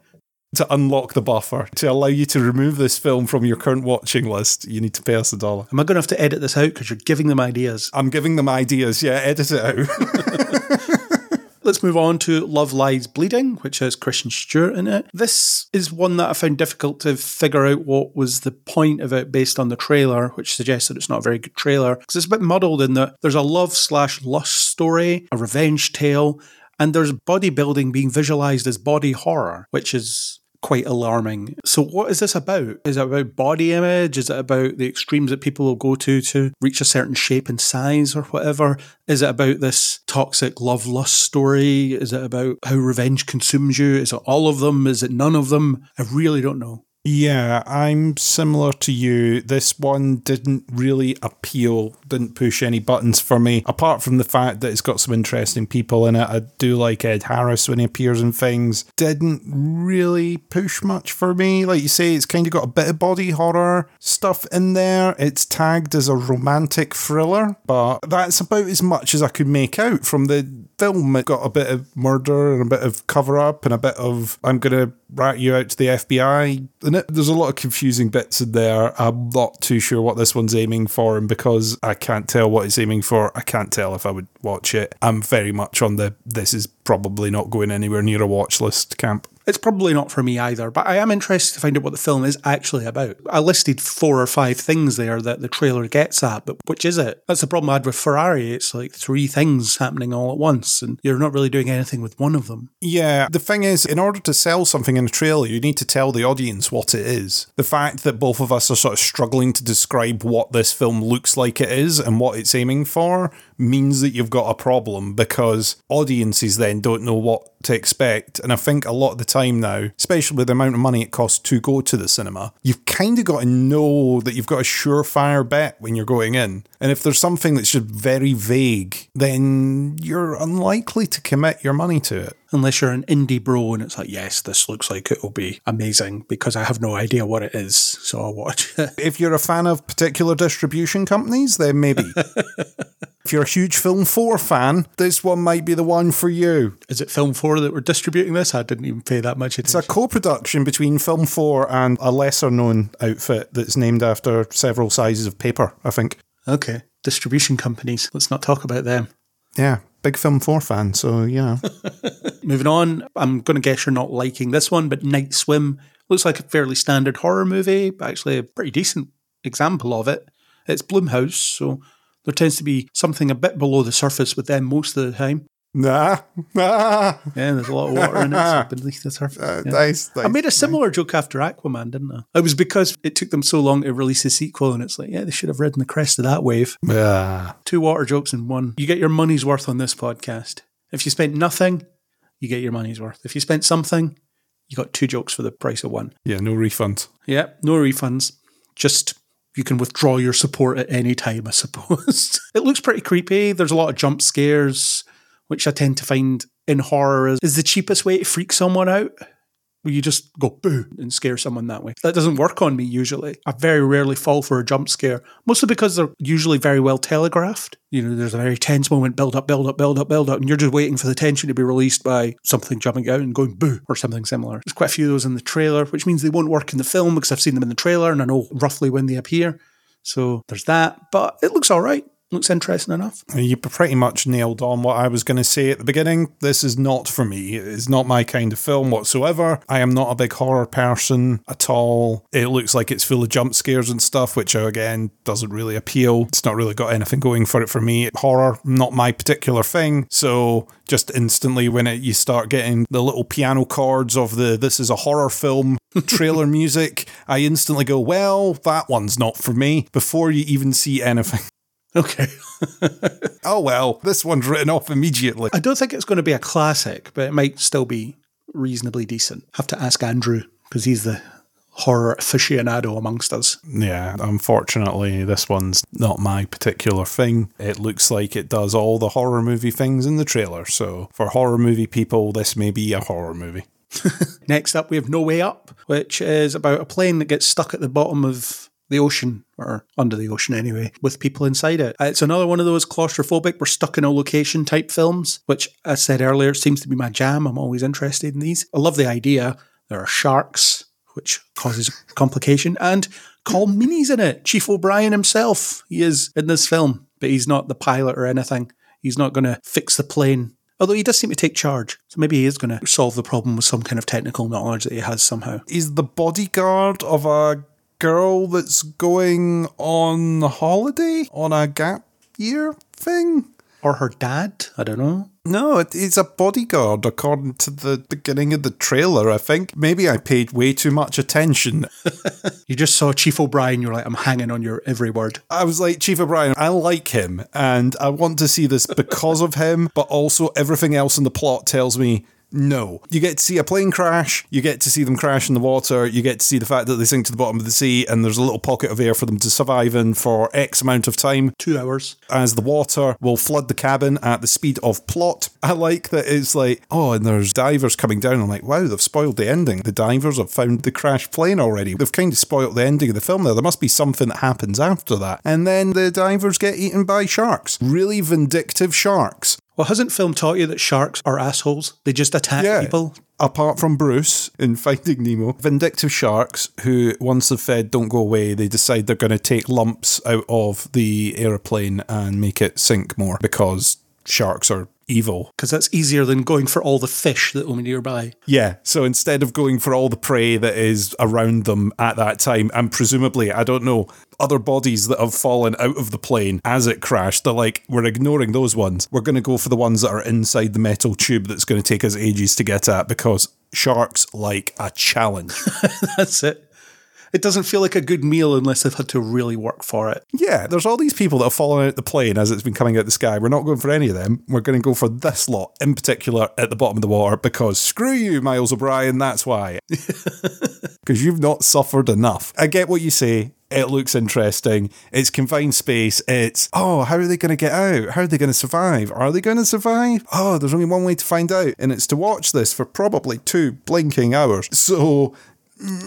to unlock the buffer to allow you to remove this film from your current watching list, you need to pay us a dollar. Am I going to have to edit this out because you're giving them ideas? I'm giving them ideas. Yeah, edit it out. Let's move on to Love Lies Bleeding, which has Kristen Stewart in it. This is one that I found difficult to figure out what was the point of it based on the trailer, which suggests that it's not a very good trailer because it's a bit muddled in that there's a love slash lust story, a revenge tale, and there's bodybuilding being visualized as body horror, which is quite alarming. So, what is this about? Is it about body image? Is it about the extremes that people will go to to reach a certain shape and size or whatever? Is it about this toxic love lust story? Is it about how revenge consumes you? Is it all of them? Is it none of them? I really don't know. Yeah, I'm similar to you. This one didn't really appeal, didn't push any buttons for me, apart from the fact that it's got some interesting people in it. I do like Ed Harris when he appears in things. Didn't really push much for me. Like you say, it's kind of got a bit of body horror stuff in there. It's tagged as a romantic thriller, but that's about as much as I could make out from the film. It got a bit of murder and a bit of cover up and a bit of I'm going to rat you out to the FBI. And it, there's a lot of confusing bits in there. I'm not too sure what this one's aiming for, and because I can't tell what it's aiming for, I can't tell if I would watch it. I'm very much on the this is probably not going anywhere near a watch list camp. It's probably not for me either, but I am interested to find out what the film is actually about. I listed four or five things there that the trailer gets at, but which is it? That's the problem I had with Ferrari. It's like three things happening all at once, and you're not really doing anything with one of them. Yeah, the thing is, in order to sell something in a trailer, you need to tell the audience what it is. The fact that both of us are sort of struggling to describe what this film looks like it is and what it's aiming for means that you've got a problem because audiences then don't know what to expect. And I think a lot of the time now, especially with the amount of money it costs to go to the cinema, you've kind of got to know that you've got a surefire bet when you're going in. And if there's something that's just very vague, then you're unlikely to commit your money to it. Unless you're an indie bro and it's like, yes, this looks like it will be amazing because I have no idea what it is, so I'll watch it. If you're a fan of particular distribution companies, then maybe. if you're a huge Film 4 fan, this one might be the one for you. Is it Film 4 that were distributing this? I didn't even pay that much It's a co production between Film 4 and a lesser known outfit that's named after several sizes of paper, I think. okay. Distribution companies. Let's not talk about them. Yeah, big Film 4 fan, so yeah. Moving on, I'm going to guess you're not liking this one, but Night Swim looks like a fairly standard horror movie, but actually a pretty decent example of it. It's Blumhouse, so there tends to be something a bit below the surface with them most of the time. Nah, nah. Yeah, there's a lot of water in it so beneath the surface. Uh, yeah. nice, I made a similar joke after Aquaman, didn't I? It was because it took them so long to release a sequel, and it's like, yeah, they should have ridden the crest of that wave. Yeah. Two water jokes in one. You get your money's worth on this podcast. If you spent nothing, you get your money's worth. If you spent something, you got two jokes for the price of one. yeah, no refunds. Yeah, no refunds. Just you can withdraw your support at any time, I suppose. it looks pretty creepy. There's a lot of jump scares, which I tend to find in horror is, is the cheapest way to freak someone out. Where you just go boo and scare someone that way. That doesn't work on me usually. I very rarely fall for a jump scare, mostly because they're usually very well telegraphed. You know, there's a very tense moment, build up, build up, build up, build up, and you're just waiting for the tension to be released by something jumping out and going boo or something similar. There's quite a few of those in the trailer, which means they won't work in the film because I've seen them in the trailer and I know roughly when they appear. So there's that, but it looks all right. Looks interesting enough. You pretty much nailed on what I was going to say at the beginning. This is not for me. It's not my kind of film whatsoever. I am not a big horror person at all. It looks like it's full of jump scares and stuff, which again doesn't really appeal. It's not really got anything going for it for me. Horror, not my particular thing. So just instantly when it, you start getting the little piano chords of the this is a horror film trailer music, I instantly go, well, that one's not for me before you even see anything. Okay. Oh well, this one's written off immediately. I don't think it's going to be a classic, but it might still be reasonably decent. Have to ask Andrew because he's the horror aficionado amongst us. Yeah, unfortunately, this one's not my particular thing. It looks like it does all the horror movie things in the trailer. So, for horror movie people, this may be a horror movie. Next up, we have No Way Up, which is about a plane that gets stuck at the bottom of the ocean, or under the ocean anyway, with people inside it. Uh, It's another one of those claustrophobic, we're stuck in a location type films, which I said earlier seems to be my jam. I'm always interested in these. I love the idea. There are sharks, which causes complication, and Colm Meaney's in it. Chief O'Brien himself, he is in this film, but he's not the pilot or anything. He's not going to fix the plane. Although he does seem to take charge. So maybe he is going to solve the problem with some kind of technical knowledge that he has somehow. He's the bodyguard of a girl that's going on holiday on a gap year thing. Or her dad? I don't know. No, it, it's a bodyguard, according to the beginning of the trailer, I think. Maybe I paid way too much attention. You just saw Chief O'Brien, you're like, I'm hanging on your every word. I was like, Chief O'Brien, I like him, and I want to see this because of him, but also everything else in the plot tells me no. You get to see a plane crash, you get to see them crash in the water, you get to see the fact that they sink to the bottom of the sea, and there's a little pocket of air for them to survive in for X amount of time. Two hours. As the water will flood the cabin at the speed of plot. I like that it's like, oh, and there's divers coming down. I'm like, wow, they've spoiled the ending. The divers have found the crashed plane already. They've kind of spoiled the ending of the film there. There must be something that happens after that. And then the divers get eaten by sharks. Really vindictive sharks. Well, hasn't film taught you that sharks are assholes? They just attack people. Apart from Bruce in Finding Nemo, vindictive sharks who, once they've fed, don't go away. They decide they're going to take lumps out of the aeroplane and make it sink more because sharks are evil. Because that's easier than going for all the fish that are nearby. Yeah. So instead of going for all the prey that is around them at that time, and presumably, I don't know, other bodies that have fallen out of the plane as it crashed, they're like, we're ignoring those ones. We're going to go for the ones that are inside the metal tube that's going to take us ages to get at because sharks like a challenge. that's it. It doesn't feel like a good meal unless they've had to really work for it. Yeah, there's all these people that have fallen out the plane as it's been coming out the sky. We're not going for any of them. We're going to go for this lot in particular at the bottom of the water because screw you, Miles O'Brien. That's why. Because you've not suffered enough. I get what you say. It looks interesting. It's confined space. It's, oh, how are they going to get out? How are they going to survive? Are they going to survive? Oh, there's only one way to find out. And it's to watch this for probably two blinking hours. So,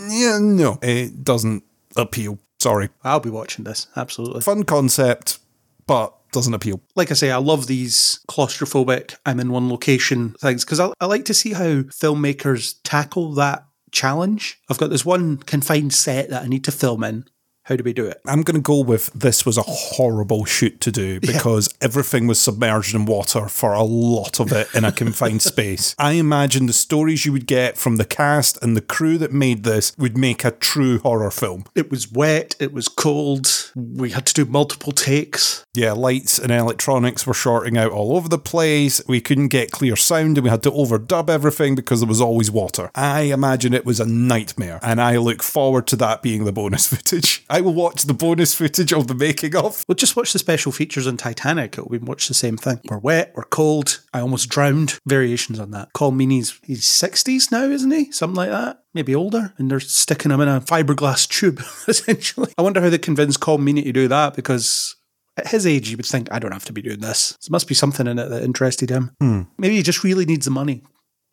yeah, no, it doesn't appeal. Sorry. I'll be watching this. Absolutely. Fun concept, but doesn't appeal. Like I say, I love these claustrophobic, I'm in one location things because I, I like to see how filmmakers tackle that challenge. I've got this one confined set that I need to film in. How do we do it? I'm going to go with this was a horrible shoot to do because yeah. everything was submerged in water for a lot of it in a confined space. I imagine the stories you would get from the cast and the crew that made this would make a true horror film. It was wet, it was cold, we had to do multiple takes. Yeah, lights and electronics were shorting out all over the place. We couldn't get clear sound and we had to overdub everything because there was always water. I imagine it was a nightmare and I look forward to that being the bonus footage. I will watch the bonus footage of the making of. We'll just watch the special features on Titanic. We watch the same thing. We're wet, we're cold. I almost drowned. Variations on that. Colm Meaney's he's 60s now, isn't he? Something like that. Maybe older. And they're sticking him in a fiberglass tube, essentially. I wonder how they convinced Colm Meaney to do that because at his age, you would think, I don't have to be doing this. There must be something in it that interested him. Hmm. Maybe he just really needs the money.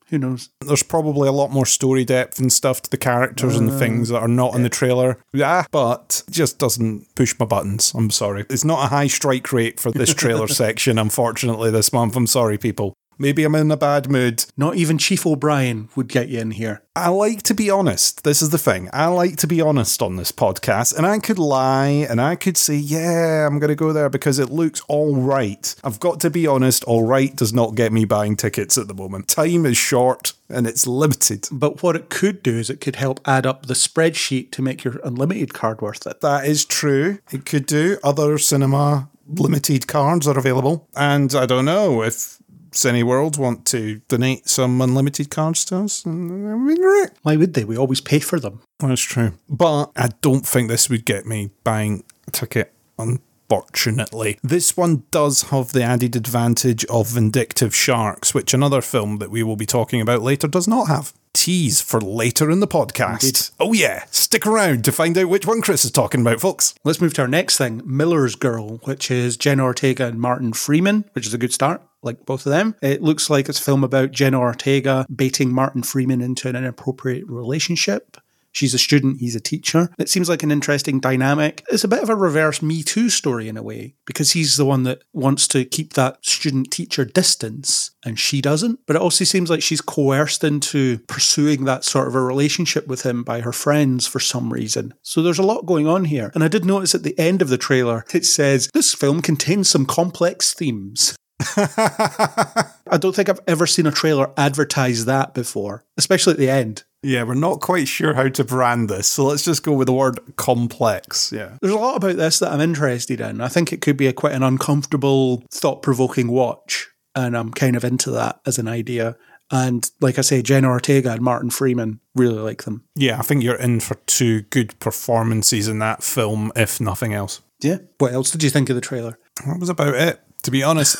Who knows? There's probably a lot more story depth and stuff to the characters uh, and things that are not yeah. in the trailer. Yeah, but just doesn't push my buttons. I'm sorry. It's not a high strike rate for this trailer section, unfortunately, this month. I'm sorry, people. Maybe I'm in a bad mood. Not even Chief O'Brien would get you in here. I like to be honest. This is the thing. I like to be honest on this podcast, and I could lie and I could say, yeah, I'm going to go there because it looks all right. I've got to be honest, all right does not get me buying tickets at the moment. Time is short and it's limited. But what it could do is it could help add up the spreadsheet to make your unlimited card worth it. That is true. It could do. Other cinema limited cards are available. And I don't know if Cineworld want to donate some unlimited cards to us, Why would they? We always pay for them. That's true. But I don't think this would get me buying a ticket unfortunately. This one does have the added advantage of Vindictive Sharks, which another film that we will be talking about later does not have. Tease for later in the podcast. Indeed. Oh, yeah. Stick around to find out which one Chris is talking about, folks. Let's move to our next thing Miller's Girl, which is Jenna Ortega and Martin Freeman, which is a good start like both of them. It looks like it's a film about Jenna Ortega baiting Martin Freeman into an inappropriate relationship. She's a student, he's a teacher. It seems like an interesting dynamic. It's a bit of a reverse Me Too story in a way, because he's the one that wants to keep that student teacher distance and she doesn't. But it also seems like she's coerced into pursuing that sort of a relationship with him by her friends for some reason. So there's a lot going on here. And I did notice at the end of the trailer, it says, This film contains some complex themes. I don't think I've ever seen a trailer advertise that before, especially at the end. Yeah, we're not quite sure how to brand this, so let's just go with the word complex. Yeah. There's a lot about this that I'm interested in. I think it could be a quite an uncomfortable, thought provoking watch. And I'm kind of into that as an idea. And like I say, Jenna Ortega and Martin Freeman really like them. Yeah, I think you're in for two good performances in that film, if nothing else. Yeah. What else did you think of the trailer? That was about it, to be honest.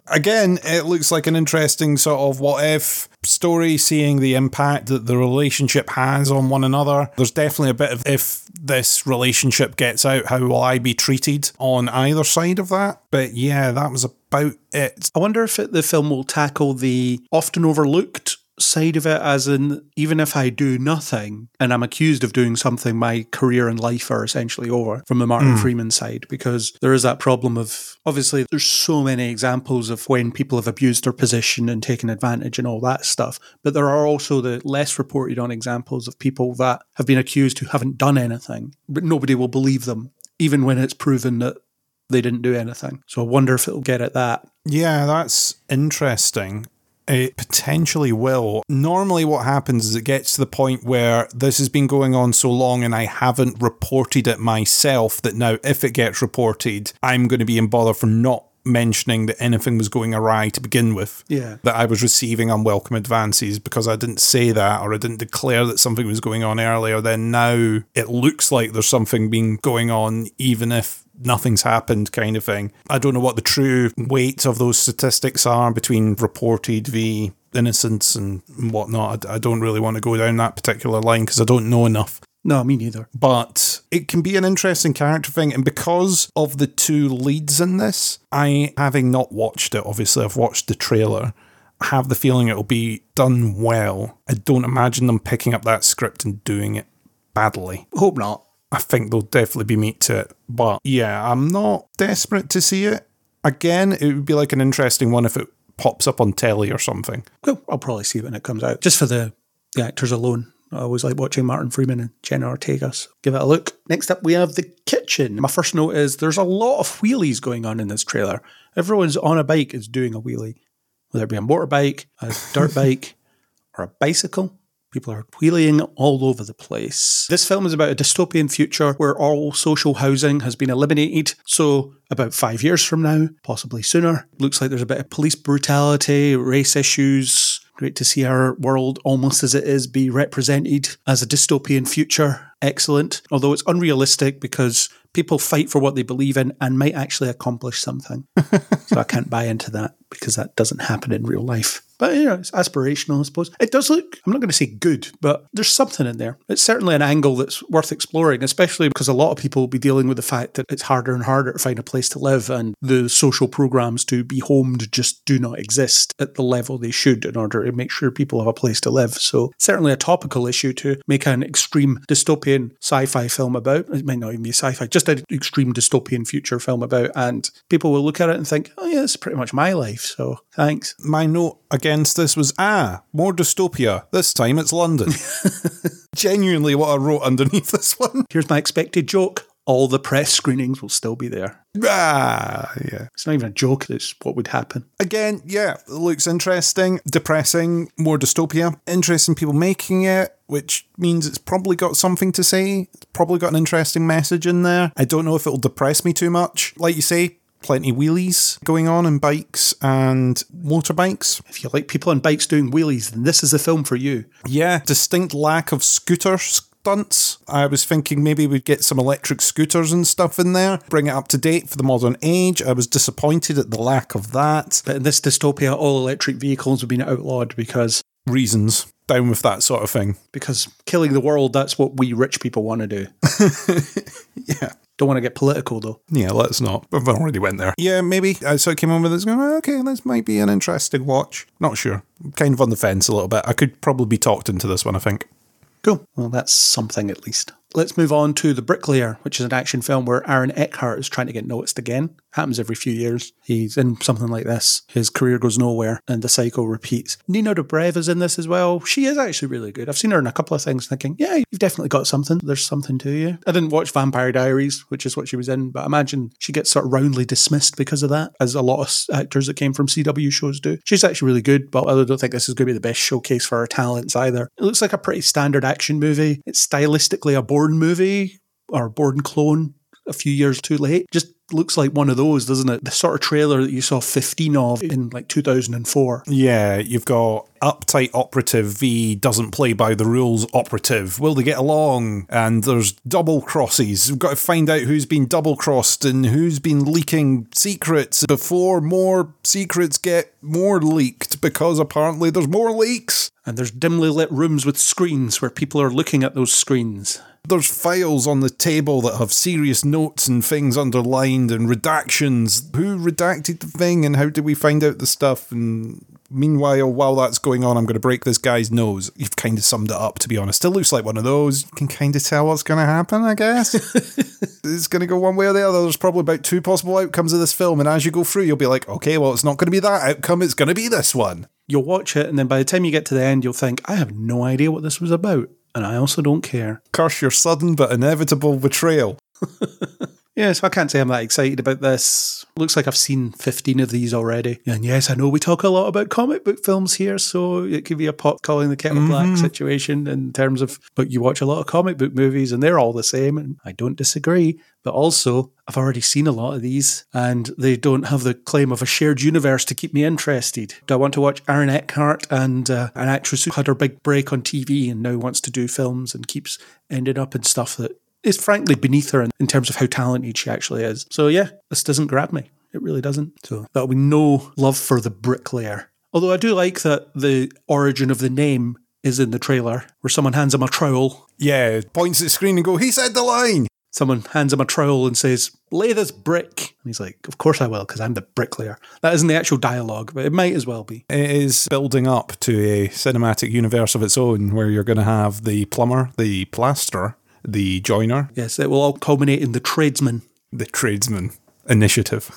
Again, it looks like an interesting sort of what if story, seeing the impact that the relationship has on one another. There's definitely a bit of if this relationship gets out, how will I be treated on either side of that? But yeah, that was about it. I wonder if it, the film will tackle the often overlooked side of it, as in, even if I do nothing and I'm accused of doing something, my career and life are essentially over from the Martin hmm. Freeman side, because there is that problem of obviously there's so many examples of when people have abused their position and taken advantage and all that stuff. But there are also the less reported on examples of people that have been accused who haven't done anything, but nobody will believe them, even when it's proven that they didn't do anything. So I wonder if it'll get at that. Yeah, that's interesting. It potentially will. Normally, what happens is it gets to the point where this has been going on so long and I haven't reported it myself that now, if it gets reported, I'm going to be in bother for not mentioning that anything was going awry to begin with. Yeah. That I was receiving unwelcome advances because I didn't say that or I didn't declare that something was going on earlier. Then now it looks like there's something being going on, even if nothing's happened kind of thing. I don't know what the true weight of those statistics are between reported v innocence and whatnot. I, I don't really want to go down that particular line because I don't know enough. No, me neither. But it can be an interesting character thing. And because of the two leads in this, I, having not watched it, obviously, I've watched the trailer, have the feeling it'll be done well. I don't imagine them picking up that script and doing it badly. Hope not. I think there'll definitely be meat to it. But yeah, I'm not desperate to see it. Again, it would be like an interesting one if it pops up on telly or something. Well, I'll probably see it when it comes out, just for the, the actors alone. I always like watching Martin Freeman and Jenna Ortega. Give it a look. Next up, we have the kitchen. My first note is there's a lot of wheelies going on in this trailer. Everyone's on a bike is doing a wheelie, whether it be a motorbike, a dirt bike, or a bicycle. People are wheeling all over the place. This film is about a dystopian future where all social housing has been eliminated. So, about five years from now, possibly sooner, looks like there's a bit of police brutality, race issues. Great to see our world, almost as it is, be represented as a dystopian future. Excellent. Although it's unrealistic because people fight for what they believe in and might actually accomplish something. so I can't buy into that because that doesn't happen in real life. But you know, it's aspirational, I suppose. It does look, I'm not going to say good, but there's something in there. It's certainly an angle that's worth exploring, especially because a lot of people will be dealing with the fact that it's harder and harder to find a place to live and the social programs to be homed just do not exist at the level they should in order to make sure people have a place to live. So certainly a topical issue to make an extreme dystopian sci-fi film about. It might not even be sci-fi, just an extreme dystopian future film about. And people will look at it and think, oh yeah, it's pretty much my life. So thanks. My note against this was ah, more dystopia. This time it's London. Genuinely, what I wrote underneath this one. Here's my expected joke. All the press screenings will still be there. Ah, yeah. It's not even a joke, it's what would happen. Again, yeah, it looks interesting, depressing, more dystopia. Interesting people making it, which means it's probably got something to say. It's probably got an interesting message in there. I don't know if it'll depress me too much. Like you say, plenty wheelies going on and bikes and motorbikes. If you like people on bikes doing wheelies, then this is the film for you. Yeah, distinct lack of scooter stunts. I was thinking maybe we'd get some electric scooters and stuff in there, bring it up to date for the modern age. I was disappointed at the lack of that. But in this dystopia, all electric vehicles have been outlawed because Reasons. Down with that sort of thing. because killing the world, that's what we rich people want to do. Yeah. Don't want to get political though. Yeah, let's not. I've already went there. Yeah, maybe. I sort of came on with this going, "Oh, okay, this might be an interesting watch. Not sure. I'm kind of on the fence a little bit. I could probably be talked into this one, I think. Cool. Well, that's something at least. Let's move on to The Bricklayer, which is an action film where Aaron Eckhart is trying to get noticed again. Happens every few years. He's in something like this. His career goes nowhere and the cycle repeats. Nina Dobrev is in this as well. She is actually really good. I've seen her in a couple of things thinking, yeah, you've definitely got something. There's something to you. I didn't watch Vampire Diaries, which is what she was in, but I imagine she gets sort of roundly dismissed because of that, as a lot of actors that came from CW shows do. She's actually really good, but I don't think this is going to be the best showcase for her talents either. It looks like a pretty standard action movie. It's stylistically a Bourne movie or a Bourne clone a few years too late. Just looks like one of those, doesn't it? The sort of trailer that you saw 15 of in like 2004. Yeah, you've got uptight operative v doesn't play by the rules operative. Will they get along? And there's double crosses. We've got to find out who's been double crossed and who's been leaking secrets before more secrets get more leaked because apparently there's more leaks. And there's dimly lit rooms with screens where people are looking at those screens. There's files on the table that have serious notes and things underlined and redactions. Who redacted the thing and how did we find out the stuff? And meanwhile, while that's going on, I'm going to break this guy's nose. You've kind of summed it up, to be honest. Still looks like one of those. You can kind of tell what's going to happen, I guess. it's going to go one way or the other. There's probably about two possible outcomes of this film. And as you go through, you'll be like, okay, well, it's not going to be that outcome. It's going to be this one. You'll watch it, and then by the time you get to the end, you'll think, I have no idea what this was about. And I also don't care. Curse your sudden but inevitable betrayal. Yeah, so I can't say I'm that excited about this. Looks like I've seen 15 of these already. And yes, I know we talk a lot about comic book films here, so it could be a pot calling the kettle black situation in terms of, but you watch a lot of comic book movies and they're all the same, and I don't disagree. But also, I've already seen a lot of these, and they don't have the claim of a shared universe to keep me interested. Do I want to watch Aaron Eckhart and uh, an actress who had her big break on TV and now wants to do films and keeps ending up in stuff that is frankly beneath her in, in terms of how talented she actually is. So yeah, this doesn't grab me. It really doesn't. So that'll be no love for the bricklayer. Although I do like that the origin of the name is in the trailer, where someone hands him a trowel. Yeah, points at the screen and go, he said the line. Someone hands him a trowel and says, lay this brick. And he's like, of course I will, because I'm the bricklayer. That isn't the actual dialogue, but it might as well be. It is building up to a cinematic universe of its own where you're going to have the plumber, the plasterer, the joiner, Yes, it will all culminate in the tradesman, the tradesman initiative.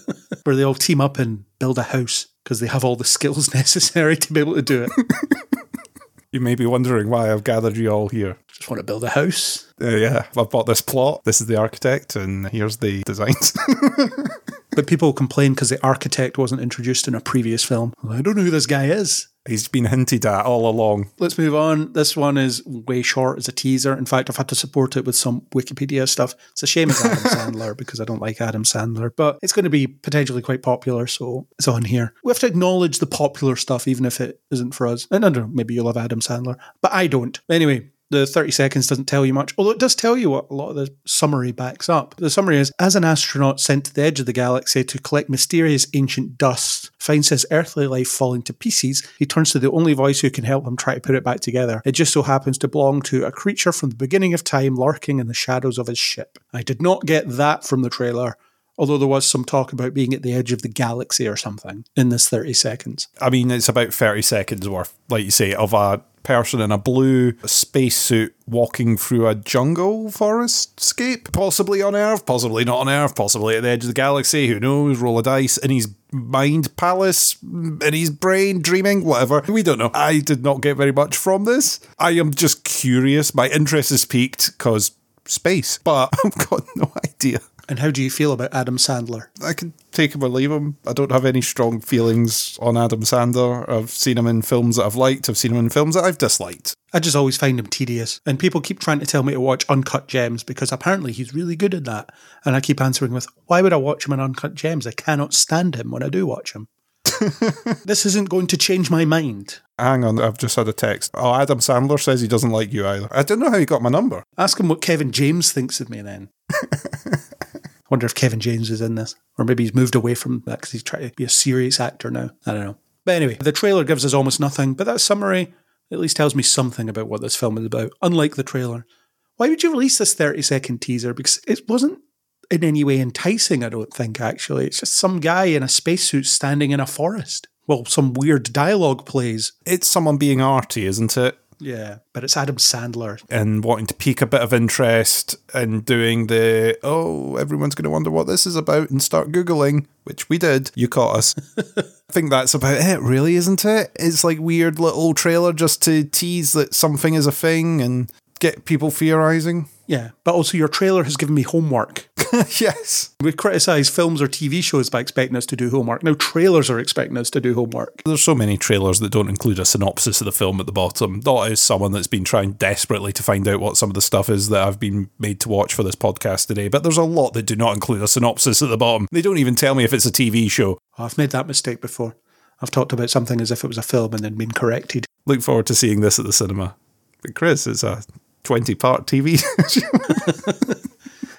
where they all team up and build a house because they have all the skills necessary to be able to do it. you may be wondering why I've gathered you all here. Just want to build a house. Uh, yeah, I've bought this plot. This is the architect, and here's the designs. But people complain because the architect wasn't introduced in a previous film. I don't know who this guy is. He's been hinted at all along. Let's move on. This one is way short as a teaser. In fact, I've had to support it with some Wikipedia stuff. It's a shame it's Adam Sandler because I don't like Adam Sandler, but it's going to be potentially quite popular, so it's on here. We have to acknowledge the popular stuff, even if it isn't for us. And I don't know, maybe you love Adam Sandler, but I don't. Anyway, the 30 seconds doesn't tell you much, although it does tell you what a lot of the summary backs up. The summary is As an astronaut sent to the edge of the galaxy to collect mysterious ancient dust, finds his earthly life falling to pieces, he turns to the only voice who can help him try to put it back together. It just so happens to belong to a creature from the beginning of time lurking in the shadows of his ship. I did not get that from the trailer. Although there was some talk about being at the edge of the galaxy or something in this 30 seconds. I mean, it's about 30 seconds worth, like you say, of a person in a blue spacesuit walking through a jungle forest scape, possibly on Earth, possibly not on Earth, possibly at the edge of the galaxy. Who knows? Roll a dice in his mind palace, in his brain, dreaming, whatever. We don't know. I did not get very much from this. I am just curious. My interest is piqued because space, but I've got no idea. And how do you feel about Adam Sandler? I can take him or leave him. I don't have any strong feelings on Adam Sandler. I've seen him in films that I've liked. I've seen him in films that I've disliked. I just always find him tedious. And people keep trying to tell me to watch Uncut Gems because apparently he's really good at that. And I keep answering with, why would I watch him in Uncut Gems? I cannot stand him when I do watch him. this isn't going to change my mind. Hang on, I've just had a text. Oh, Adam Sandler says he doesn't like you either. I don't know how he got my number. Ask him what Kevin James thinks of me then. Wonder if Kevin James is in this. Or maybe he's moved away from that because he's trying to be a serious actor now. I don't know. But anyway, the trailer gives us almost nothing, but that summary at least tells me something about what this film is about, unlike the trailer. Why would you release this 30 second teaser? Because it wasn't in any way enticing, I don't think, actually. It's just some guy in a spacesuit standing in a forest. Well, some weird dialogue plays. It's someone being arty, isn't it? Yeah, but it's Adam Sandler. and wanting to pique a bit of interest and doing the oh everyone's going to wonder what this is about and start googling which we did. You caught us. I think that's about it really isn't it? It's like weird little trailer just to tease that something is a thing and get people theorizing Yeah, but also your trailer has given me homework. yes We criticise films or TV shows by expecting us to do homework. Now trailers are expecting us to do homework. there's so many trailers that don't include a synopsis of the film at the bottom. Not as someone that's been trying desperately to find out what some of the stuff is that I've been made to watch for this podcast today, but there's a lot that do not include a synopsis at the bottom. They don't even tell me if it's a TV show. Oh, I've made that mistake before. I've talked about something as if it was a film and then been corrected. Look forward to seeing this at the cinema. But Chris, it's a 20 part TV.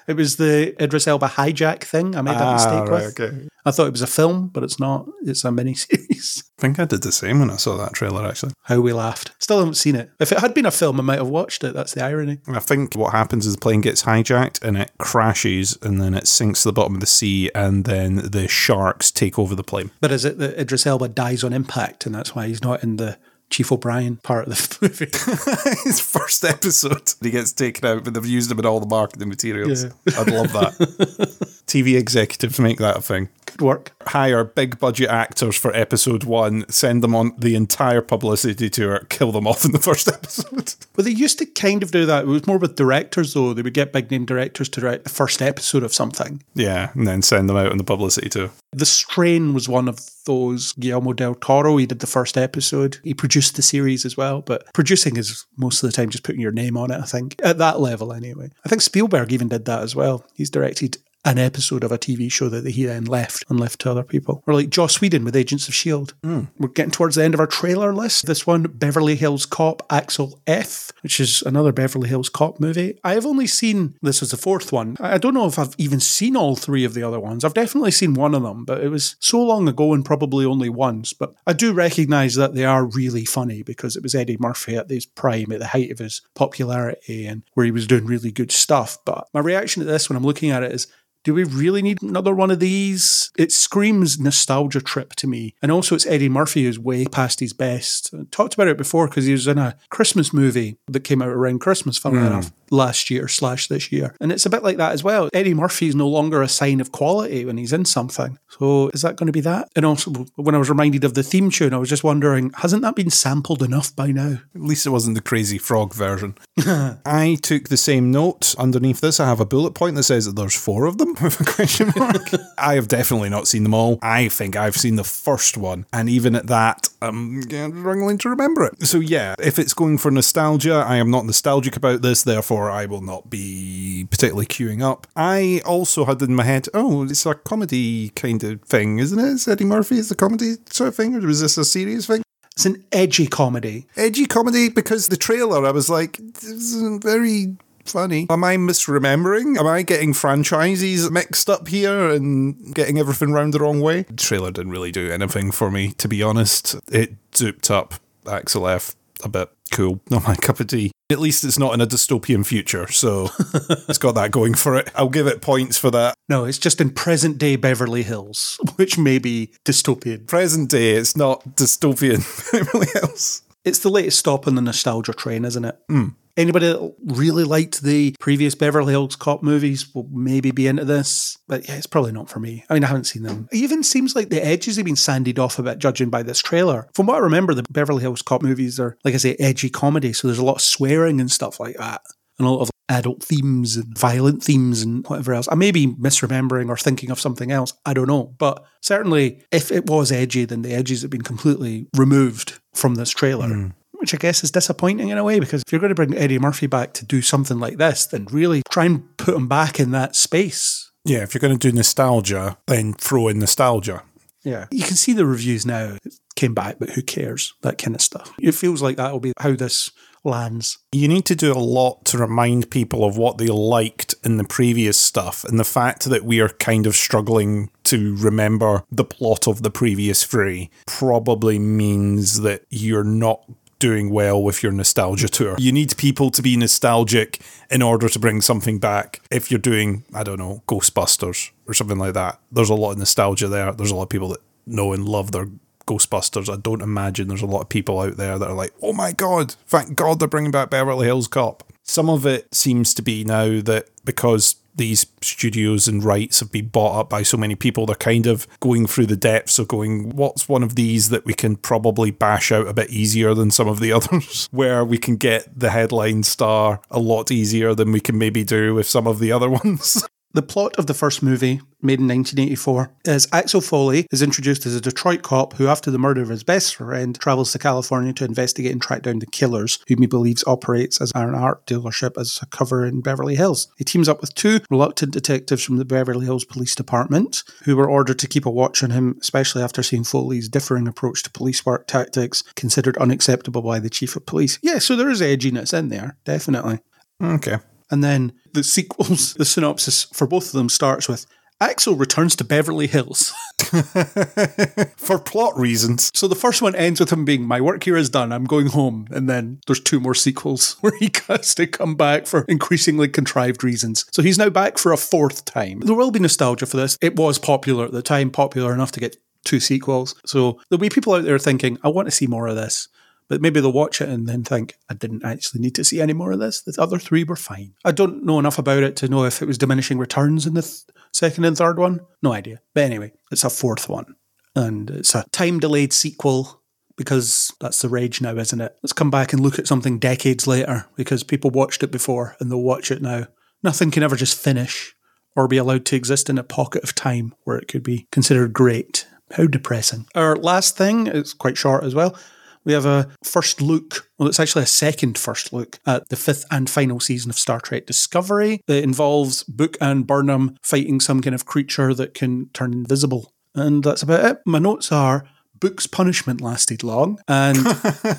It was the Idris Elba hijack thing. I made that mistake Ah, right, with. okay. I thought it was a film, but it's not. It's a miniseries. I think I did the same when I saw that trailer, actually. How we laughed. Still haven't seen it. If it had been a film, I might have watched it. That's the irony. I think what happens is the plane gets hijacked and it crashes and then it sinks to the bottom of the sea and then the sharks take over the plane. But is it that Idris Elba dies on impact, and that's why he's not in the Chief O'Brien part of the movie? His first episode, he gets taken out, but they've used him in all the marketing materials. Yeah. I'd love that. TV executives make that a thing. Work. Hire big budget actors for episode one, send them on the entire publicity tour, kill them off in the first episode. Well, they used to kind of do that. It was more with directors, though. They would get big name directors to write the first episode of something. Yeah, and then send them out on the publicity tour. The Strain was one of those. Guillermo del Toro, he did the first episode. He produced the series as well, but producing is most of the time just putting your name on it, I think, at that level anyway. I think Spielberg even did that as well. He's directed an episode of a TV show that he then left and left to other people. Or like Joss Whedon with Agents of S.H.I.E.L.D. Hmm. We're getting towards the end of our trailer list. This one, Beverly Hills Cop Axel F, which is another Beverly Hills Cop movie. I have only seen, this is the fourth one. I don't know if I've even seen all three of the other ones. I've definitely seen one of them, but it was so long ago and probably only once. But I do recognise that they are really funny because it was Eddie Murphy at his prime, at the height of his popularity, and where he was doing really good stuff. But my reaction to this when I'm looking at it is, do we really need another one of these? It screams nostalgia trip to me. And also, it's Eddie Murphy who's way past his best. I talked about it before because he was in a Christmas movie that came out around Christmas, funnily hmm. enough, last year slash this year. And it's a bit like that as well. Eddie Murphy is no longer a sign of quality when he's in something. So is that going to be that? And also, when I was reminded of the theme tune, I was just wondering, hasn't that been sampled enough by now? At least it wasn't the crazy frog version. I took the same note. Underneath this, I have a bullet point that says that there's four of them with a question mark. I have definitely not seen them all. I think I've seen the first one, and even at that, I'm struggling to remember it. So yeah, if it's going for nostalgia, I am not nostalgic about this. Therefore, I will not be particularly queuing up. I also had in my head, oh, it's a comedy kind of thing, isn't it? It's Eddie Murphy. It's a comedy sort of thing, or was this a serious thing? It's an edgy comedy. edgy comedy because the trailer, I was like, this isn't very funny. Am I misremembering? Am I getting franchises mixed up here and getting everything round the wrong way? The trailer didn't really do anything for me, to be honest. It zooped up Axel F a bit. Cool. Not my cup of tea. At least it's not in a dystopian future, so it's got that going for it. I'll give it points for that. No, it's just in present day Beverly Hills, which may be dystopian. Present day, it's not dystopian. Beverly Hills. It's the latest stop on the nostalgia train, isn't it? Hmm. Anybody that really liked the previous Beverly Hills Cop movies will maybe be into this, but yeah, it's probably not for me. I mean, I haven't seen them. It even seems like the edges have been sanded off a bit, judging by this trailer. From what I remember, the Beverly Hills Cop movies are, like I say, edgy comedy, so there's a lot of swearing and stuff like that. And a lot of adult themes and violent themes and whatever else. I may be misremembering or thinking of something else. I don't know. But certainly, if it was edgy, then the edges have been completely removed from this trailer hmm. Which I guess is disappointing in a way because if you're going to bring Eddie Murphy back to do something like this, then really try and put him back in that space. Yeah, if you're going to do nostalgia, then throw in nostalgia. Yeah. You can see the reviews now. It came back, but who cares? That kind of stuff. It feels like that'll be how this lands. You need to do a lot to remind people of what they liked in the previous stuff. And the fact that we are kind of struggling to remember the plot of the previous three probably means that you're not doing well with your nostalgia tour. You need people to be nostalgic in order to bring something back. If you're doing, I don't know, Ghostbusters or something like that, there's a lot of nostalgia there. There's a lot of people that know and love their Ghostbusters, I don't imagine there's a lot of people out there that are like, oh my God, thank God they're bringing back Beverly Hills Cop. Some of it seems to be now that because these studios and rights have been bought up by so many people, they're kind of going through the depths of going, what's one of these that we can probably bash out a bit easier than some of the others, where we can get the headline star a lot easier than we can maybe do with some of the other ones. The plot of the first movie, made in 1984, is Axel Foley is introduced as a Detroit cop who, after the murder of his best friend, travels to California to investigate and track down the killers, whom he believes operates as an art dealership as a cover in Beverly Hills. He teams up with two reluctant detectives from the Beverly Hills Police Department, who were ordered to keep a watch on him, especially after seeing Foley's differing approach to police work tactics considered unacceptable by the chief of police. Yeah, so there is edginess in there, definitely. Okay. And then the sequels, the synopsis for both of them starts with Axel returns to Beverly Hills. For plot reasons. So the first one ends with him being, My work here is done, I'm going home. And then there's two more sequels where he has to come back for increasingly contrived reasons. So he's now back for a fourth time. There will be nostalgia for this. It was popular at the time, popular enough to get two sequels. So there'll be people out there thinking, I want to see more of this. But maybe they'll watch it and then think, I didn't actually need to see any more of this. The other three were fine. I don't know enough about it to know if it was diminishing returns in the th- second and third one. No idea. But anyway, it's a fourth one. And it's a time delayed sequel because that's the rage now, isn't it? Let's come back and look at something decades later because people watched it before and they'll watch it now. Nothing can ever just finish or be allowed to exist in a pocket of time where it could be considered great. How depressing. Our last thing is quite short as well. We have a first look, well, it's actually a second first look at the fifth and final season of Star Trek Discovery. It involves Book and Burnham fighting some kind of creature that can turn invisible. And that's about it. My notes are Book's punishment lasted long and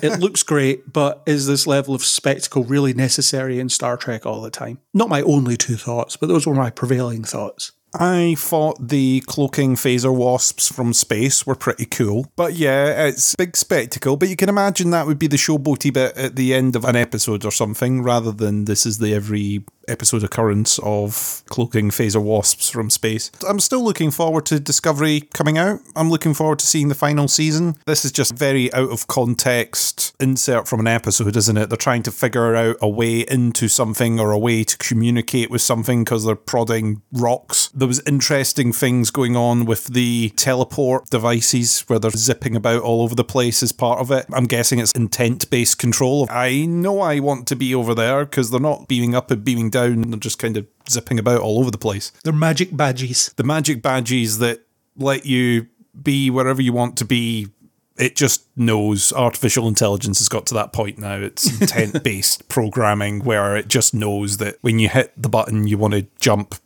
it looks great, but is this level of spectacle really necessary in Star Trek all the time? Not my only two thoughts, but those were my prevailing thoughts. I thought the cloaking phaser wasps from space were pretty cool. But yeah, it's big spectacle. But you can imagine that would be the showboaty bit at the end of an episode or something, rather than this is the every episode occurrence of cloaking phaser wasps from space. I'm still looking forward to Discovery coming out. I'm looking forward to seeing the final season. This is just very out of context insert from an episode, isn't it? They're trying to figure out a way into something or a way to communicate with something because they're prodding rocks. There was interesting things going on with the teleport devices where they're zipping about all over the place as part of it. I'm guessing it's intent-based control. I know I want to be over there because they're not beaming up and beaming down. They're just kind of zipping about all over the place. They're magic badges. The magic badges that let you be wherever you want to be. It just knows artificial intelligence has got to that point now. It's intent based programming where it just knows that when you hit the button, you want to jump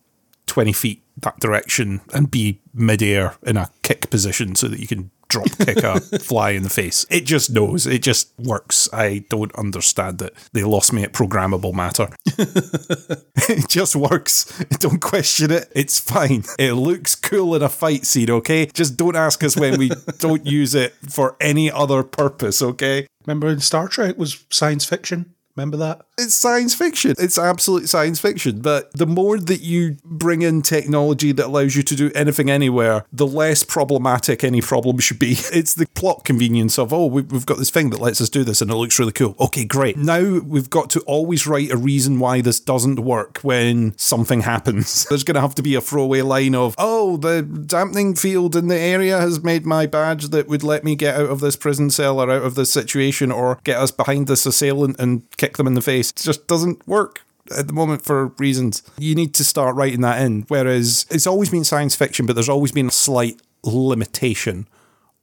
20 feet that direction and be midair in a kick position so that you can drop kick a fly in the face. It just knows. It just works. I don't understand it. They lost me at programmable matter. it just works. Don't question it. It's fine. It looks cool in a fight scene, okay? Just don't ask us when we don't use it for any other purpose, okay? Remember in Star Trek was science fiction? Remember that? It's science fiction. It's absolute science fiction. But the more that you bring in technology that allows you to do anything anywhere, the less problematic any problem should be. It's the plot convenience of, oh, we've got this thing that lets us do this and it looks really cool. Okay, great. Now we've got to always write a reason why this doesn't work when something happens. There's going to have to be a throwaway line of, oh, the dampening field in the area has made my badge that would let me get out of this prison cell or out of this situation or get us behind this assailant and kick them in the face. It just doesn't work at the moment for reasons. You need to start writing that in. Whereas it's always been science fiction, but there's always been a slight limitation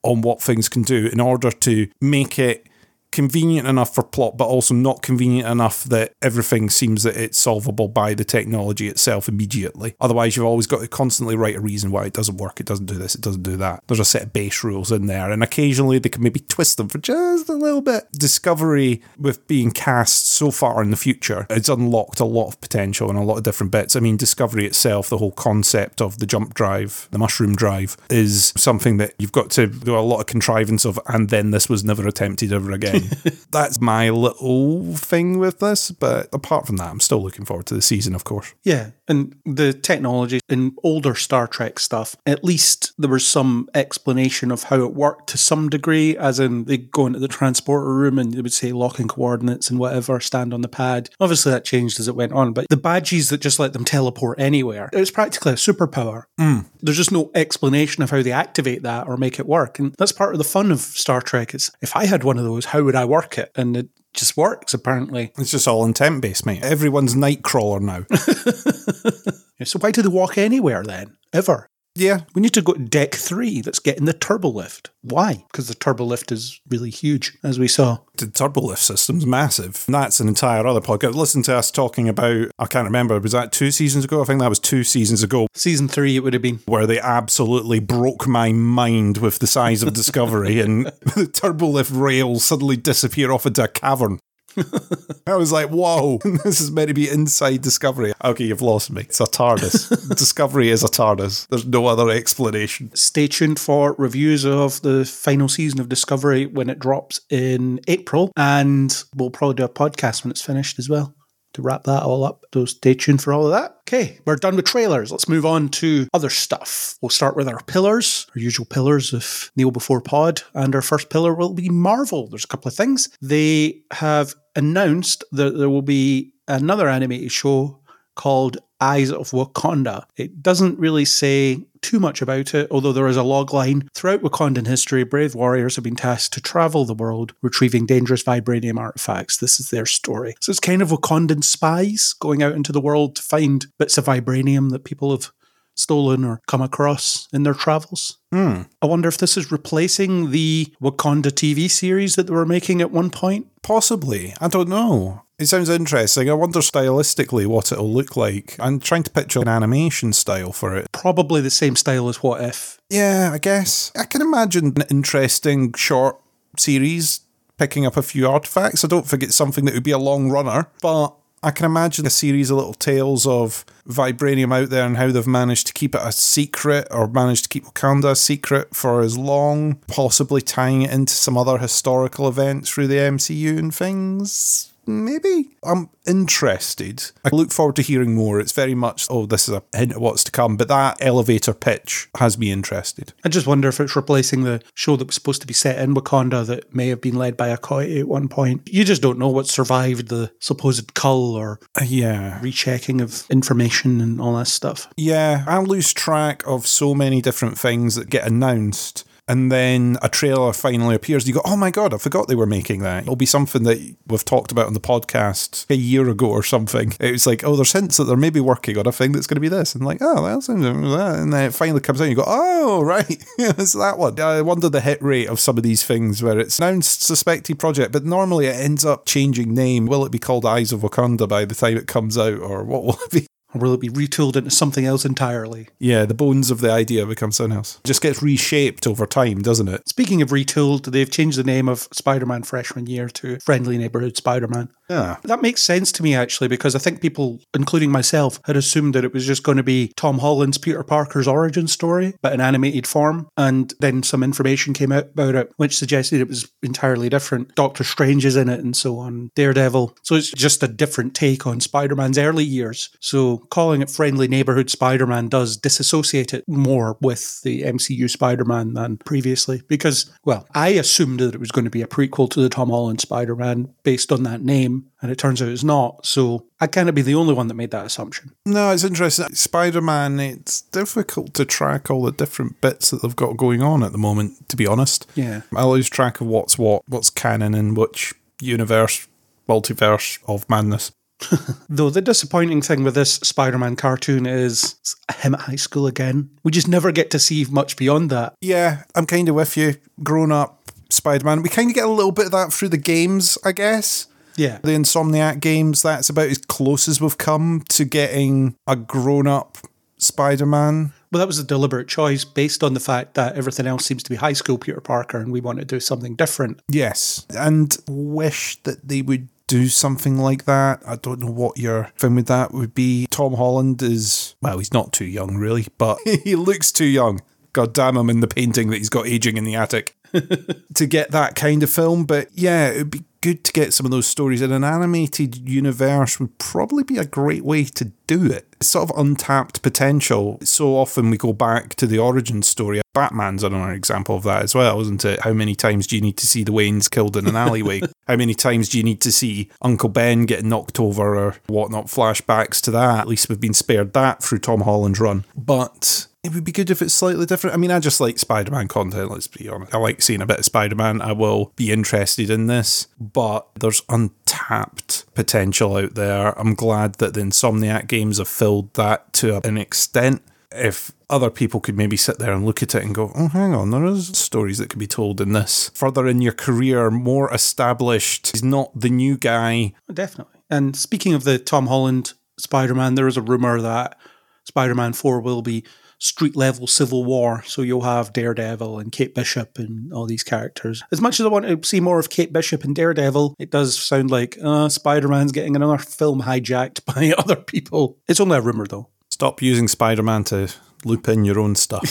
on what things can do in order to make it convenient enough for plot, but also not convenient enough that everything seems that it's solvable by the technology itself immediately. Otherwise, you've always got to constantly write a reason why it doesn't work, it doesn't do this, it doesn't do that. There's a set of base rules in there, and occasionally they can maybe twist them for just a little bit. Discovery, with being cast so far in the future, it's unlocked a lot of potential and a lot of different bits. I mean, Discovery itself, the whole concept of the jump drive, the mushroom drive, is something that you've got to do a lot of contrivance of, and then this was never attempted ever again. That's my little thing with this, but apart from that, I'm still looking forward to the season, of course. Yeah, and the technology in older Star Trek stuff, at least there was some explanation of how it worked to some degree, as in they go into the transporter room and they would say locking coordinates and whatever, stand on the pad. Obviously, that changed as it went on, but the badges that just let them teleport anywhere, it was practically a superpower. Hmm. There's just no explanation of how they activate that or make it work. And that's part of the fun of Star Trek. It's if I had one of those, how would I work it? And it just works, apparently. It's just all intent based, mate. Everyone's Nightcrawler now. So why do they walk anywhere then? Ever? Yeah, We need to go to deck three that's getting the turbo lift. Why? Because the turbo lift is really huge, as we saw. the turbolift system's massive. That's an entire other podcast. Listen to us talking about, I can't remember, was that two seasons ago? I think that was two seasons ago, Season three, it would have been. where they absolutely broke my mind with the size of Discovery and the turbolift rails suddenly disappear off into a cavern. I was like, whoa, this is meant to be inside Discovery. Okay, you've lost me. It's a TARDIS. Discovery is a TARDIS. There's no other explanation. Stay tuned for reviews of the final season of Discovery when it drops in April, and we'll probably do a podcast when it's finished as well to wrap that all up. So stay tuned for all of that. Okay, we're done with trailers. Let's move on to other stuff. We'll start with our pillars, our usual pillars of Kneel Before Pod, and our first pillar will be Marvel. There's a couple of things. They have announced that there will be another animated show called Eyes of Wakanda. It doesn't really say too much about it, although there is a log line. Throughout Wakandan history, brave warriors have been tasked to travel the world retrieving dangerous vibranium artifacts. This is their story. So it's kind of Wakandan spies going out into the world to find bits of vibranium that people have stolen or come across in their travels. Hmm. I wonder if this is replacing the Wakanda TV series that they were making at one point. Possibly. I don't know. It sounds interesting. I wonder stylistically what it'll look like. I'm trying to picture an animation style for it. Probably the same style as What If. Yeah, I guess. I can imagine an interesting short series picking up a few artifacts. I don't think it's something that would be a long runner, but I can imagine a series of little tales of vibranium out there and how they've managed to keep it a secret or managed to keep Wakanda a secret for as long, possibly tying it into some other historical events through the MCU and things. Maybe. I'm interested. I look forward to hearing more. It's very much, oh, this is a hint of what's to come, but that elevator pitch has me interested. I just wonder if it's replacing the show that was supposed to be set in Wakanda that may have been led by Okoye at one point. You just don't know what survived the supposed cull or yeah. rechecking of information and all that stuff. Yeah, I lose track of so many different things that get announced. And then a trailer finally appears. You go, oh my God, I forgot they were making that. It'll be something that we've talked about on the podcast a year ago or something. It was like, oh, there's hints that they're maybe working on a thing that's going to be this. And like, oh, that sounds that. And then it finally comes out you go, oh, right. it's that one. I wonder the hit rate of some of these things where it's announced suspected project, but normally it ends up changing name. Will it be called Eyes of Wakanda by the time it comes out? Or what will it be? Or will it be retooled into something else entirely? Yeah, the bones of the idea become something else. Just gets reshaped over time, doesn't it? Speaking of retooled, they've changed the name of Spider Man freshman year to Friendly Neighborhood Spider Man. Yeah. That makes sense to me actually, because I think people, including myself, had assumed that it was just going to be Tom Holland's Peter Parker's origin story, but in animated form. And then some information came out about it, which suggested it was entirely different. Doctor Strange is in it and so on, Daredevil. So it's just a different take on Spider Man's early years. So calling it Friendly Neighborhood Spider Man does disassociate it more with the MCU Spider Man than previously. Because, well, I assumed that it was going to be a prequel to the Tom Holland Spider Man based on that name and it turns out it's not. So I can't be the only one that made that assumption. No, it's interesting. Spider Man, it's difficult to track all the different bits that they've got going on at the moment, to be honest. Yeah. I lose track of what's what, what's canon in which universe, multiverse of madness. Though the disappointing thing with this Spider Man cartoon is him at high school again. We just never get to see much beyond that. Yeah, I'm kind of with you. Grown up Spider Man. We kind of get a little bit of that through the games, I guess. Yeah. The Insomniac games, that's about as close as we've come to getting a grown up Spider Man. Well, that was a deliberate choice based on the fact that everything else seems to be high school Peter Parker and we want to do something different. Yes. And wish that they would do something like that. I don't know what your thing with that would be. Tom Holland is, well, he's not too young, really, but he looks too young. God damn him in the painting that he's got aging in the attic. to get that kind of film. But yeah, it would be good to get some of those stories in an animated universe would probably be a great way to do it. It's sort of untapped potential. So often we go back to the origin story. Batman's another example of that as well, isn't it? How many times do you need to see the Waynes killed in an alleyway? How many times do you need to see Uncle Ben get knocked over or whatnot? Flashbacks to that. At least we've been spared that through Tom Holland's run. But it would be good if it's slightly different. I mean, I just like Spider Man content, let's be honest. I like seeing a bit of Spider Man. I will be interested in this, but there's untapped potential out there. I'm glad that the Insomniac games have filled that to an extent. If other people could maybe sit there and look at it and go, oh, hang on, there is stories that could be told in this. Further in your career, more established. He's not the new guy. Oh, definitely. And speaking of the Tom Holland Spider Man, there is a rumor that Spider Man 4 will be street level civil war. So you'll have Daredevil and Kate Bishop and all these characters. As much as I want to see more of Kate Bishop and Daredevil, it does sound like uh, Spider Man's getting another film hijacked by other people. It's only a rumor though. Stop using Spider Man to loop in your own stuff.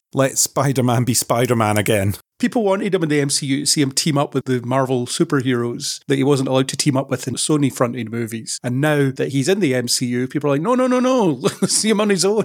Let Spider Man be Spider Man again. People wanted him in the MCU to see him team up with the Marvel superheroes that he wasn't allowed to team up with in Sony fronted movies. And now that he's in the MCU, people are like, no, no, no, no, let's see him on his own.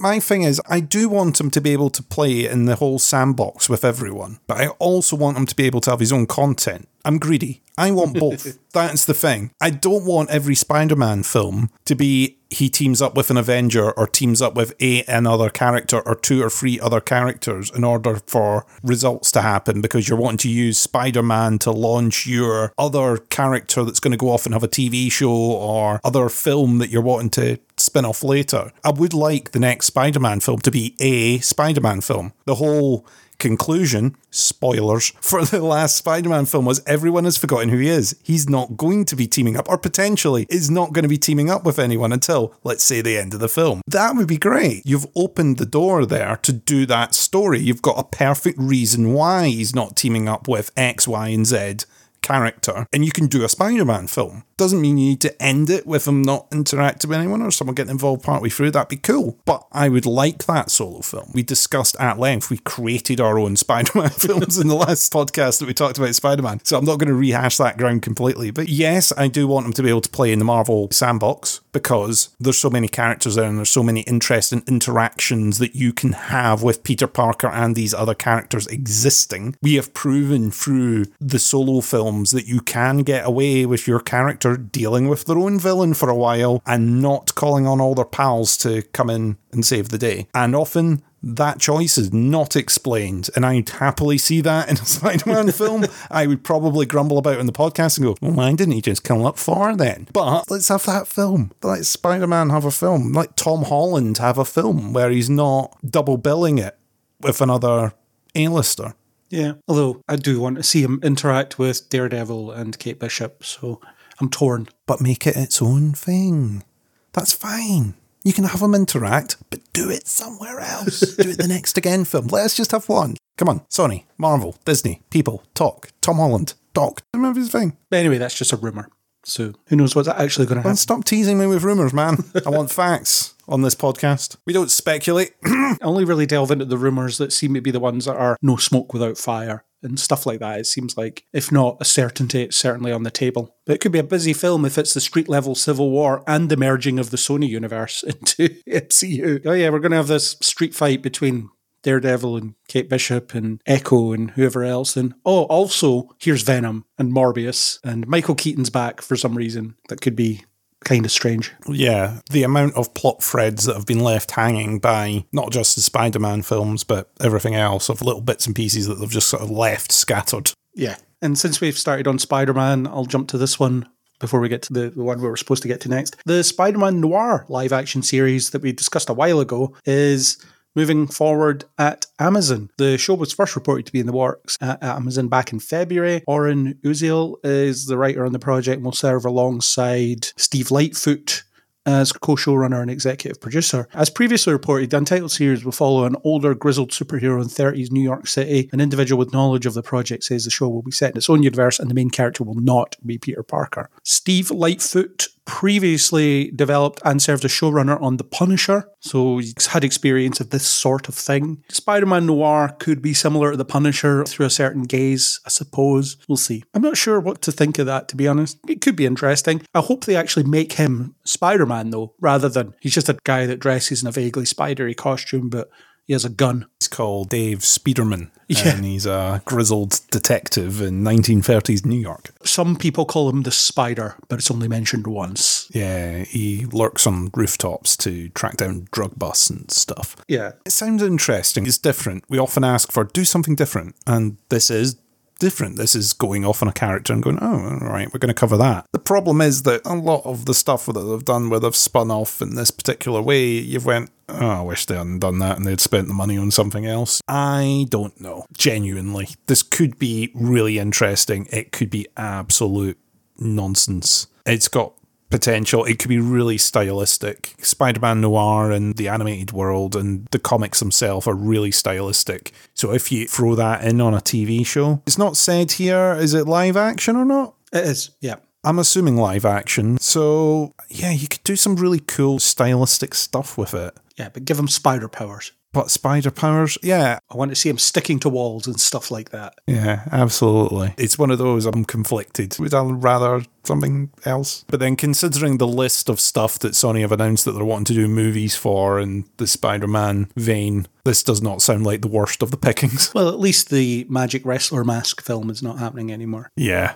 My thing is, I do want him to be able to play in the whole sandbox with everyone, but I also want him to be able to have his own content. I'm greedy. I want both. That's the thing. I don't want every Spider Man film to be he teams up with an Avenger or teams up with a another character or two or three other characters in order for results to happen because you're wanting to use Spider-Man to launch your other character that's going to go off and have a TV show or other film that you're wanting to spin off later. I would like the next Spider-Man film to be a Spider-Man film. The whole conclusion, spoilers, for the last Spider Man film was everyone has forgotten who he is. He's not going to be teaming up, or potentially is not going to be teaming up with anyone until, let's say, the end of the film. That would be great. You've opened the door there to do that story. You've got a perfect reason why he's not teaming up with X, Y, and Z character, and you can do a Spider Man film. Doesn't mean you need to end it with him not interacting with anyone or someone getting involved partway through. That'd be cool. But I would like that solo film. We discussed at length, we created our own Spider Man films in the last podcast that we talked about Spider Man. So I'm not going to rehash that ground completely. But yes, I do want him to be able to play in the Marvel sandbox because there's so many characters there and there's so many interesting interactions that you can have with Peter Parker and these other characters existing. We have proven through the solo films that you can get away with your character dealing with their own villain for a while and not calling on all their pals to come in and save the day. And often that choice is not explained. And I'd happily see that in a Spider Man film. I would probably grumble about in the podcast and go, well, why didn't he just come up for then? But let's have that film. Let Spider Man have a film. Let Tom Holland have a film where he's not double billing it with another A-lister. Yeah, although I do want to see him interact with Daredevil and Kate Bishop, so I'm torn. But make it its own thing. That's fine. You can have them interact, but do it somewhere else. do it the next again film. Let's just have one. Come on, Sony, Marvel, Disney, people, talk. Tom Holland, talk. Remember his thing. But anyway, that's just a rumor. So who knows what's actually going to happen? Well, stop teasing me with rumors, man. I want facts on this podcast. We don't speculate. I only really delve into the rumors that seem to be the ones that are no smoke without fire and stuff like that. It seems like, if not a certainty, it's certainly on the table. But it could be a busy film if it's the street level civil war and the merging of the Sony universe into MCU. Oh, yeah, we're going to have this street fight between Daredevil and Kate Bishop and Echo and whoever else. And oh, also, here's Venom and Morbius and Michael Keaton's back for some reason. That could be kind of strange. Yeah, the amount of plot threads that have been left hanging by not just the Spider Man films, but everything else of little bits and pieces that they've just sort of left scattered. Yeah. And since we've started on Spider Man, I'll jump to this one before we get to the, the one we were supposed to get to next. The Spider Man Noir live action series that we discussed a while ago is moving forward at Amazon. The show was first reported to be in the works at Amazon back in February. Oren Uziel is the writer on the project and will serve alongside Steve Lightfoot as co showrunner and executive producer. As previously reported, the Untitled series will follow an older, grizzled superhero in 30s New York City. An individual with knowledge of the project says the show will be set in its own universe and the main character will not be Peter Parker. Steve Lightfoot previously developed and served as showrunner on The Punisher, so he's had experience of this sort of thing. Spider Man Noir could be similar to The Punisher through a certain gaze, I suppose. We'll see. I'm not sure what to think of that, to be honest. It could be interesting. I hope they actually make him Spider Man, though, rather than he's just a guy that dresses in a vaguely spidery costume, but he has a gun. He's called Dave Speederman. Yeah. and he's a grizzled detective in 1930s New York. Some people call him the Spider, but it's only mentioned once. Yeah, he lurks on rooftops to track down drug busts and stuff. Yeah. It sounds interesting. It's different. We often ask for do something different, and this is different. This is going off on a character and going, oh, all right, we're going to cover that. The problem is that a lot of the stuff that they've done where they've spun off in this particular way, you've went, oh, I wish they hadn't done that and they'd spent the money on something else. I don't know. Genuinely, this could be really interesting. It could be absolute nonsense. It's got potential. It could be really stylistic. Spider Man Noir and the animated world and the comics themselves are really stylistic. So if you throw that in on a TV show, it's not said here, is it live action or not? It is, yeah. I'm assuming live action. So yeah, you could do some really cool stylistic stuff with it. Yeah, but give him spider powers. But spider powers, yeah, I want to see him sticking to walls and stuff like that. Yeah, absolutely. It's one of those I'm conflicted. Would I rather something else? But then considering the list of stuff that Sony have announced that they're wanting to do movies for and the Spider-Man vein, this does not sound like the worst of the pickings. Well, at least the Magic Wrestler Mask film is not happening anymore. Yeah,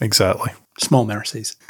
exactly. Small mercies.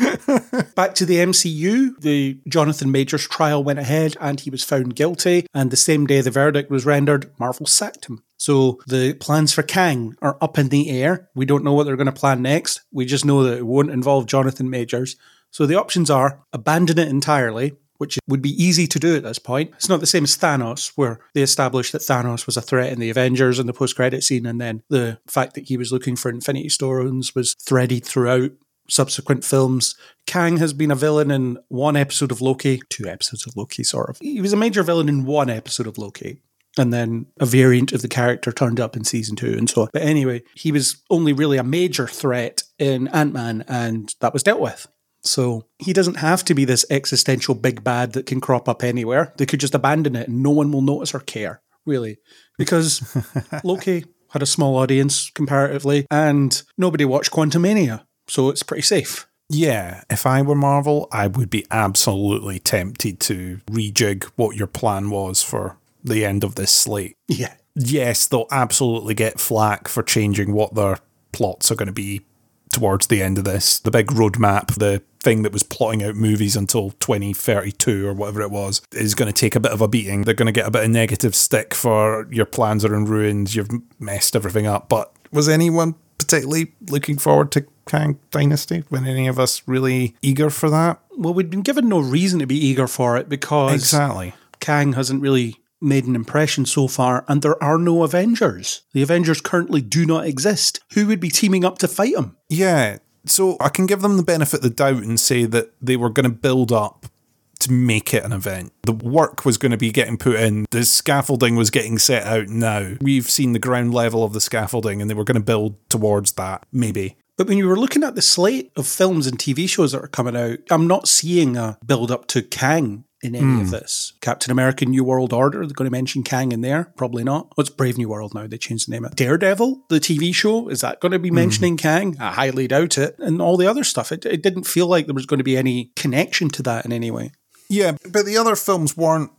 Back to the MCU, the Jonathan Majors trial went ahead and he was found guilty. And the same day the verdict was rendered, Marvel sacked him. So the plans for Kang are up in the air. We don't know what they're going to plan next. We just know that it won't involve Jonathan Majors. So the options are abandon it entirely, which would be easy to do at this point. It's not the same as Thanos, where they established that Thanos was a threat in the Avengers in the post credit scene, and then the fact that he was looking for Infinity Stones was threaded throughout subsequent films. Kang has been a villain in one episode of Loki, two episodes of Loki, sort of. He was a major villain in one episode of Loki. And then a variant of the character turned up in season two and so on. But anyway, he was only really a major threat in Ant Man, and that was dealt with. So he doesn't have to be this existential big bad that can crop up anywhere. They could just abandon it and no one will notice or care, really. Because Loki had a small audience comparatively and nobody watched Quantumania. So it's pretty safe. Yeah, if I were Marvel, I would be absolutely tempted to rejig what your plan was for the end of this slate. Yeah. yes, they'll absolutely get flack for changing what their plots are going to be towards the end of this. The big roadmap, the thing that was plotting out movies until 2032 or whatever it was, is going to take a bit of a beating. They're going to get a bit of negative stick for your plans are in ruins, you've messed everything up. But was anyone particularly looking forward to Kang Dynasty? Were any of us really eager for that? Well, we'd been given no reason to be eager for it because Exactly. Kang hasn't really made an impression so far, and there are no Avengers. The Avengers currently do not exist. Who would be teaming up to fight him? Yeah. So I can give them the benefit of the doubt and say that they were going to build up to make it an event. The work was going to be getting put in. The scaffolding was getting set out now. We've seen the ground level of the scaffolding and they were going to build towards that, maybe. But when you were looking at the slate of films and TV shows that are coming out, I'm not seeing a build up to Kang in any of hmm. this. Captain America New World Order, they're going to mention Kang in there? Probably not. Oh, What's Brave New World now? They changed the name. of Daredevil, the TV show, is that going to be hmm. mentioning Kang? I highly doubt it. And all the other stuff. It, it didn't feel like there was going to be any connection to that in any way. Yeah, but the other films weren't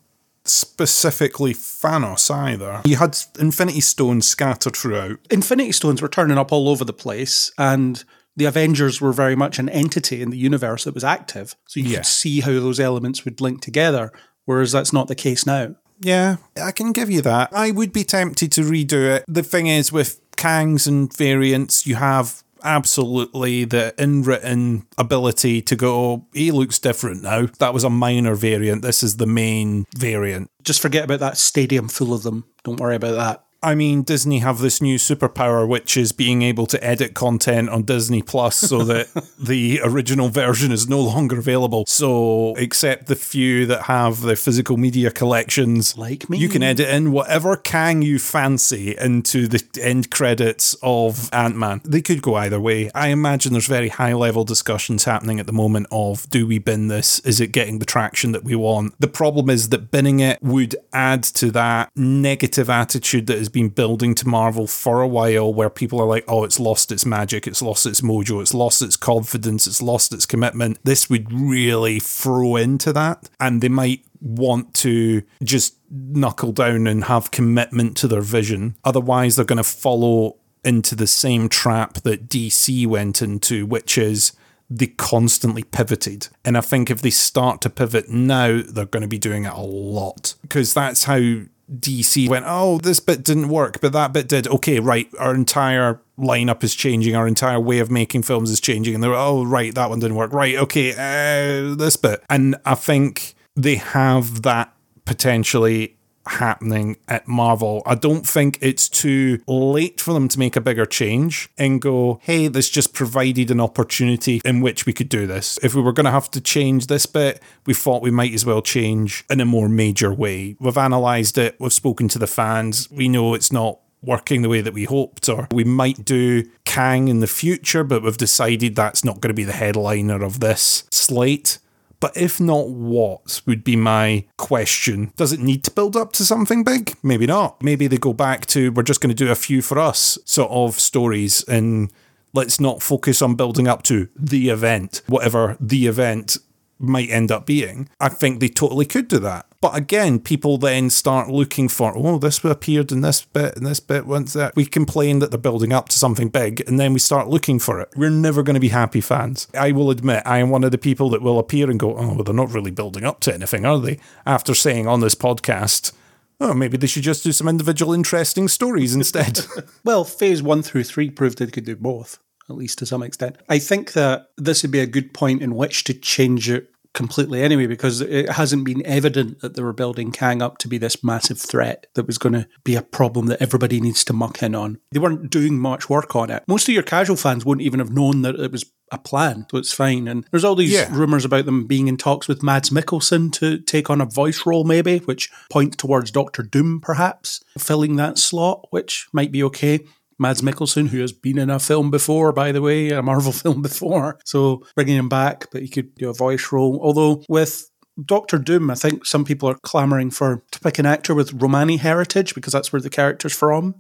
specifically Thanos either. You had Infinity Stones scattered throughout. Infinity Stones were turning up all over the place, and the Avengers were very much an entity in the universe that was active. So you Yeah. could see how those elements would link together, whereas that's not the case now. Yeah, I can give you that. I would be tempted to redo it. The thing is, with Kangs and variants, you have absolutely the inwritten ability to go, oh, he looks different now. That was a minor variant. This is the main variant. Just forget about that stadium full of them. Don't worry about that. I mean, Disney have this new superpower, which is being able to edit content on Disney Plus so that the original version is no longer available. So, except the few that have the physical media collections, Like me. you can edit in whatever Kang you fancy into the end credits of Ant Man. They could go either way. I imagine there's very high level discussions happening at the moment of do we bin this? Is it getting the traction that we want? The problem is that binning it would add to that negative attitude that has been building to Marvel for a while, where people are like, oh, it's lost its magic, it's lost its mojo, it's lost its confidence, it's lost its commitment. This would really throw into that, and they might want to just knuckle down and have commitment to their vision. Otherwise, they're going to follow into the same trap that DC went into, which is they constantly pivoted. And I think if they start to pivot now, they're going to be doing it a lot because that's how DC went, oh, this bit didn't work, but that bit did. Okay, right, our entire lineup is changing, our entire way of making films is changing. And they're, oh, right, that one didn't work. Right, okay, uh, this bit. And I think they have that potentially happening at Marvel. I don't think it's too late for them to make a bigger change and go, hey, this just provided an opportunity in which we could do this. If we were going to have to change this bit, we thought we might as well change in a more major way. We've analysed it, we've spoken to the fans, we know it's not working the way that we hoped, or we might do Kang in the future, but we've decided that's not going to be the headliner of this slate. But if not, what would be my question? Does it need to build up to something big? Maybe not. Maybe they go back to we're just going to do a few for us sort of stories and let's not focus on building up to the event, whatever the event might end up being. I think they totally could do that. But again, people then start looking for, oh, this appeared in this bit and this bit once that. We complain that they're building up to something big and then we start looking for it. We're never going to be happy fans. I will admit, I am one of the people that will appear and go, oh, well, they're not really building up to anything, are they? After saying on this podcast, oh, maybe they should just do some individual interesting stories instead. Well, phase one through three proved they could do both, at least to some extent. I think that this would be a good point in which to change it completely anyway, because it hasn't been evident that they were building Kang up to be this massive threat that was going to be a problem that everybody needs to muck in on. They weren't doing much work on it. Most of your casual fans wouldn't even have known that it was a plan, so it's fine. And there's all these Yeah. rumours about them being in talks with Mads Mikkelsen to take on a voice role, maybe, which points towards Doctor Doom, perhaps, filling that slot, which might be okay. Mads Mikkelsen, who has been in a film before, by the way, a Marvel film before. So bringing him back, but he could do a voice role. Although with Doctor Doom, I think some people are clamoring for to pick an actor with Romani heritage because that's where the character's from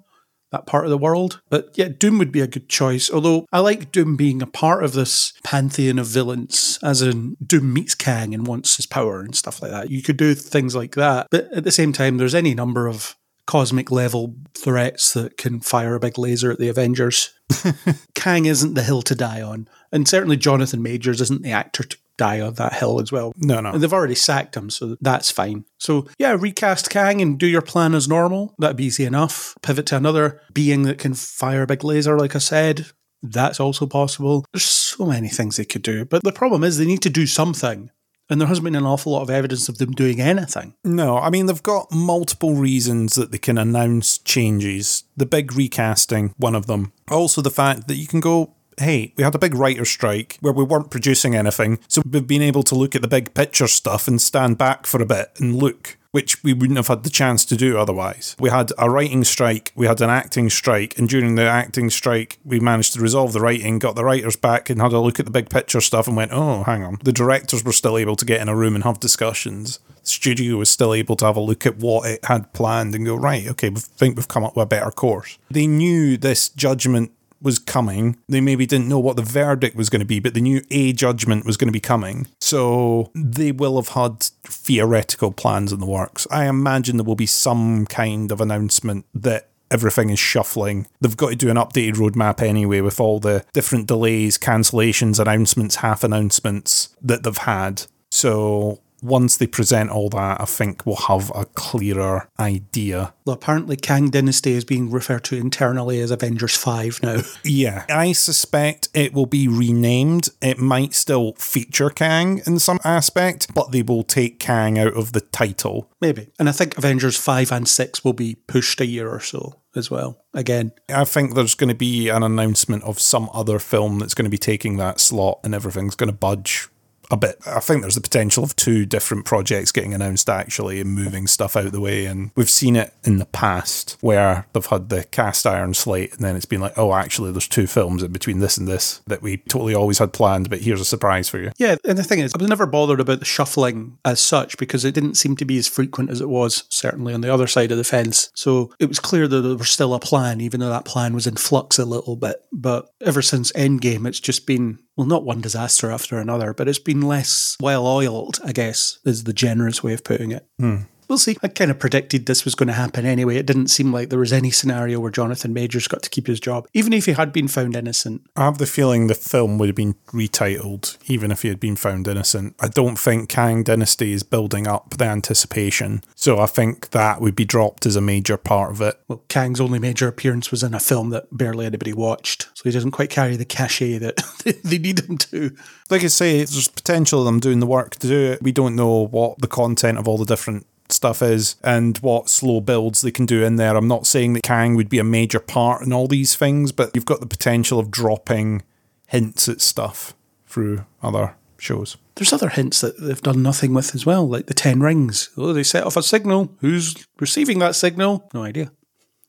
that part of the world. But yeah, Doom would be a good choice. Although I like Doom being a part of this pantheon of villains, as in Doom meets Kang and wants his power and stuff like that. You could do things like that. But at the same time, there's any number of cosmic level threats that can fire a big laser at the Avengers. Kang isn't the hill to die on. And certainly Jonathan Majors isn't the actor to die on that hill as well. no, no. And they've already sacked him, so that's fine. So yeah, recast Kang and do your plan as normal. That'd be easy enough. Pivot to another being that can fire a big laser, like I said. That's also possible. There's so many things they could do. But the problem is they need to do something. And there hasn't been an awful lot of evidence of them doing anything. No, I mean, they've got multiple reasons that they can announce changes. The big recasting, one of them. Also, the fact that you can go, hey, we had a big writer strike where we weren't producing anything. So we've been able to look at the big picture stuff and stand back for a bit and look. Which we wouldn't have had the chance to do otherwise. We had a writing strike, we had an acting strike, and during the acting strike, we managed to resolve the writing, got the writers back, and had a look at the big picture stuff and went, oh, hang on. The directors were still able to get in a room and have discussions. The studio was still able to have a look at what it had planned and go, right, okay, we think we've come up with a better course. They knew this judgment was coming. They maybe didn't know what the verdict was going to be, but they knew a judgment was going to be coming. So they will have had theoretical plans in the works. I imagine there will be some kind of announcement that everything is shuffling. They've got to do an updated roadmap anyway with all the different delays, cancellations, announcements, half announcements that they've had. So once they present all that, I think we'll have a clearer idea. Well, apparently Kang Dynasty is being referred to internally as Avengers 5 now. Yeah, I suspect it will be renamed. It might still feature Kang in some aspect, but they will take Kang out of the title. Maybe. And I think Avengers 5 and 6 will be pushed a year or so as well. Again, I think there's going to be an announcement of some other film that's going to be taking that slot and everything's going to budge a bit. I think there's the potential of two different projects getting announced actually and moving stuff out the way. And we've seen it in the past where they've had the cast iron slate and then it's been like, oh, actually, there's two films in between this and this that we totally always had planned, but here's a surprise for you. Yeah, and the thing is, I was never bothered about the shuffling as such because it didn't seem to be as frequent as it was, certainly on the other side of the fence. So it was clear that there was still a plan, even though that plan was in flux a little bit. But ever since Endgame, it's just been, well, not one disaster after another, but it's been less well oiled, I guess, is the generous way of putting it. Hmm. We'll see. I kind of predicted this was going to happen anyway. It didn't seem like there was any scenario where Jonathan Majors got to keep his job, even if he had been found innocent. I have the feeling the film would have been retitled even if he had been found innocent. I don't think Kang Dynasty is building up the anticipation, so I think that would be dropped as a major part of it. Well, Kang's only major appearance was in a film that barely anybody watched, so he doesn't quite carry the cachet that they need him to. Like I say, there's potential of them doing the work to do it. We don't know what the content of all the different stuff is and what slow builds they can do in there. I'm not saying that Kang would be a major part in all these things, but you've got the potential of dropping hints at stuff through other shows. There's other hints that they've done nothing with as well, like the Ten Rings. Oh, they set off a signal. Who's receiving that signal? No idea.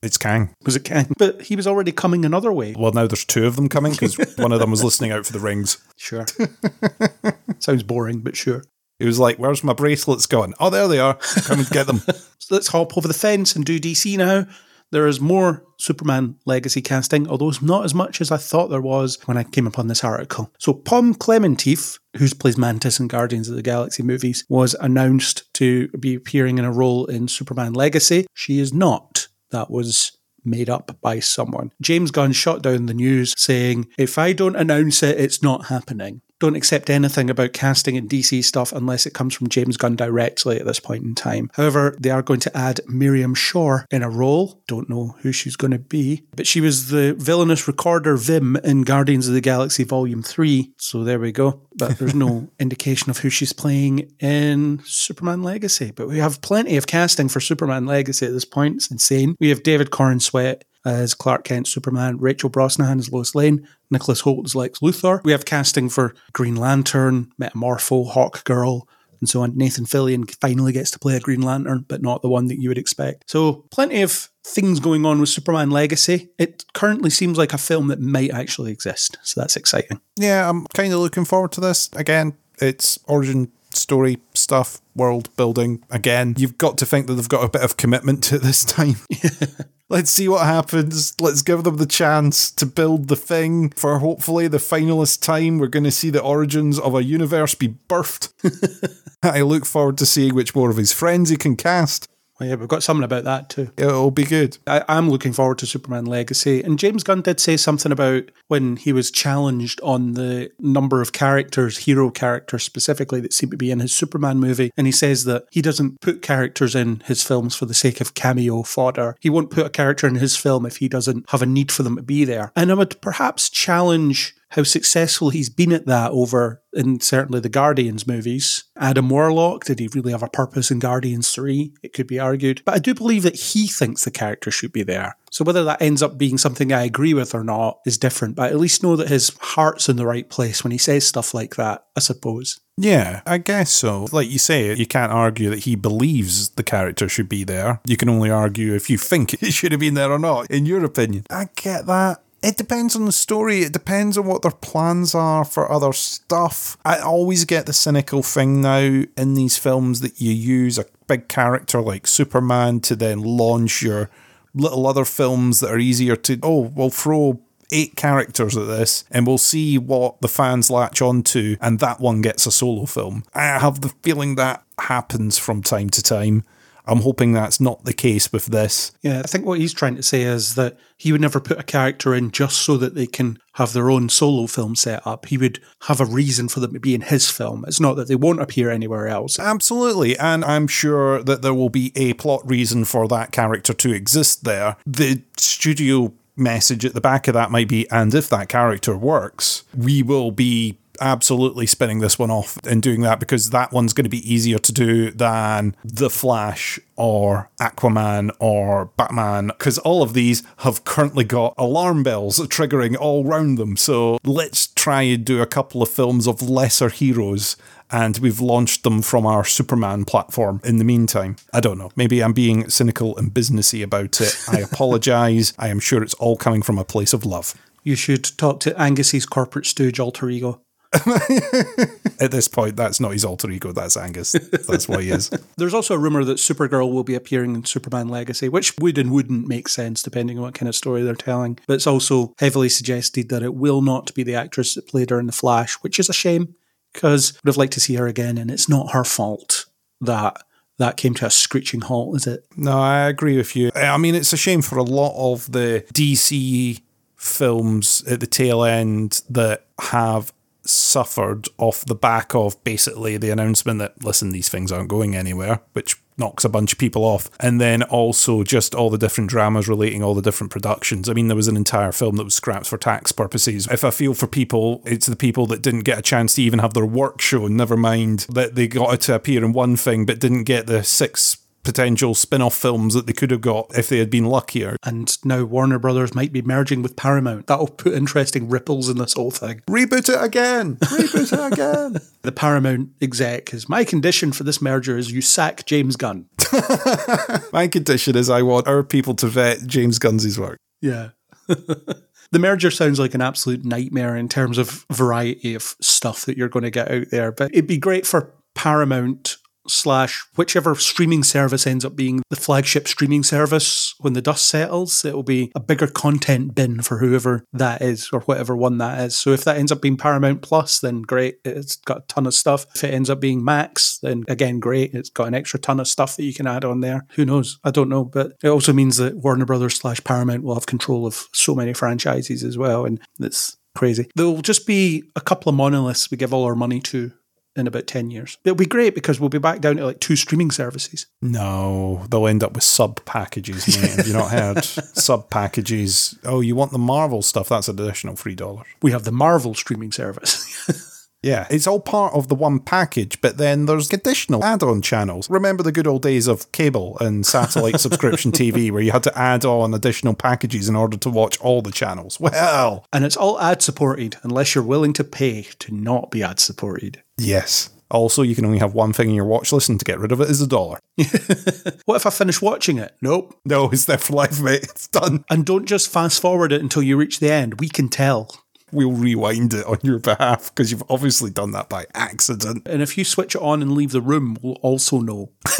It's Kang. Was it Kang? But he was already coming another way. Well, now there's two of them coming because one of them was listening out for the rings. Sure. Sounds boring, but sure. He was like, Where's my bracelets going? Oh, there they are. Come and get them. So let's hop over the fence and do DC now. There is more Superman legacy casting, although it's not as much as I thought there was when I came upon this article. So Pom Klementieff, who plays Mantis in Guardians of the Galaxy movies, was announced to be appearing in a role in Superman Legacy. She is not. That was made up by someone. James Gunn shot down the news saying, if I don't announce it, it's not happening. Don't accept anything about casting in DC stuff unless it comes from James Gunn directly at this point in time. However, they are going to add Miriam Shor in a role. Don't know who she's going to be, but she was the villainous recorder Vim in Guardians of the Galaxy Volume 3. So there we go. But there's no indication of who she's playing in Superman Legacy. But we have plenty of casting for Superman Legacy at this point. It's insane. We have David Corenswet as Clark Kent Superman, Rachel Brosnahan as Lois Lane, Nicholas Hoult as Lex Luthor. We have casting for Green Lantern, Metamorpho, Hawk Girl, and so on. Nathan Fillion finally gets to play a Green Lantern, but not the one that you would expect. So, plenty of things going on with Superman Legacy. It currently seems like a film that might actually exist, so that's exciting. yeah, I'm kind of looking forward to this. Again, it's origin story stuff, world building. Again, you've got to think that they've got a bit of commitment to this time. Let's see what happens. Let's give them the chance to build the thing for hopefully the finalist time. We're going to see the origins of a universe be birthed. I look forward to seeing which more of his friends he can cast. Well, yeah, we've got something about that too. It'll be good. I, I'm looking forward to Superman Legacy. And James Gunn did say something about when he was challenged on the number of characters, hero characters specifically, that seem to be in his Superman movie. And he says that he doesn't put characters in his films for the sake of cameo fodder. He won't put a character in his film if he doesn't have a need for them to be there. And I would perhaps challenge how successful he's been at that over in certainly the Guardians movies. Adam Warlock, did he really have a purpose in Guardians 3? It could be argued. But I do believe that he thinks the character should be there. So whether that ends up being something I agree with or not is different. But at least know that his heart's in the right place when he says stuff like that, I suppose. Yeah, I guess so. Like you say, you can't argue that he believes the character should be there. You can only argue if you think it should have been there or not, in your opinion. I get that. It depends on the story. It depends on what their plans are for other stuff. I always get the cynical thing now in these films that you use a big character like Superman to then launch your little other films that are easier to, oh, we'll throw eight characters at this and we'll see what the fans latch onto and that one gets a solo film. I have the feeling that happens from time to time. I'm hoping that's not the case with this. Yeah, I think what he's trying to say is that he would never put a character in just so that they can have their own solo film set up. He would have a reason for them to be in his film. It's not that they won't appear anywhere else. Absolutely. And I'm sure that there will be a plot reason for that character to exist there. The studio message at the back of that might be and if that character works, we will be absolutely spinning this one off and doing that because that one's going to be easier to do than The Flash or Aquaman or Batman because all of these have currently got alarm bells triggering all round them. So let's try and do a couple of films of lesser heroes and we've launched them from our Superman platform in the meantime. I don't know. Maybe I'm being cynical and businessy about it. I apologize. I am sure it's all coming from a place of love. You should talk to Angus's corporate stooge alter ego. At this point, that's not his alter ego, that's Angus. That's what he is. There's also a rumor that Supergirl will be appearing in Superman Legacy, which would and wouldn't make sense depending on what kind of story they're telling. But it's also heavily suggested that it will not be the actress that played her in The Flash, which is a shame because I would have liked to see her again, and it's not her fault that that came to a screeching halt, is it? No, I agree with you. I mean, it's a shame for a lot of the DC films at the tail end that have suffered off the back of basically the announcement that, listen, these things aren't going anywhere, which knocks a bunch of people off. And then also just all the different dramas relating all the different productions. I mean, there was an entire film that was scrapped for tax purposes. If I feel for people, it's the people that didn't get a chance to even have their work shown, never mind that they got to appear in one thing but didn't get the six potential spin off films that they could have got if they had been luckier. And now Warner Brothers might be merging with Paramount. That'll put interesting ripples in this whole thing. Reboot it again! Reboot it again! The Paramount exec is my condition for this merger is you sack James Gunn. My condition is I want our people to vet James Gunn's work. Yeah. the merger sounds like an absolute nightmare in terms of variety of stuff that you're going to get out there, but it'd be great for Paramount slash whichever streaming service ends up being the flagship streaming service when the dust settles it will be a bigger content bin for whoever that is or whatever one that is. So if that ends up being paramount plus then great it's got a ton of stuff. If it ends up being max then again great it's got an extra ton of stuff that you can add on there. Who knows? I don't know but it also means that warner brothers slash paramount will have control of so many franchises as well and it's crazy. There'll just be a couple of monoliths we give all our money to in about 10 years. It'll be great because we'll be back down to like two streaming services. No, they'll end up with sub packages, mate. Have you not heard? sub packages. Oh, you want the Marvel stuff? That's an additional $3. We have the Marvel streaming service. Yeah, it's all part of the one package, but then there's additional add on channels. Remember the good old days of cable and satellite subscription TV where you had to add on additional packages in order to watch all the channels? Well, and it's all ad supported unless you're willing to pay to not be ad supported. yes. Also, you can only have one thing in your watch list, and to get rid of it is a dollar. What if I finish watching it? Nope. No, it's there for life, mate. It's done. And don't just fast forward it until you reach the end. We can tell. We'll rewind it on your behalf because you've obviously done that by accident. And if you switch it on and leave the room, we'll also know.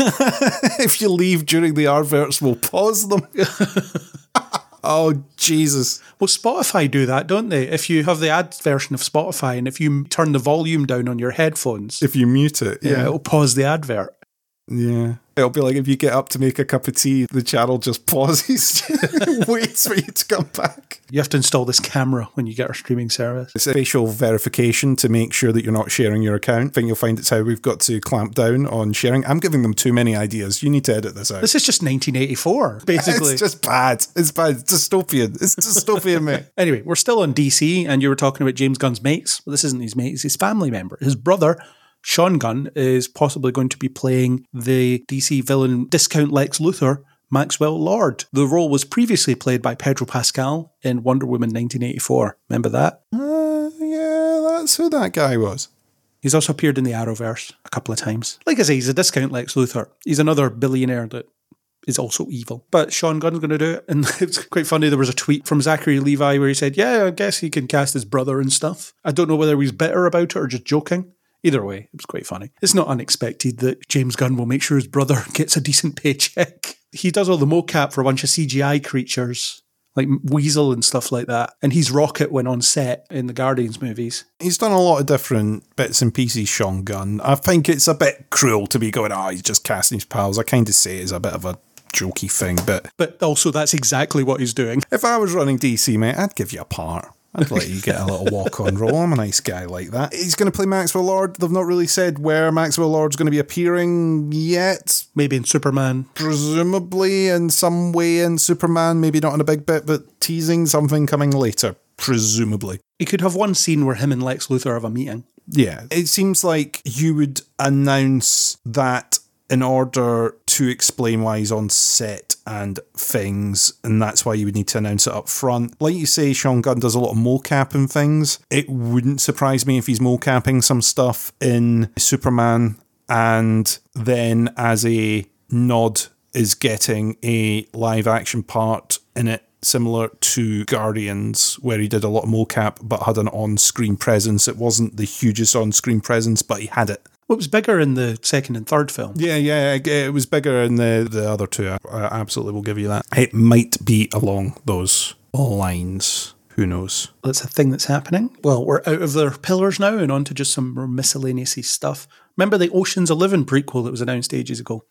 if you leave during the adverts, we'll pause them. oh, Jesus. Well, Spotify do that, don't they? If you have the ad version of Spotify and if you turn the volume down on your headphones, If you mute it, yeah, it'll pause the advert. Yeah. It'll be like if you get up to make a cup of tea, the channel just pauses, waits for you to come back. You have to install this camera when you get our streaming service. It's a facial verification to make sure that you're not sharing your account. I think you'll find it's how we've got to clamp down on sharing. I'm giving them too many ideas. You need to edit this out. This is just 1984, basically. It's just bad. It's bad. It's dystopian. It's dystopian, mate. Anyway, we're still on DC, and you were talking about James Gunn's mates. Well, this isn't his mate, it's his family member. His brother, Sean Gunn, is possibly going to be playing the DC villain Discount Lex Luthor, Maxwell Lord. The role was previously played by Pedro Pascal in Wonder Woman 1984. Remember that? Uh, yeah, that's who that guy was. He's also appeared in the Arrowverse a couple of times. Like I say, he's a discount Lex Luthor. He's another billionaire that is also evil. But Sean Gunn's going to do it. And it's quite funny. There was a tweet from Zachary Levi where he said, Yeah, I guess he can cast his brother and stuff. I don't know whether he's bitter about it or just joking. Either way, it was quite funny. It's not unexpected that James Gunn will make sure his brother gets a decent paycheck. He does all the mocap for a bunch of CGI creatures like Weasel and stuff like that. And he's Rocket when on set in the Guardians movies. He's done a lot of different bits and pieces, Sean Gunn. I think it's a bit cruel to be going, oh, he's just casting his pals. I kind of say it's a bit of a jokey thing, but But also, that's exactly what he's doing. if I was running DC, mate, I'd give you a part. I'd let you get a little walk on role. I'm a nice guy like that. He's going to play Maxwell Lord. They've not really said where Maxwell Lord's going to be appearing yet. Maybe in Superman. Presumably in some way in Superman, maybe not in a big bit, but teasing something coming later. Presumably. He could have one scene where him and Lex Luthor have a meeting. Yeah. It seems like you would announce that in order to explain why he's on set and things, and that's why you would need to announce it up front. Like you say, Sean Gunn does a lot of mocap and things. It wouldn't surprise me if he's mocapping some stuff in Superman and then as a nod is getting a live action part in it similar to Guardians, where he did a lot of mocap but had an on screen presence. It wasn't the hugest on screen presence, but he had it. Well, it was bigger in the second and third film. Yeah, yeah, it- was bigger in the, the other two. I, I absolutely will give you that. It might be along those lines. Who knows? That's a thing that's happening. Well, we're out of their pillars now and on to just some more miscellaneous stuff. Remember the Ocean's Eleven prequel that was announced ages ago?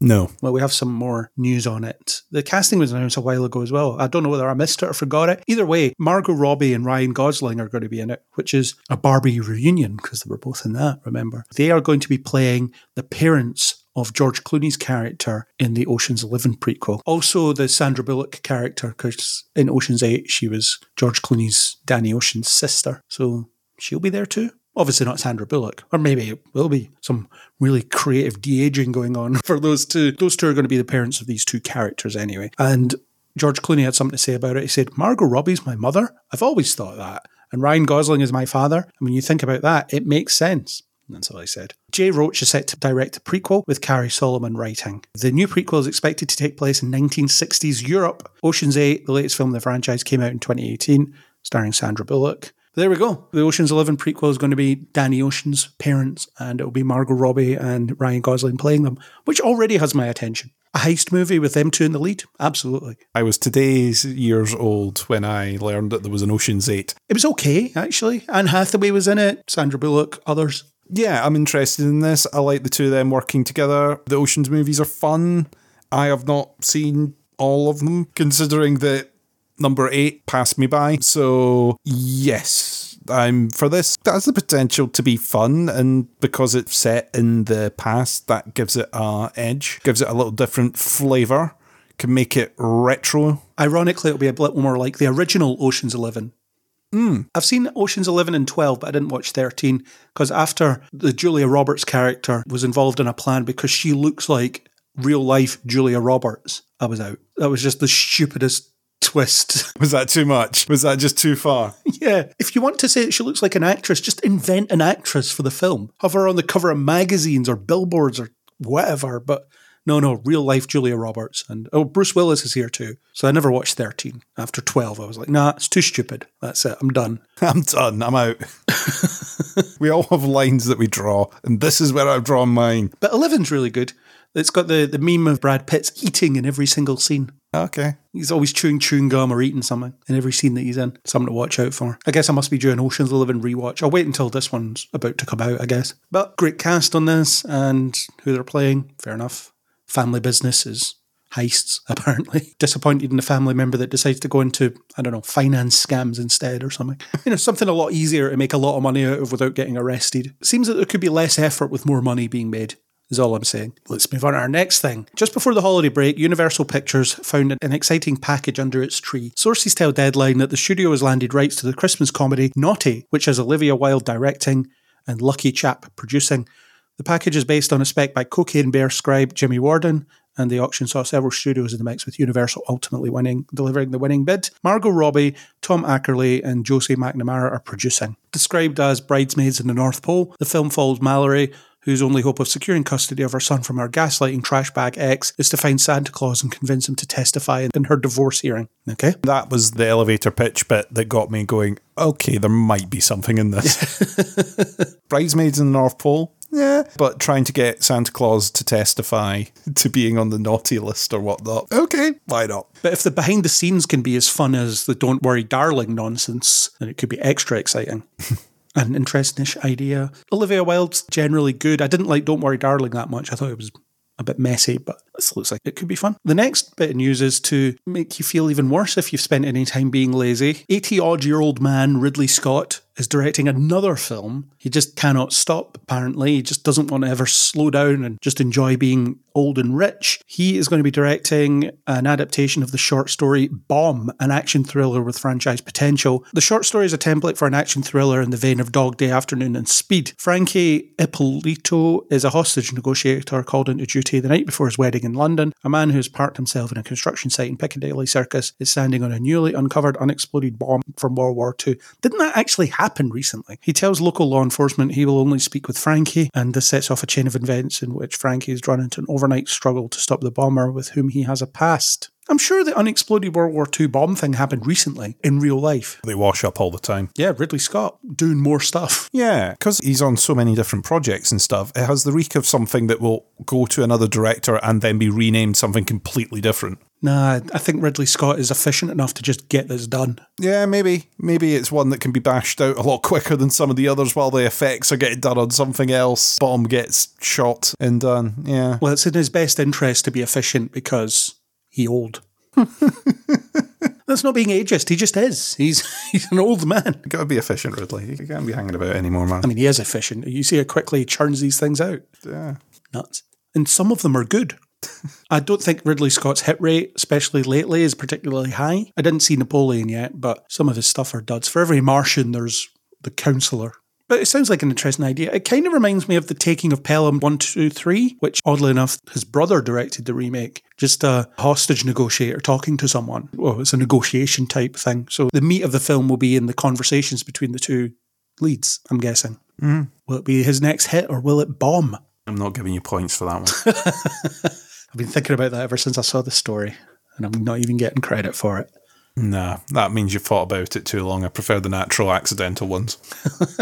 No. Well, we have some more news on it. The casting was announced a while ago as well. I don't know whether I missed it or forgot it. Either way, Margot Robbie and Ryan Gosling are going to be in it, which is a Barbie reunion because they were both in that, remember? They are going to be playing the parents of George Clooney's character in the Ocean's Eleven prequel. Also, the Sandra Bullock character, because in Ocean's Eight, she was George Clooney's Danny Ocean's sister. So she'll be there too. Obviously not Sandra Bullock, or maybe it will be some really creative de-aging going on for those two. Those two are going to be the parents of these two characters anyway. And George Clooney had something to say about it. He said, Margot Robbie's my mother. I've always thought that. And Ryan Gosling is my father. And when you think about that, it makes sense. That's all I said. Jay Roach is set to direct a prequel with Carrie Solomon writing. The new prequel is expected to take place in 1960s Europe. Ocean's 8, the latest film in the franchise, came out in 2018, starring Sandra Bullock. There we go. The Ocean's 11 prequel is going to be Danny Ocean's parents, and it will be Margot Robbie and Ryan Gosling playing them, which already has my attention. A heist movie with them two in the lead? Absolutely. I was today's years old when I learned that there was an Ocean's 8. It was okay, actually. Anne Hathaway was in it, Sandra Bullock, others. Yeah, I'm interested in this. I like the two of them working together. The Ocean's movies are fun. I have not seen all of them, considering that number eight passed me by. So, yes, I'm for this. That has the potential to be fun, and because it's set in the past, that gives it a edge, gives it a little different flavour, can make it retro. Ironically, it'll be a little more like the original Ocean's 11. Hmm. I've seen Ocean's 11 and 12, but I didn't watch 13 because after the Julia Roberts character was involved in a plan because she looks like real life Julia Roberts, I was out. That was just the stupidest twist. Was that too much? Was that just too far? yeah. If you want to say that she looks like an actress, just invent an actress for the film. Have her on the cover of magazines or billboards or whatever. But no, no, real life Julia Roberts. And oh, Bruce Willis is here too. So I never watched 13. After 12, I was like, nah, it's too stupid. That's it. I'm done. I'm done. I'm out. we all have lines that we draw, and this is where I've drawn mine. But 11's really good. It's got the, the meme of Brad Pitt's eating in every single scene. Okay. He's always chewing chewing gum or eating something in every scene that he's in. Something to watch out for. I guess I must be an Ocean's Eleven rewatch. I'll wait until this one's about to come out, I guess. But great cast on this and who they're playing. Fair enough. Family business is heists, apparently. Disappointed in the family member that decides to go into, I don't know, finance scams instead or something. You know, something a lot easier to make a lot of money out of without getting arrested. Seems that there could be less effort with more money being made is all I'm saying. Let's move on to our next thing. Just before the holiday break, Universal Pictures found an exciting package under its tree. Sources tell Deadline that the studio has landed rights to the Christmas comedy Naughty, which has Olivia Wilde directing and Lucky Chap producing. The package is based on a spec by Cocaine Bear scribe Jimmy Warden, and the auction saw several studios in the mix, with Universal ultimately winning, delivering the winning bid. Margot Robbie, Tom Ackerley, and Josie McNamara are producing. Described as bridesmaids in the North Pole, the film follows Mallory, whose only hope of securing custody of her son from her gaslighting trash bag ex is to find Santa Claus and convince him to testify in her divorce hearing. Okay? That was the elevator pitch bit that got me going, okay, there might be something in this. Bridesmaids in the North Pole? yeah, but trying to get Santa Claus to testify to being on the naughty list or whatnot. Okay, why not? But if the behind the scenes can be as fun as the Don't Worry Darling nonsense, then it could be extra exciting. An interesting-ish idea. Olivia Wilde's generally good. I didn't like Don't Worry Darling that much. I thought it was a bit messy, but this looks like it could be fun. The next bit of news is to make you feel even worse if you've spent any time being lazy. 80 odd year old man Ridley Scott is directing another film. He just cannot stop, apparently. He just doesn't want to ever slow down and just enjoy being old and rich. He is going to be directing an adaptation of the short story Bomb, an action thriller with franchise potential. The short story is a template for an action thriller in the vein of Dog Day Afternoon and Speed. Frankie Ippolito is a hostage negotiator called into duty the night before his wedding in London. A man who has parked himself in a construction site in Piccadilly Circus is standing on a newly uncovered unexploded bomb from World War II. Didn't that actually happen recently? He tells local law enforcement he will only speak with Frankie, and this sets off a chain of events in which Frankie is drawn into an overnight struggle to stop the bomber with whom he has a past. I'm sure the unexploded World War II bomb thing happened recently in real life. They wash up all the time. Yeah, Ridley Scott doing more stuff. Yeah, because he's on so many different projects and stuff. It has the reek of something that will go to another director and then be renamed something completely different. Nah, I think Ridley Scott is efficient enough to just get this done. Yeah, maybe. Maybe it's one that can be bashed out a lot quicker than some of the others while the effects are getting done on something else. Bomb gets shot and done. Yeah. Well, it's in his best interest to be efficient because he old. That's not being ageist. He just is. He's he's an old man. You gotta be efficient, Ridley. You can't be hanging about anymore, man. I mean, he is efficient. You see how quickly he churns these things out. yeah. Nuts. And some of them are good. I don't think Ridley Scott's hit rate, especially lately, is particularly high. I didn't see Napoleon yet, but some of his stuff are duds. For every Martian, there's the counselor. But it sounds like an interesting idea. It kind of reminds me of the taking of Pelham 123, which oddly enough, his brother directed the remake. Just a hostage negotiator talking to someone. Well, it's a negotiation type thing. So the meat of the film will be in the conversations between the two leads, I'm guessing. Mm. Will it be his next hit or will it bomb? I'm not giving you points for that one. I've been thinking about that ever since I saw the story, and I'm not even getting credit for it. nah, that means you've thought about it too long. I prefer the natural, accidental ones.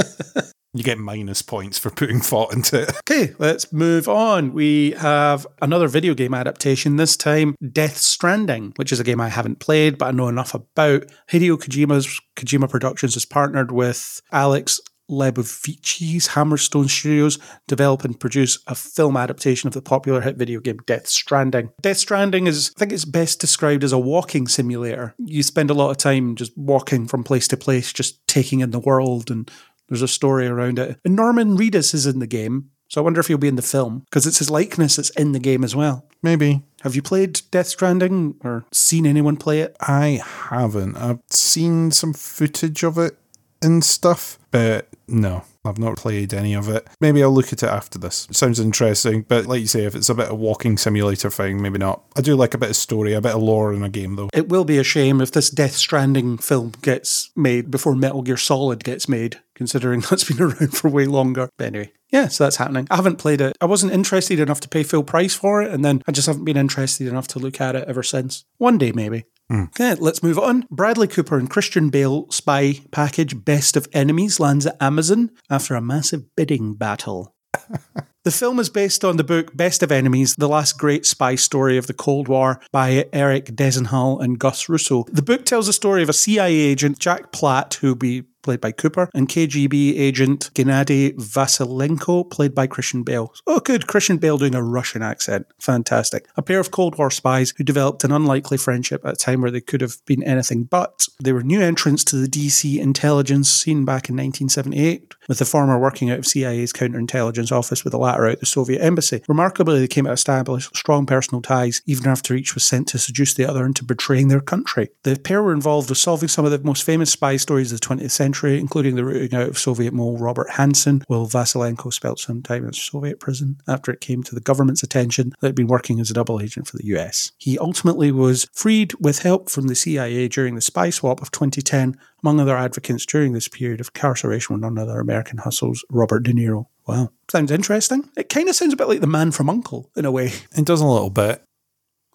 you get minus points for putting thought into it. Okay, let's move on. We have another video game adaptation, this time Death Stranding, which is a game I haven't played, but I know enough about. Hideo Kojima's Kojima Productions has partnered with Alex Lebovici's Hammerstone Studios develop and produce a film adaptation of the popular hit video game Death Stranding. Death Stranding is, I think it's best described as a walking simulator. You spend a lot of time just walking from place to place, just taking in the world, and there's a story around it. And Norman Reedus is in the game, so I wonder if he'll be in the film because it's his likeness that's in the game as well. Maybe. Have you played Death Stranding or seen anyone play it? I haven't. I've seen some footage of it and stuff, but no, I've not played any of it. Maybe I'll look at it after this. It sounds interesting, but like you say, if it's a bit of walking simulator thing, maybe not. I do like a bit of story, a bit of lore in a game, though. It will be a shame if this Death Stranding film gets made before Metal Gear Solid gets made, considering that's been around for way longer. But anyway, yeah, so that's happening. I haven't played it. I wasn't interested enough to pay full price for it, and then I just haven't been interested enough to look at it ever since. One day, maybe. Hmm. Okay, let's move on. Bradley Cooper and Christian Bale spy package Best of Enemies lands at Amazon after a massive bidding battle. The film is based on the book Best of Enemies, the last great spy story of the Cold War by Eric Dezenhall and Gus Russo. The book tells the story of a CIA agent, Jack Platt, who be played by Cooper, and KGB agent Gennady Vasilenko, played by Christian Bale. Oh, good, Christian Bale doing a Russian accent. Fantastic. A pair of Cold War spies who developed an unlikely friendship at a time where they could have been anything but. They were new entrants to the DC intelligence scene back in 1978, with the former working out of CIA's counterintelligence office with the latter out the Soviet embassy. Remarkably, they came to establish strong personal ties even after each was sent to seduce the other into betraying their country. The pair were involved with solving some of the most famous spy stories of the 20th century, including the rooting out of Soviet mole Robert Hanssen, while Vasilenko spent some time in Soviet prison after it came to the government's attention that he'd been working as a double agent for the US. He ultimately was freed with help from the CIA during the spy swap of 2010, among other advocates during this period of incarceration with none other American hustles, Robert De Niro. Wow. Sounds interesting. It kind of sounds a bit like The Man from Uncle, in a way, It does a little bit.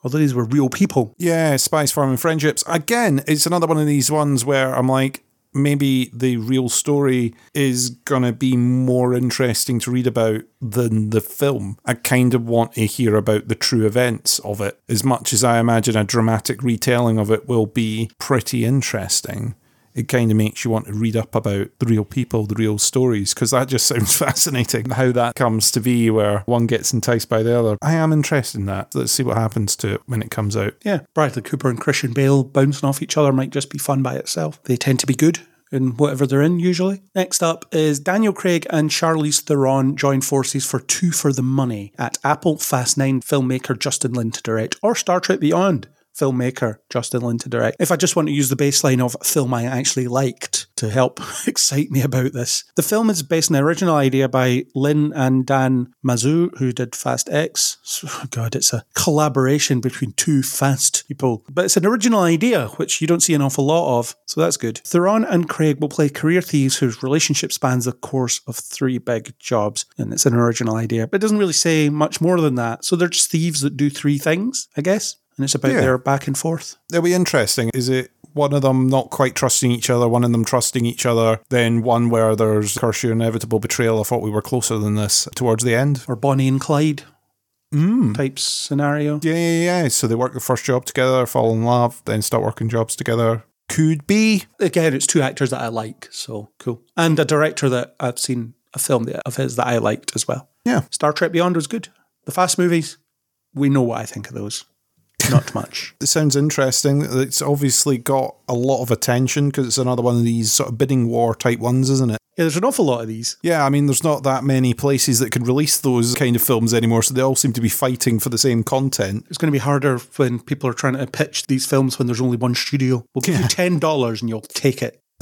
although these were real people. Yeah, spies, farming friendships. Again, it's another one of these ones where I'm like, maybe the real story is going to be more interesting to read about than the film. I kind of want to hear about the true events of it, as much as I imagine a dramatic retelling of it will be pretty interesting it kind of makes you want to read up about the real people, the real stories, because that just sounds fascinating how that comes to be where one gets enticed by the other. I am interested in that. Let's see what happens to it when it comes out. Yeah, Bradley Cooper and Christian Bale bouncing off each other might just be fun by itself. They tend to be good in whatever they're in usually. Next up is Daniel Craig and Charlize Theron join forces for Two for the Money at Apple Fast 9 filmmaker Justin Lin to direct or Star Trek Beyond filmmaker Justin Lin to direct. If I just want to use the baseline of a film I actually liked to help excite me about this, the film is based on an original idea by Lin and Dan Mazouz, who did Fast X. So, oh God, it's a collaboration between two fast people, but it's an original idea which you don't see an awful lot of, so that's good. Theron and Craig will play career thieves whose relationship spans the course of three big jobs, and it's an original idea, but it doesn't really say much more than that. So they're just thieves that do three things, I guess and it's about Yeah. their back and forth. It'll be interesting. Is it one of them not quite trusting each other, one of them trusting each other, then one where there's, of course, your inevitable betrayal. I thought we were closer than this towards the end. Or Bonnie and Clyde Mm. type scenario. Yeah, yeah, yeah. So they work the first job together, fall in love, then start working jobs together. Could be. Again, it's two actors that I like, so cool. And a director that I've seen a film of his that I liked as well. Yeah. Star Trek Beyond was good. The Fast movies, we know what I think of those. Not much. It sounds interesting. It's obviously got a lot of attention because it's another one of these sort of bidding war type ones, isn't it? Yeah, there's an awful lot of these. Yeah, I mean, there's not that many places that can release those kind of films anymore, so they all seem to be fighting for the same content. It's going to be harder when people are trying to pitch these films when there's only one studio. We'll give you ten dollars and you'll take it.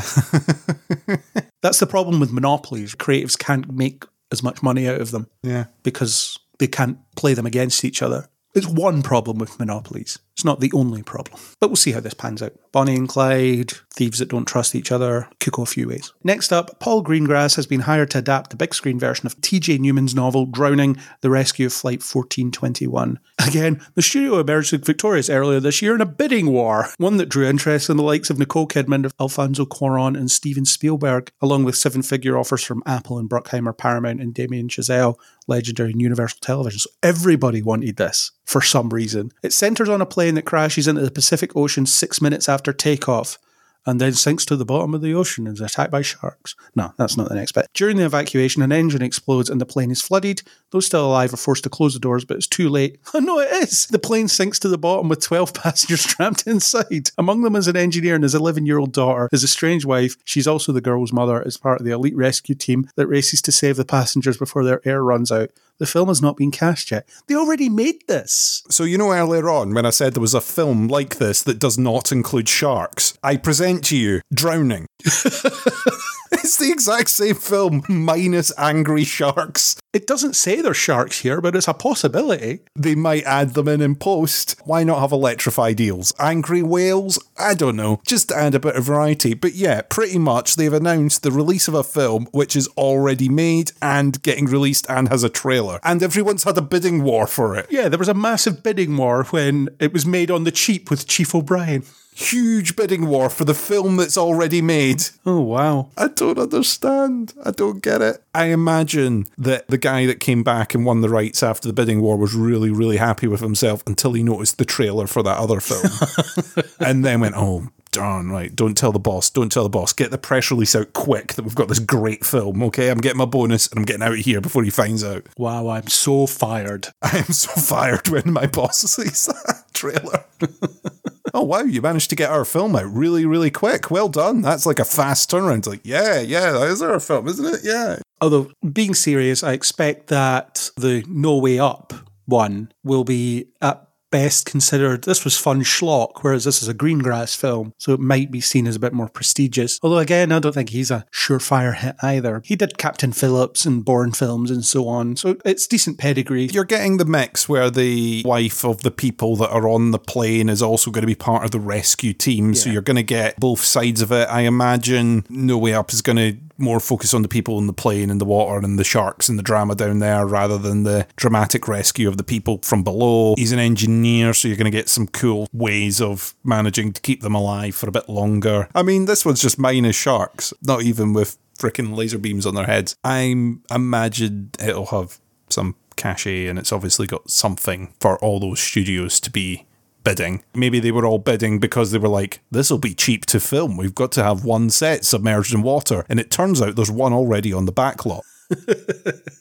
That's the problem with monopolies. Creatives can't make as much money out of them Yeah. because they can't play them against each other. It's one problem with monopolies. It's not the only problem. But we'll see how this pans out. Bonnie and Clyde, thieves that don't trust each other, could go a few ways. Next up, Paul Greengrass has been hired to adapt the big screen version of TJ Newman's novel Drowning, The Rescue of Flight 1421. Again, the studio emerged victorious earlier this year in a bidding war, one that drew interest in the likes of Nicole Kidman, of Alfonso Cuarón, and Steven Spielberg, along with seven figure offers from Apple and Bruckheimer, Paramount, and Damien Chazelle, legendary Universal Television. So everybody wanted this for some reason. It centers on a plane that crashes into the Pacific Ocean six minutes after takeoff and then sinks to the bottom of the ocean and is attacked by sharks. No, that's not the next bit. During the evacuation, an engine explodes and the plane is flooded. Those still alive are forced to close the doors, but it's too late. Oh, no, it is. The plane sinks to the bottom with 12 passengers trapped inside. Among them is an engineer and his 11 year old daughter. His estranged wife, she's also the girl's mother, is part of the elite rescue team that races to save the passengers before their air runs out. The film has not been cast yet. They already made this. So, you know, earlier on when I said there was a film like this that does not include sharks, I present to you Drowning. it's the exact same film, minus angry sharks. It doesn't say there's sharks here, but it's a possibility. They might add them in in post. Why not have electrified eels? Angry whales? I don't know. Just to add a bit of variety. But yeah, pretty much they've announced the release of a film which is already made and getting released and has a trailer. And everyone's had a bidding war for it. Yeah, there was a massive bidding war when it was made on the cheap with Chief O'Brien. Huge bidding war for the film that's already made. Oh, wow. I don't understand. I don't get it. I imagine that the guy that came back and won the rights after the bidding war was really, really happy with himself until he noticed the trailer for that other film. and then went, oh, darn, right. Don't tell the boss. Don't tell the boss. Get the press release out quick that we've got this great film. Okay, I'm getting my bonus and I'm getting out of here before he finds out. Wow, I'm so fired. I am so fired when my boss sees that trailer. oh wow, you managed to get our film out really, really quick. Well done. That's like a fast turnaround. Like, yeah, yeah, that is our film, isn't it? Yeah. Although, being serious, I expect that the No Way Up one will be at best considered this was fun schlock, whereas this is a Greengrass film, so it might be seen as a bit more prestigious. Although, again, I don't think he's a surefire hit either. He did Captain Phillips and Bourne films and so on, so it's decent pedigree. You're getting the mix where the wife of the people that are on the plane is also going to be part of the rescue team. So you're going to get both sides of it. I imagine No Way Up is going to more focus on the people in the plane and the water and the sharks and the drama down there rather than the dramatic rescue of the people from below. He's an engineer, so you're going to get some cool ways of managing to keep them alive for a bit longer. I mean, this one's just minus sharks, not even with freaking laser beams on their heads. I'm imagine it'll have some cachet and it's obviously got something for all those studios to be bidding. Maybe they were all bidding because they were like, this will be cheap to film. We've got to have one set submerged in water. And it turns out there's one already on the backlot.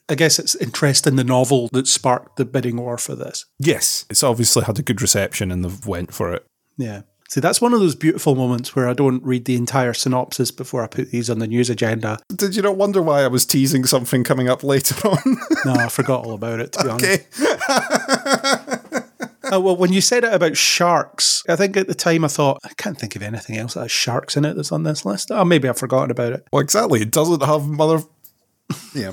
I guess it's interest in the novel that sparked the bidding war for this. Yes, it's obviously had a good reception and they've went for it. Yeah. See, that's one of those beautiful moments where I don't read the entire synopsis before I put these on the news agenda. Did you not wonder why I was teasing something coming up later on? no, I forgot all about it, to be okay. honest. Uh, well, when you said it about sharks, I think at the time I thought, I can't think of anything else that has sharks in it that's on this list. Oh, maybe I've forgotten about it. Well, exactly. It doesn't have mother. Yeah.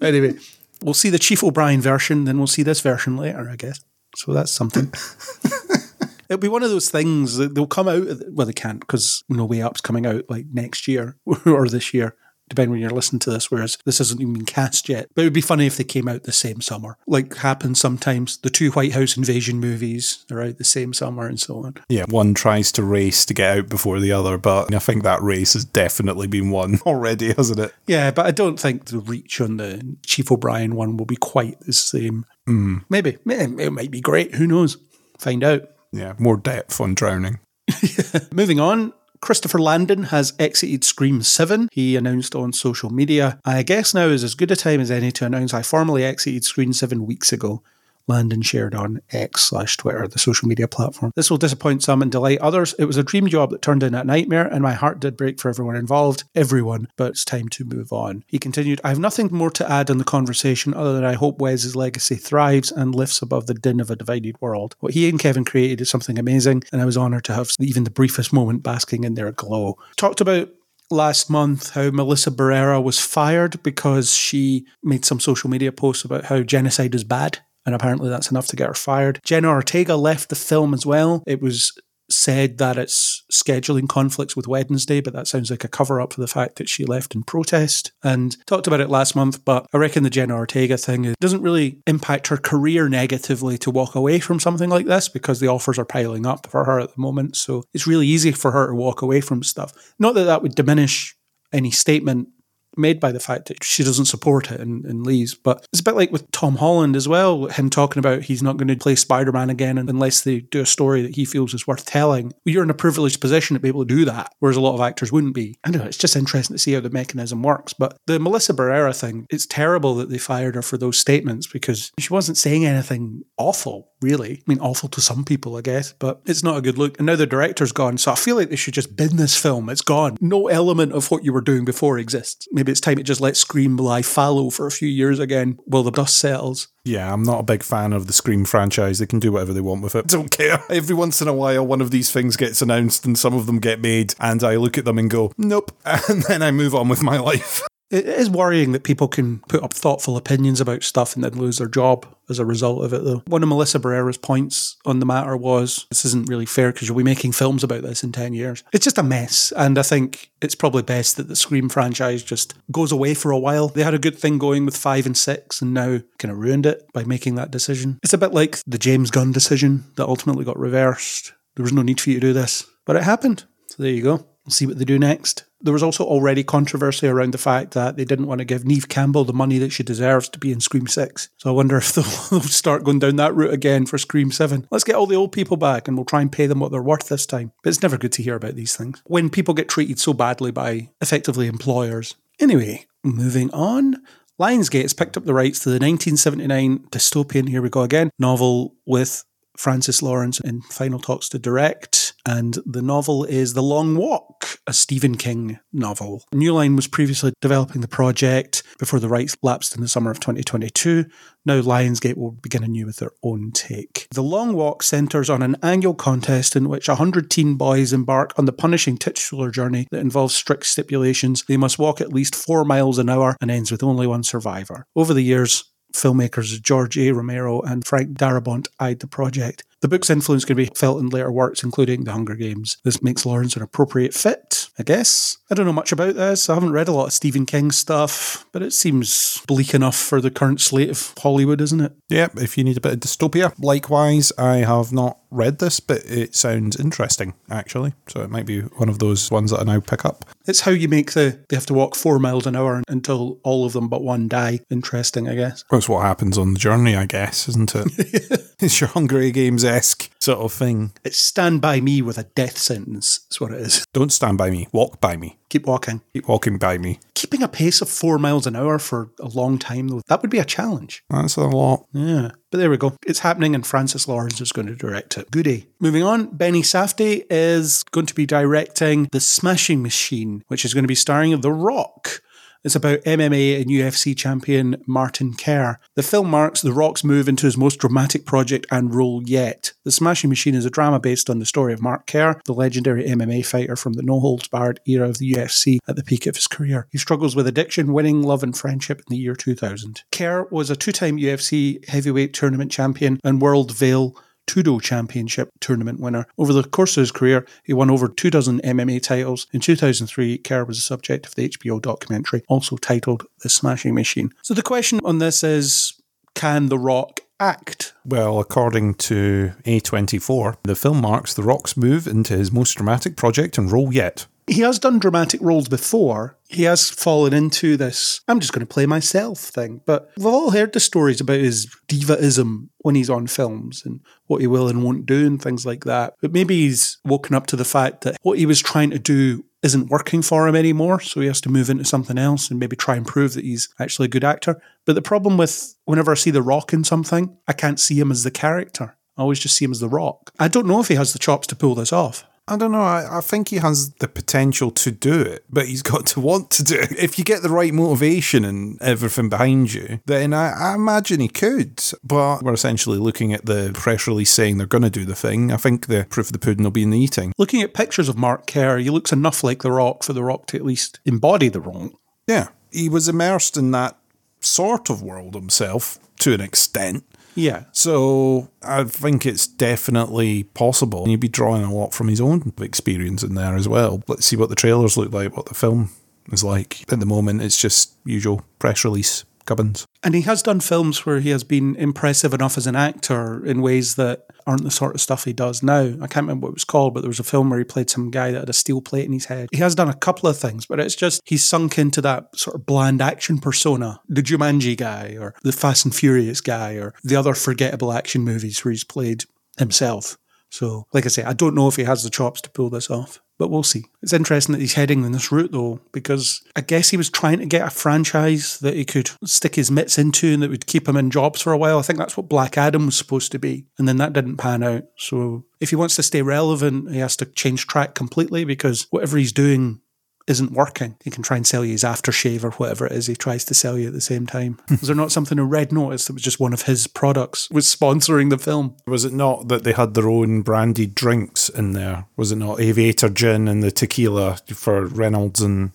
Anyway, we'll see the Chief O'Brien version, then we'll see this version later, I guess. So that's something. It'll be one of those things that they'll come out. Well, they can't because No Way Up's coming out like next year or this year, depending when you're listening to this. Whereas this hasn't even been cast yet. But it would be funny if they came out the same summer, like happens sometimes. The two White House invasion movies are out the same summer and so on. Yeah, one tries to race to get out before the other, but I think that race has definitely been won already, hasn't it? Yeah, but I don't think the reach on the Chief O'Brien one will be quite the same. Mm. Maybe. It might be great. Who knows? Find out. Yeah, more depth on drowning. Moving on. Christopher Landon has exited Scream 7. He announced on social media. I guess now is as good a time as any to announce I formally exited Scream 7 weeks ago. Landon shared on X slash Twitter, the social media platform. This will disappoint some and delight others. It was a dream job that turned into a nightmare, and my heart did break for everyone involved. Everyone, but it's time to move on. He continued, I have nothing more to add in the conversation other than I hope Wes's legacy thrives and lifts above the din of a divided world. What he and Kevin created is something amazing, and I was honoured to have even the briefest moment basking in their glow. Talked about last month how Melissa Barrera was fired because she made some social media posts about how genocide is bad and apparently that's enough to get her fired. Jenna Ortega left the film as well. It was said that it's scheduling conflicts with Wednesday, but that sounds like a cover up for the fact that she left in protest. And talked about it last month, but I reckon the Jenna Ortega thing doesn't really impact her career negatively to walk away from something like this because the offers are piling up for her at the moment. So it's really easy for her to walk away from stuff. Not that that would diminish any statement made by the fact that she doesn't support it and, and leaves. But it's a bit like with Tom Holland as well, him talking about he's not going to play Spider Man again unless they do a story that he feels is worth telling. You're in a privileged position to be able to do that, whereas a lot of actors wouldn't be. I know, it's just interesting to see how the mechanism works. But the Melissa Barrera thing, it's terrible that they fired her for those statements because she wasn't saying anything awful, really. I mean, awful to some people, I guess, but it's not a good look. And now the director's gone, so I feel like they should just bin this film. It's gone. No element of what you were doing before exists. Maybe it's time to just let Scream lie fallow for a few years again while the dust settles. Yeah, I'm not a big fan of the Scream franchise. They can do whatever they want with it. Don't care. Every once in a while, one of these things gets announced and some of them get made, and I look at them and go, nope. And then I move on with my life. It is worrying that people can put up thoughtful opinions about stuff and then lose their job as a result of it, though. One of Melissa Barrera's points on the matter was this isn't really fair because you'll be making films about this in 10 years. It's just a mess. And I think it's probably best that the Scream franchise just goes away for a while. They had a good thing going with five and six and now kind of ruined it by making that decision. It's a bit like the James Gunn decision that ultimately got reversed. There was no need for you to do this, but it happened. So there you go. We'll see what they do next. There was also already controversy around the fact that they didn't want to give Neve Campbell the money that she deserves to be in Scream 6. So I wonder if they'll, start going down that route again for Scream 7. Let's get all the old people back and we'll try and pay them what they're worth this time. But it's never good to hear about these things. When people get treated so badly by effectively employers. Anyway, moving on. Lionsgate has picked up the rights to the 1979 dystopian, here we go again, novel with Francis Lawrence in final talks to direct. And the novel is The Long Walk, a Stephen King novel. New Line was previously developing the project before the rights lapsed in the summer of 2022. Now Lionsgate will begin anew with their own take. The Long Walk centres on an annual contest in which 100 teen boys embark on the punishing titular journey that involves strict stipulations. They must walk at least four miles an hour and ends with only one survivor. Over the years, filmmakers George A. Romero and Frank Darabont eyed the project. The book's influence can be felt in later works, including The Hunger Games. This makes Lawrence an appropriate fit. I guess. I don't know much about this. I haven't read a lot of Stephen King stuff, but it seems bleak enough for the current slate of Hollywood, isn't it? Yep, if you need a bit of dystopia. Likewise, I have not read this, but it sounds interesting, actually. So it might be one of those ones that I now pick up. It's how you make the they have to walk four miles an hour until all of them but one die. Interesting, I guess. That's what happens on the journey, I guess, isn't it? it's your Hungry Games esque sort of thing. It's stand by me with a death sentence. That's what it is. Don't stand by me, walk by me. Keep walking. Keep walking by me. Keeping a pace of four miles an hour for a long time, though, that would be a challenge. That's a lot. Yeah. But there we go. It's happening, and Francis Lawrence is going to direct it. Goody. Moving on, Benny Safdie is going to be directing The Smashing Machine, which is going to be starring The Rock. It's about MMA and UFC champion Martin Kerr. The film marks The Rock's move into his most dramatic project and role yet. The Smashing Machine is a drama based on the story of Mark Kerr, the legendary MMA fighter from the no holds barred era of the UFC at the peak of his career. He struggles with addiction, winning love, and friendship in the year 2000. Kerr was a two time UFC heavyweight tournament champion and World Vale Tudo Championship tournament winner. Over the course of his career, he won over two dozen MMA titles. In 2003, Kerr was the subject of the HBO documentary, also titled The Smashing Machine. So the question on this is can The Rock act? Well, according to A24, the film marks The Rock's move into his most dramatic project and role yet. He has done dramatic roles before. He has fallen into this, I'm just going to play myself thing. But we've all heard the stories about his divaism when he's on films and what he will and won't do and things like that. But maybe he's woken up to the fact that what he was trying to do isn't working for him anymore. So he has to move into something else and maybe try and prove that he's actually a good actor. But the problem with whenever I see The Rock in something, I can't see him as the character. I always just see him as The Rock. I don't know if he has the chops to pull this off. I don't know. I, I think he has the potential to do it, but he's got to want to do it. If you get the right motivation and everything behind you, then I, I imagine he could. But we're essentially looking at the press release saying they're going to do the thing. I think the proof of the pudding will be in the eating. Looking at pictures of Mark Kerr, he looks enough like The Rock for The Rock to at least embody the role. Yeah, he was immersed in that sort of world himself to an extent. Yeah. So I think it's definitely possible. And he'd be drawing a lot from his own experience in there as well. Let's see what the trailers look like, what the film is like. At the moment, it's just usual press release gubbins. And he has done films where he has been impressive enough as an actor in ways that aren't the sort of stuff he does now. I can't remember what it was called, but there was a film where he played some guy that had a steel plate in his head. He has done a couple of things, but it's just he's sunk into that sort of bland action persona. The Jumanji guy, or the Fast and Furious guy, or the other forgettable action movies where he's played himself. So, like I say, I don't know if he has the chops to pull this off, but we'll see. It's interesting that he's heading in this route, though, because I guess he was trying to get a franchise that he could stick his mitts into and that would keep him in jobs for a while. I think that's what Black Adam was supposed to be, and then that didn't pan out. So, if he wants to stay relevant, he has to change track completely because whatever he's doing isn't working. He can try and sell you his aftershave or whatever it is he tries to sell you at the same time. was there not something in Red Notice that was just one of his products was sponsoring the film? Was it not that they had their own branded drinks in there? Was it not Aviator Gin and the tequila for Reynolds and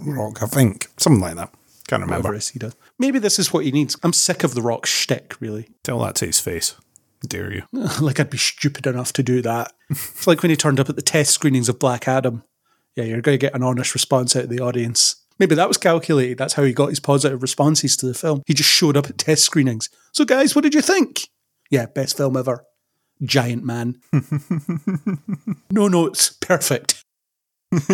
Rock? I think. Something like that. Can't remember. Whatever it is he does. Maybe this is what he needs. I'm sick of the rock shtick, really. Tell that to his face. Dare you. like I'd be stupid enough to do that. it's like when he turned up at the test screenings of Black Adam. Yeah, you're going to get an honest response out of the audience. Maybe that was calculated. That's how he got his positive responses to the film. He just showed up at test screenings. So, guys, what did you think? Yeah, best film ever. Giant man. no notes. Perfect.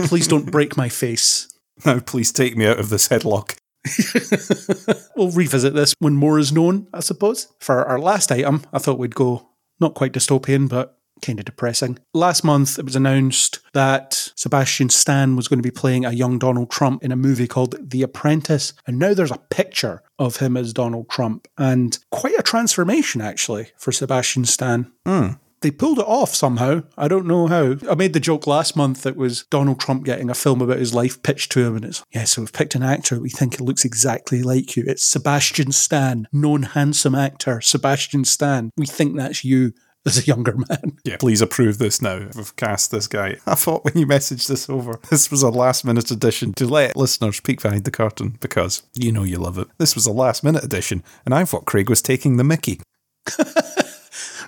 Please don't break my face. Now, please take me out of this headlock. we'll revisit this when more is known, I suppose. For our last item, I thought we'd go not quite dystopian, but kind of depressing. Last month, it was announced that Sebastian Stan was going to be playing a young Donald Trump in a movie called The Apprentice. And now there's a picture of him as Donald Trump, and quite a transformation, actually, for Sebastian Stan. Mm. They pulled it off somehow. I don't know how. I made the joke last month that was Donald Trump getting a film about his life pitched to him, and it's, yeah, so we've picked an actor we think it looks exactly like you. It's Sebastian Stan, known handsome actor, Sebastian Stan. We think that's you as a younger man. Yeah, please approve this now. We've cast this guy. I thought when you messaged this over, this was a last minute addition to let listeners peek behind the curtain because you know you love it. This was a last minute addition, and I thought Craig was taking the mickey.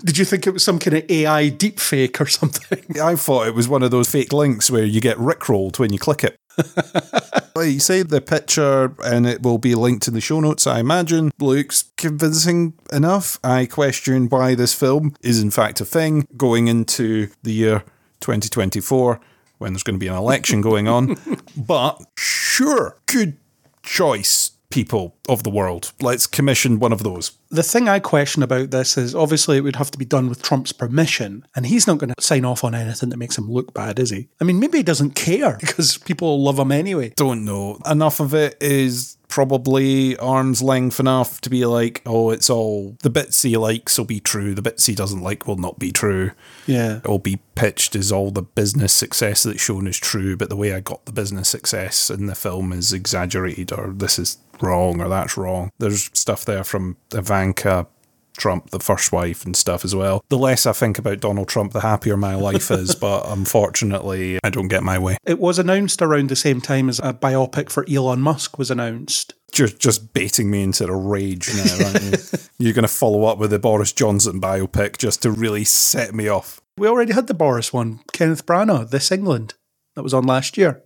Did you think it was some kind of AI deepfake or something? I thought it was one of those fake links where you get rickrolled when you click it. Like you say, the picture, and it will be linked in the show notes, I imagine, looks convincing enough. I question why this film is, in fact, a thing going into the year 2024 when there's going to be an election going on. but sure, good choice, people of the world. Let's commission one of those. The thing I question about this is obviously it would have to be done with Trump's permission, and he's not going to sign off on anything that makes him look bad, is he? I mean, maybe he doesn't care because people love him anyway. Don't know. Enough of it is probably arm's length enough to be like, oh, it's all the bits he likes will be true, the bits he doesn't like will not be true. Yeah. It'll be pitched as all the business success that's shown is true, but the way I got the business success in the film is exaggerated, or this is wrong, or that's wrong. There's stuff there from Ivanka Trump, the first wife, and stuff as well. The less I think about Donald Trump, the happier my life is, but unfortunately, I don't get my way. It was announced around the same time as a biopic for Elon Musk was announced. Just, just baiting me into a rage now, aren't you? You're going to follow up with the Boris Johnson biopic just to really set me off. We already had the Boris one, Kenneth Branagh, This England, that was on last year.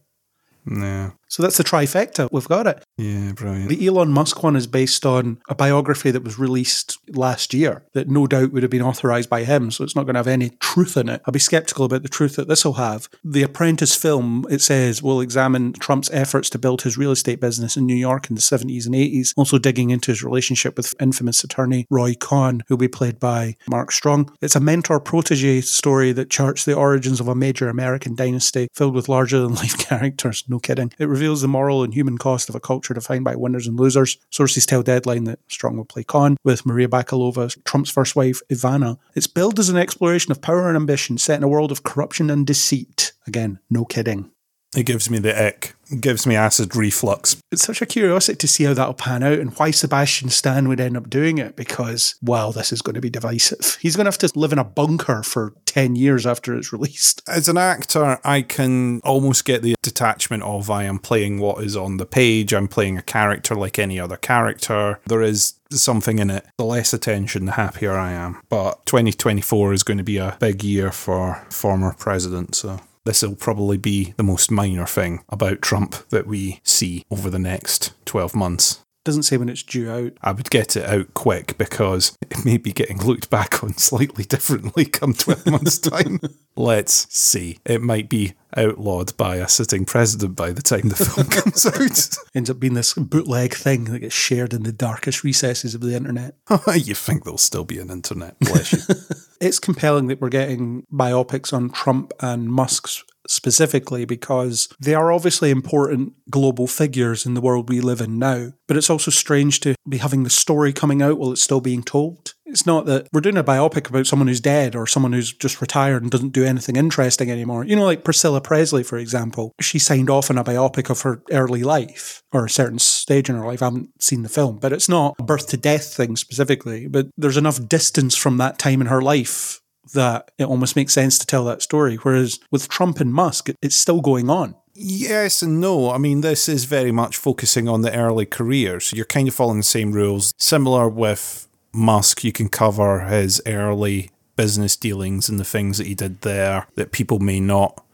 Yeah. So that's the trifecta. We've got it. Yeah, brilliant. The Elon Musk one is based on a biography that was released last year that no doubt would have been authorized by him. So it's not going to have any truth in it. I'll be skeptical about the truth that this will have. The Apprentice film, it says, will examine Trump's efforts to build his real estate business in New York in the 70s and 80s, also digging into his relationship with infamous attorney Roy Cohn, who'll be played by Mark Strong. It's a mentor protege story that charts the origins of a major American dynasty filled with larger than life characters. No kidding. It reveals the moral and human cost of a culture defined by winners and losers. Sources tell Deadline that Strong will play Cohn, with Maria Bakalova, Trump's first wife, Ivana. It's billed as an exploration of power and ambition set in a world of corruption and deceit. Again, no kidding. It gives me the ick. It gives me acid reflux. It's such a curiosity to see how that'll pan out and why Sebastian Stan would end up doing it because, well, this is going to be divisive. He's going to have to live in a bunker for 10 years after it's released. As an actor, I can almost get the detachment of I am playing what is on the page. I'm playing a character like any other character. There is something in it. The less attention, the happier I am. But 2024 is going to be a big year for former president, so this will probably be the most minor thing about Trump that we see over the next 12 months. Doesn't say when it's due out. I would get it out quick because it may be getting looked back on slightly differently come 12 months' time. Let's see. It might be outlawed by a sitting president by the time the film comes out. Ends up being this bootleg thing that gets shared in the darkest recesses of the internet. you think there'll still be an internet? Bless you. it's compelling that we're getting biopics on Trump and Musk's specifically because they are obviously important global figures in the world we live in now. But it's also strange to be having the story coming out while it's still being told. It's not that we're doing a biopic about someone who's dead or someone who's just retired and doesn't do anything interesting anymore. You know, like Priscilla Presley, for example. She signed off on a biopic of her early life or a certain stage in her life. I haven't seen the film, but it's not a birth to death thing specifically. But there's enough distance from that time in her life that it almost makes sense to tell that story. Whereas with Trump and Musk, it's still going on. Yes and no. I mean, this is very much focusing on the early career. So you're kind of following the same rules. Similar with Musk, you can cover his early business dealings and the things that he did there that people may not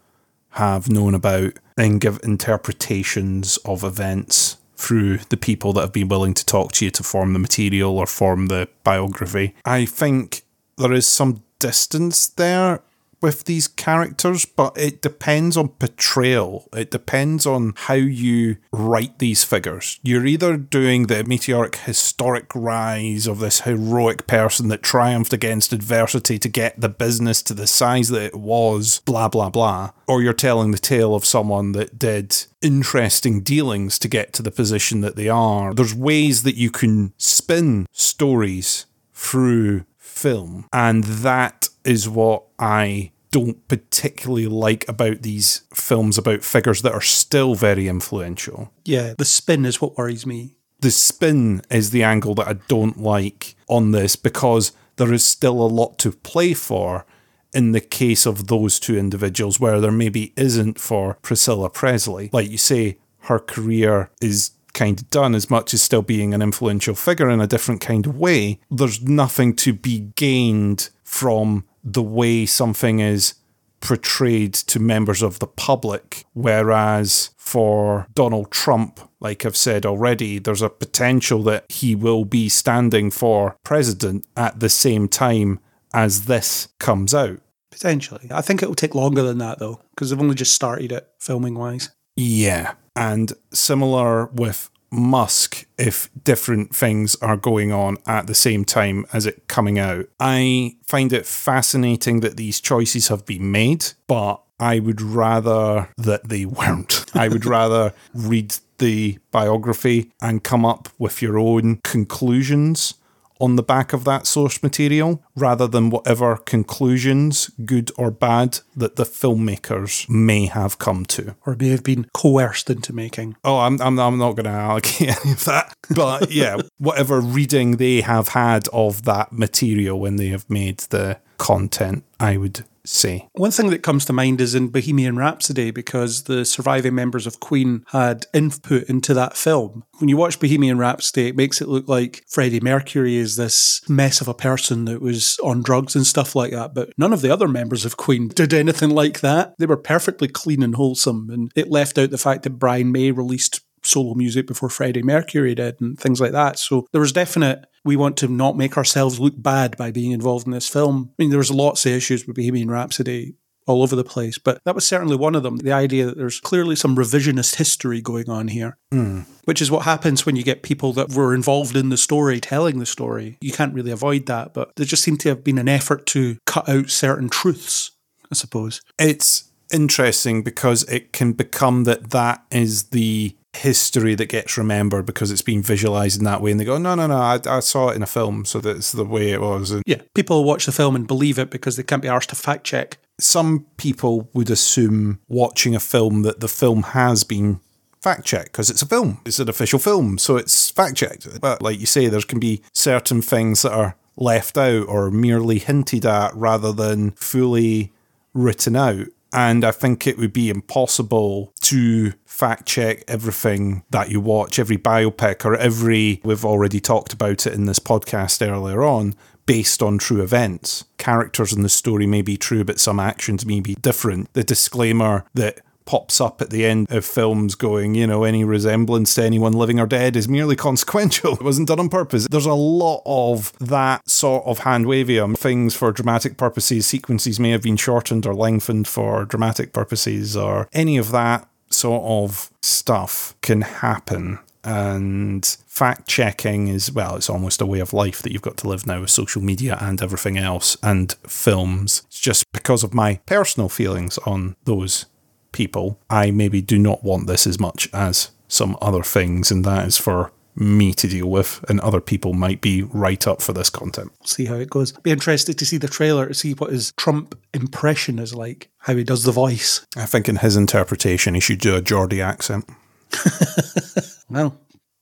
have known about and give interpretations of events through the people that have been willing to talk to you to form the material or form the biography. I think there is some distance there with these characters, but it depends on portrayal. It depends on how you write these figures. You're either doing the meteoric historic rise of this heroic person that triumphed against adversity to get the business to the size that it was, blah, blah, blah, or you're telling the tale of someone that did interesting dealings to get to the position that they are. There's ways that you can spin stories through film. And that is what I don't particularly like about these films about figures that are still very influential. Yeah, the spin is what worries me. The spin is the angle that I don't like on this because there is still a lot to play for in the case of those two individuals where there maybe isn't for Priscilla Presley. Like you say, her career is kind of done as much as still being an influential figure in a different kind of way. There's nothing to be gained from the way something is portrayed to members of the public. Whereas for Donald Trump, like I've said already, there's a potential that he will be standing for president at the same time as this comes out. Potentially. I think it will take longer than that, though, because they've only just started it filming wise. Yeah. And similar with Musk, if different things are going on at the same time as it coming out. I find it fascinating that these choices have been made, but I would rather that they weren't. I would rather read the biography and come up with your own conclusions on the back of that source material rather than whatever conclusions, good or bad, that the filmmakers may have come to. Or may have been coerced into making. Oh, I'm, I'm, I'm not going to allocate any of that. But yeah, whatever reading they have had of that material when they have made the content, I would say. One thing that comes to mind is in Bohemian Rhapsody because the surviving members of Queen had input into that film. When you watch Bohemian Rhapsody, it makes it look like Freddie Mercury is this mess of a person that was on drugs and stuff like that. But none of the other members of Queen did anything like that. They were perfectly clean and wholesome. And it left out the fact that Brian May released solo music before Freddie Mercury did and things like that. So there was definite we want to not make ourselves look bad by being involved in this film. I mean, there was lots of issues with Bohemian Rhapsody all over the place, but that was certainly one of them. The idea that there's clearly some revisionist history going on here, mm. which is what happens when you get people that were involved in the story telling the story. You can't really avoid that, but there just seemed to have been an effort to cut out certain truths, I suppose. It's interesting because it can become that that is the history that gets remembered because it's been visualized in that way and they go no no no I, I saw it in a film so that's the way it was. And yeah people watch the film and believe it because they can't be asked to fact check. some people would assume watching a film that the film has been fact checked because it's a film it's an official film so it's fact checked. But like you say there can be certain things that are left out or merely hinted at rather than fully written out and I think it would be impossible to fact check everything that you watch, every biopic or every, we've already talked about it in this podcast earlier on, based on true events. Characters in the story may be true, but some actions may be different. The disclaimer that pops up at the end of films going, you know, any resemblance to anyone living or dead is merely consequential. It wasn't done on purpose. There's a lot of that sort of hand wavium. Things for dramatic purposes, sequences may have been shortened or lengthened for dramatic purposes, or any of that sort of stuff can happen. And fact checking is, well, it's almost a way of life that you've got to live now with social media and everything else and films. It's just because of my personal feelings on those people, I maybe do not want this as much as some other things, and that is for me to deal with, and other people might be right up for this content. See how it goes. Be interested to see the trailer to see what his Trump impression is like, how he does the voice. I think in his interpretation, he should do a Geordie accent. well,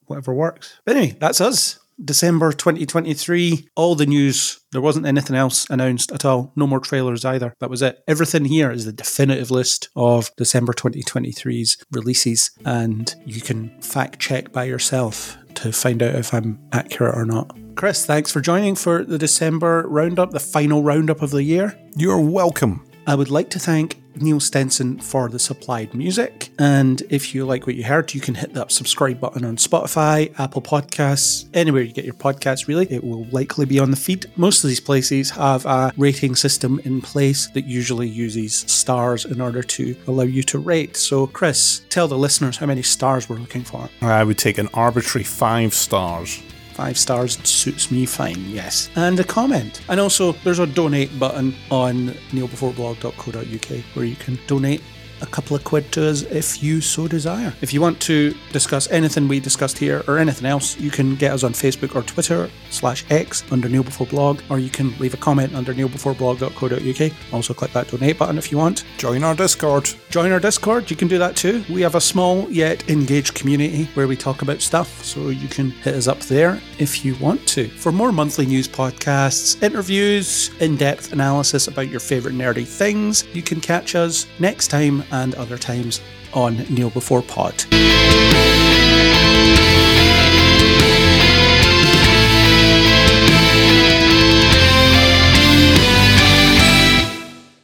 whatever works. But anyway, that's us. December 2023, all the news. There wasn't anything else announced at all. No more trailers either. That was it. Everything here is the definitive list of December 2023's releases, and you can fact check by yourself to find out if I'm accurate or not. Chris, thanks for joining for the December roundup, the final roundup of the year. You're welcome. I would like to thank Neil Stenson for the supplied music. And if you like what you heard, you can hit that subscribe button on Spotify, Apple Podcasts, anywhere you get your podcasts, really. It will likely be on the feed. Most of these places have a rating system in place that usually uses stars in order to allow you to rate. So, Chris, tell the listeners how many stars we're looking for. I would take an arbitrary five stars. Five stars suits me fine, yes. And a comment. And also, there's a donate button on kneelbeforeblog.co.uk where you can donate a couple of quid to us if you so desire. If you want to discuss anything we discussed here or anything else, you can get us on Facebook or Twitter slash X under Kneel Before Blog, or you can leave a comment under kneelbeforeblog.co.uk. Also click that donate button if you want. Join our Discord. Join our Discord, you can do that too. We have a small yet engaged community where we talk about stuff, so you can hit us up there if you want to. For more monthly news podcasts, interviews, in depth analysis about your favourite nerdy things, you can catch us next time and other times on Kneel Before Pod.